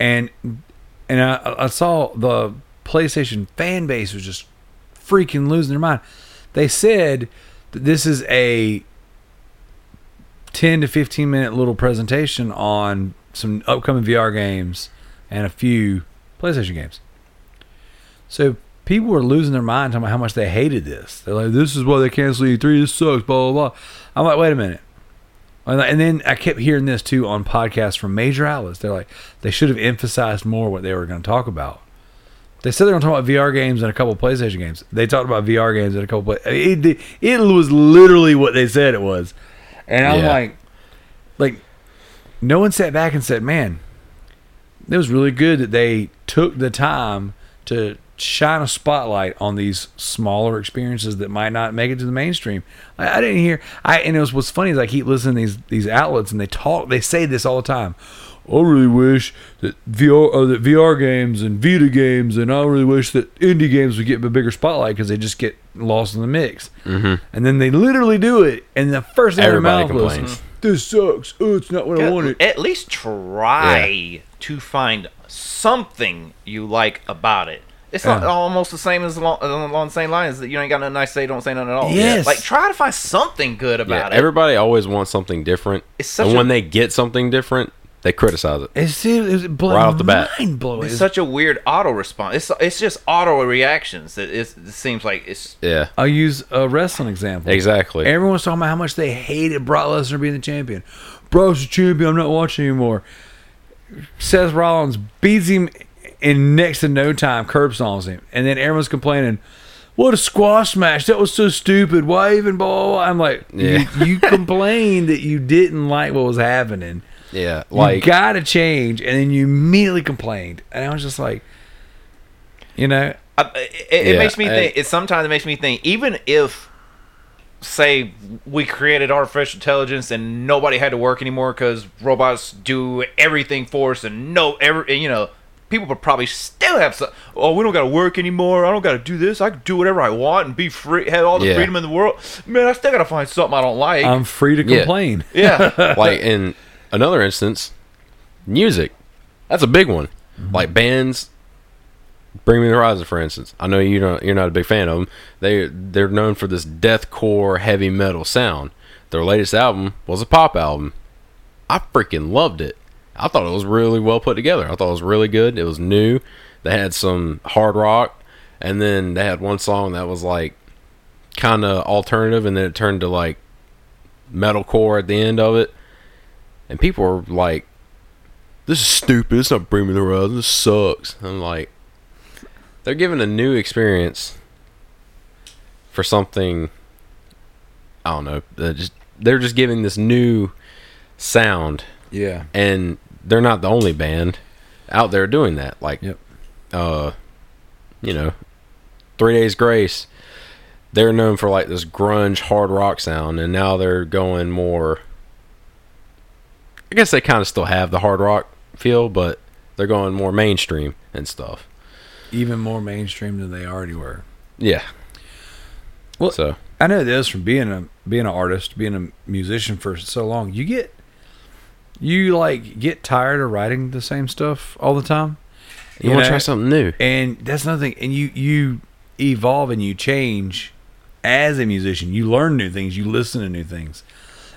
and and I, I saw the PlayStation fan base was just freaking losing their mind. They said that this is a ten to fifteen minute little presentation on some upcoming VR games and a few PlayStation games. So people were losing their mind talking about how much they hated this. They're like, "This is why they canceled E3. This sucks." Blah blah blah. I'm like, "Wait a minute." And then I kept hearing this too on podcasts from major outlets. They're like, they should have emphasized more what they were going to talk about. They said they were going to talk about VR games and a couple PlayStation games. They talked about VR games and a couple. Play- it, it it was literally what they said it was, and I'm Yeah. like, like, no one sat back and said, "Man, it was really good that they took the time to shine a spotlight on these smaller experiences that might not make it to the mainstream. I, I didn't hear. I and it was what's funny is I keep listening to these these outlets and they talk. They say this all the time. I really wish that VR or that VR games and Vita games and I really wish that indie games would get a bigger spotlight because they just get lost in the mix. Mm-hmm. And then they literally do it, and the first thing out of their Everybody mouth was, complains. "This sucks. Oh, it's not what I wanted." At least try to find something you like about it. It's not Yeah. almost the same as along, along the same lines that you ain't got nothing nice to say, don't say nothing at all. Yes. Like try to find something good Yeah, about it. everybody always wants something different, It's such and a- when they get something different, they criticize it. It's, it's blow, Right off the bat. mind blowing. It's such a weird auto response. It's it's just auto reactions. That it seems like it's Yeah, I'll use a wrestling example. exactly. Everyone's talking about how much they hated Brock Lesnar being the champion. Brock's the champion. I'm not watching anymore. Seth Rollins beats him in next to no time, curb stomps him, and then everyone's complaining. What a squash match! That was so stupid. Why even blah? blah, blah?" I'm like, Yeah. you, you complained that you didn't like what was happening. Yeah, like You like gotta change, and then you immediately complained, and I was just like, you know, I, it, it Yeah, makes me I- think. It sometimes it makes me think. Even if, say, we created artificial intelligence and nobody had to work anymore because robots do everything for us, and no, every you know, people would probably still have some. Oh, we don't got to work anymore. I don't got to do this. I can do whatever I want and be free. Have all the Yeah. freedom in the world. Man, I still got to find something I don't like. I'm free to complain. yeah, like in another instance, music. That's a big one. Mm-hmm. Like bands Bring Me the Horizon, for instance. I know you don't, you're not a big fan of them. They they're known for this deathcore heavy metal sound. Their latest album was a pop album. I freaking loved it. I thought it was really well put together. I thought it was really good. It was new. They had some hard rock, and then they had one song that was like kind of alternative, and then it turned to like metalcore at the end of it. And people are like, "This is stupid. It's not Bring Me the Horizon. This sucks." I'm like, they're giving a new experience for something. I don't know. They're just they're just giving this new sound, Yeah. and they're not the only band out there doing that. Like, Yep. uh, you know, Three Days Grace. They're known for like this grunge hard rock sound, and now they're going more. I guess they kind of still have the hard rock feel, but they're going more mainstream and stuff. Even more mainstream than they already were. Yeah. Well- so I know this from being a being an artist, being a musician for so long. You get you like get tired of writing the same stuff all the time. you, want to try something new? And that's another thing. And you you evolve and you change as a musician. You learn new things. You listen to new things.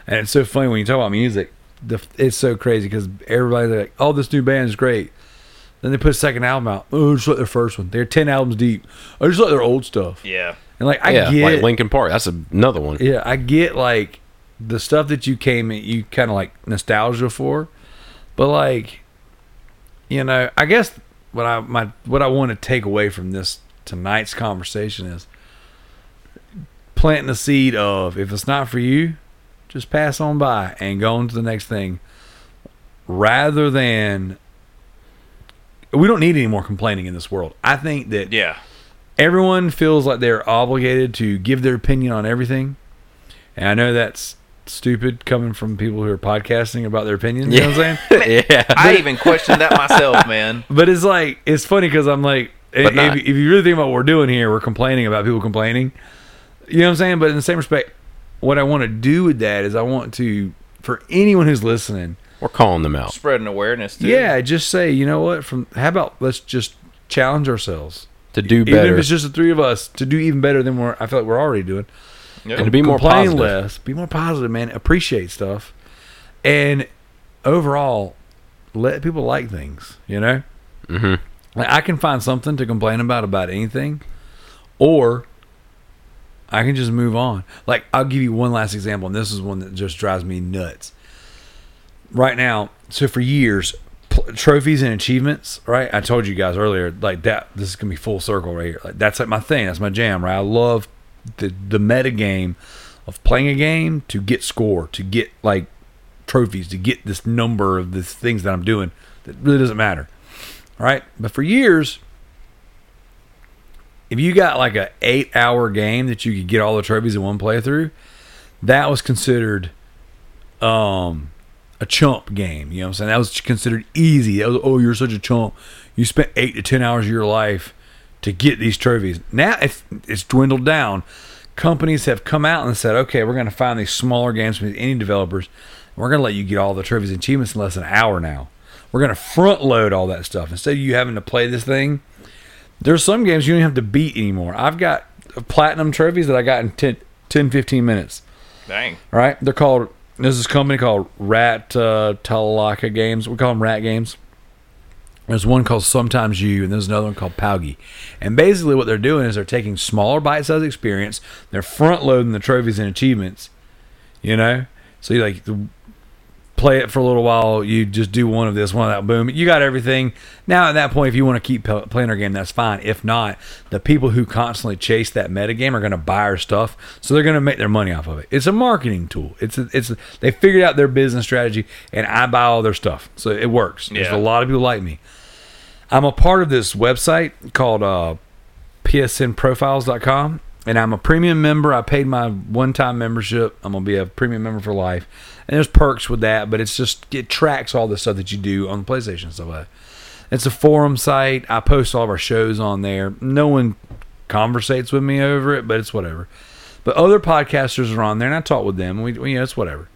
And it's so funny when you talk about music. The, it's so crazy because everybody's like, "Oh, this new band is great." Then they put a second album out. Oh, just like their first one. They're ten albums deep. I just like their old stuff. Yeah. And like I yeah, get, like Linkin Park. That's another one. yeah, I get like the stuff that you came in, you kind of like nostalgia for, but like, you know, I guess what I my what I want to take away from this tonight's conversation is planting the seed of if it's not for you, just pass on by and go on to the next thing, rather than. We don't need any more complaining in this world. I think that Yeah. everyone feels like they're obligated to give their opinion on everything. And I know that's stupid coming from people who are podcasting about their opinions. You know what I'm saying? yeah. I even questioned that myself, man. But it's like, it's funny because I'm like, if, if you really think about what we're doing here, we're complaining about people complaining. You know what I'm saying? But in the same respect, what I want to do with that is I want to, for anyone who's listening, We're calling them out. Spreading awareness too. yeah, just say, you know what? From how about let's just challenge ourselves To do even better. if it's just the three of us to do even better than we're I feel like we're already doing. Yep. and to be more complain positive. less, be more positive, man. Appreciate stuff, and overall, let people like things. You know, hmm like I can find something to complain about about anything, or I can just move on. Like I'll give you one last example, and this is one that just drives me nuts. Right now, so for years, pl- trophies and achievements. Right, I told you guys earlier, like that. This is gonna be full circle right here. Like that's like my thing. That's my jam. Right, I love the the meta game of playing a game to get score, to get like trophies, to get this number of the things that I'm doing. That really doesn't matter. All right. But for years, if you got like a eight hour game that you could get all the trophies in one playthrough, that was considered um a chump game. You know what I'm saying? That was considered easy. Was, oh, you're such a chump. You spent eight to ten hours of your life to get these trophies. Now it's, it's dwindled down. Companies have come out and said, okay, we're going to find these smaller games from any developers. We're going to let you get all the trophies and achievements in less than an hour now. We're going to front load all that stuff. Instead of you having to play this thing, there's some games you don't have to beat anymore. I've got platinum trophies that I got in 10, 10 15 minutes. Dang. All right, they're called. There's this company called Rat uh, Talaka Games. We call them Rat Games. There's one called Sometimes You, and there's another one called Paugi. And basically, what they're doing is they're taking smaller bite-sized experience. They're front-loading the trophies and achievements. You know, so you like the- play it for a little while. You just do one of this, one of that. Boom, you got everything. Now at that point, if you want to keep playing our game, that's fine. If not, the people who constantly chase that metagame are going to buy our stuff, so they're going to make their money off of it. It's a marketing tool. It's a, it's a, they figured out their business strategy, and I buy all their stuff, so it works. There's a lot of people like me. I'm a part of this website called uh, psnprofiles.com, and I'm a premium member. I paid my one-time membership. I'm gonna be a premium member for life, and there's perks with that. But it's just it tracks all the stuff that you do on the PlayStation stuff like. It's a forum site. I post all of our shows on there. No one conversates with me over it, but it's whatever. But other podcasters are on there, and I talk with them. We, we you know, it's whatever.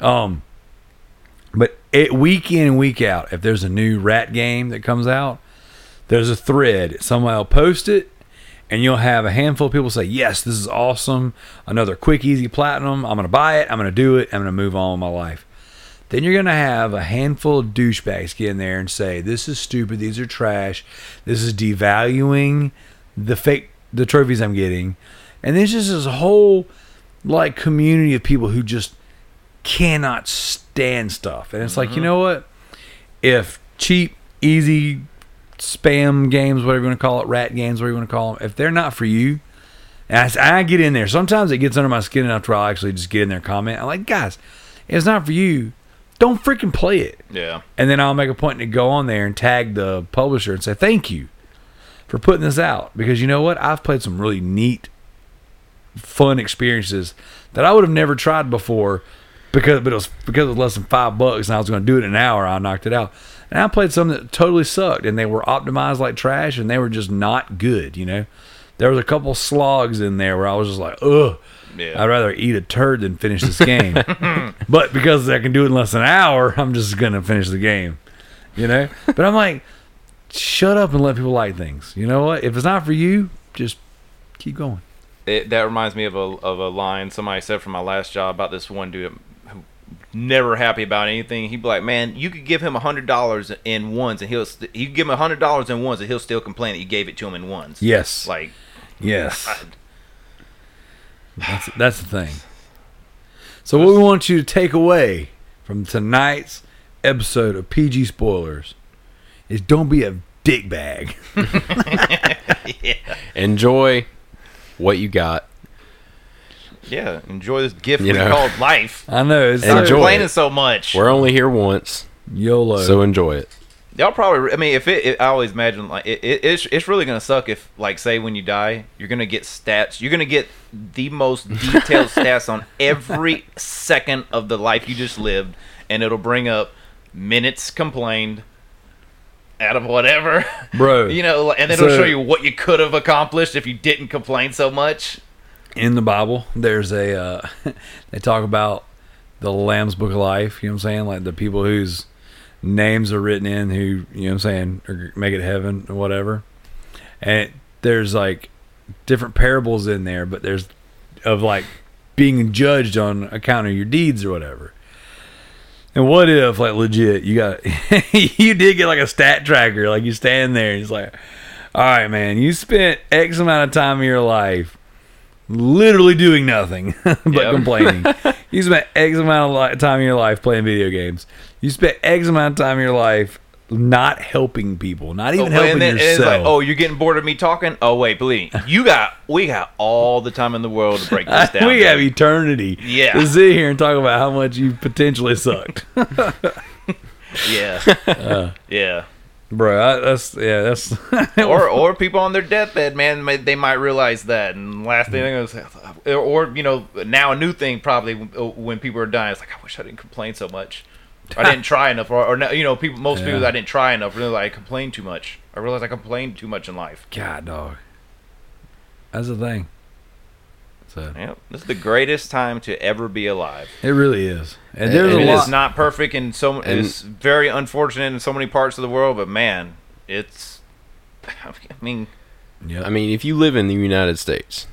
Um, but it, week in and week out, if there's a new rat game that comes out, there's a thread. Somebody will post it, and you'll have a handful of people say, "Yes, this is awesome. Another quick, easy platinum. I'm gonna buy it. I'm gonna do it. I'm gonna move on with my life." Then you're gonna have a handful of douchebags get in there and say, "This is stupid. These are trash. This is devaluing the fake the trophies I'm getting." And there's just this whole like community of people who just cannot stand stuff. And it's like, you mm-hmm. know what? If cheap, easy spam games, whatever you want to call it, rat games, whatever you want to call them, if they're not for you, and I get in there. Sometimes it gets under my skin enough to where I'll actually just get in there and comment. I'm like, guys, if it's not for you. Don't freaking play it. Yeah. And then I'll make a point to go on there and tag the publisher and say thank you for putting this out because you know what? I've played some really neat, fun experiences that I would have never tried before because but it was because it was less than five bucks and I was going to do it in an hour. I knocked it out. And I played some that totally sucked and they were optimized like trash and they were just not good. You know, there was a couple slogs in there where I was just like, ugh. Yeah. I'd rather eat a turd than finish this game. but because I can do it in less than an hour, I'm just gonna finish the game. You know? But I'm like, shut up and let people like things. You know what? If it's not for you, just keep going. It, that reminds me of a of a line somebody said from my last job about this one dude never happy about anything. He'd be like, "Man, you could give him a hundred dollars in ones, and he'll st- you could give him a hundred dollars in ones, and he'll still complain that you gave it to him in ones." Yes. Like, Yes. I- That's that's the thing. So what we want you to take away from tonight's episode of PG Spoilers is don't be a dick bag. Enjoy what you got. Yeah, enjoy this gift You we know. called life. I know it's Stop Enjoy complaining it. so much. We're only here once, YOLO. so enjoy it. Y'all probably. I mean, if it, it I always imagine like it, it, it's it's really gonna suck if like say when you die, you're gonna get stats. You're gonna get the most detailed stats on every second of the life you just lived, and it'll bring up minutes complained out of whatever, Bro. You know, and then it'll show you what you could have accomplished if you didn't complain so much. In the Bible, there's a uh, they talk about the Lamb's Book of Life. You know what I'm saying? Like the people whose names are written in, who you know what I'm saying, or make it heaven or whatever. And it, there's like different parables in there, but there's of like being judged on account of your deeds or whatever. And what if, like, legit, you got you did get like a stat tracker, like you stand there and it's like, all right, man, you spent X amount of time of your life literally doing nothing but Yep. complaining. you spent X amount of li- time in your life playing video games. You spent X amount of time in your life not helping people, not even Oh, helping and then and yourself. it's like, oh, you're getting bored of me talking. Oh wait, believe me, you got we got all the time in the world to break this down. we have eternity Yeah. to sit here and talk about how much you potentially sucked, yeah, Uh. yeah. Bro. I, that's yeah, that's or or people on their deathbed, man, may- they might realize that. And last thing mm. I was, or, or you know, now a new thing probably uh, when people are dying, it's like I wish I didn't complain so much. I didn't try enough, or, or you know, people most people I didn't try enough. Really, I complained too much. I realized I complained too much in life. God, dog. That's the thing. So Yep, this is the greatest time to ever be alive. it really is, and And there's It a is lot. not perfect in so. And- it's very unfortunate in so many parts of the world, but man, it's. I mean, Yep. I mean, if you live in the United States,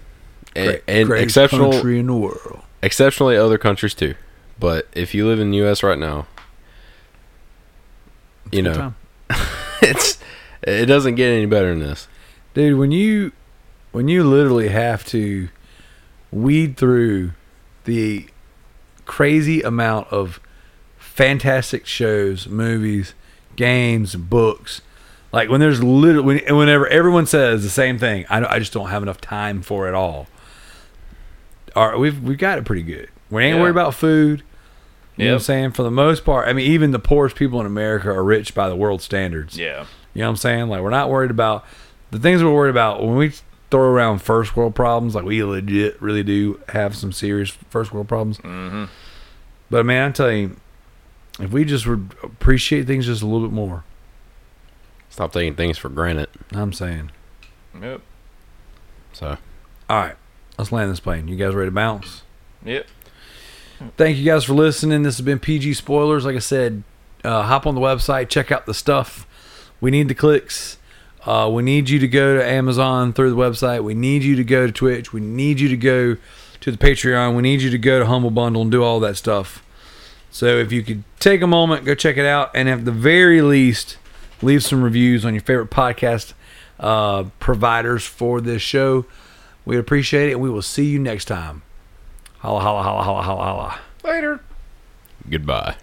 and, Great- and greatest exceptional, country in the world. exceptionally other countries too, but if you live in the U.S. right now, you know, it's it doesn't get any better than this. dude when you when you literally have to weed through the crazy amount of fantastic shows movies games books. Like when there's literally when, whenever everyone says the same thing I, I just don't have enough time for it all. All right we've we've got it pretty good. We ain't Yeah. worried about food. You know what i'm saying? For the most part i mean even the poorest people in america are rich by the world standards. Yeah, you know what I'm saying? Like we're not worried about the things we're worried about when we throw around first world problems. Like we legit really do have some serious first world problems. hmm But man, I tell you, if we just would appreciate things just a little bit more, Stop taking things for granted. I'm saying. yep, So All right, let's land this plane. You guys ready to bounce? yep. Thank you guys for listening. This has been PG Spoilers. Like I said, uh, hop on the website, check out the stuff. We need the clicks. Uh, we need you to go to Amazon through the website. We need you to go to Twitch. We need you to go to the Patreon. We need you to go to Humble Bundle and do all that stuff. So if you could take a moment, go check it out, and at the very least, leave some reviews on your favorite podcast uh, providers for this show. We appreciate it, and we will see you next time. Holla, holla, holla, holla, holla, holla. Later. Goodbye.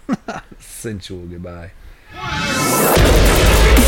Sensual goodbye. One,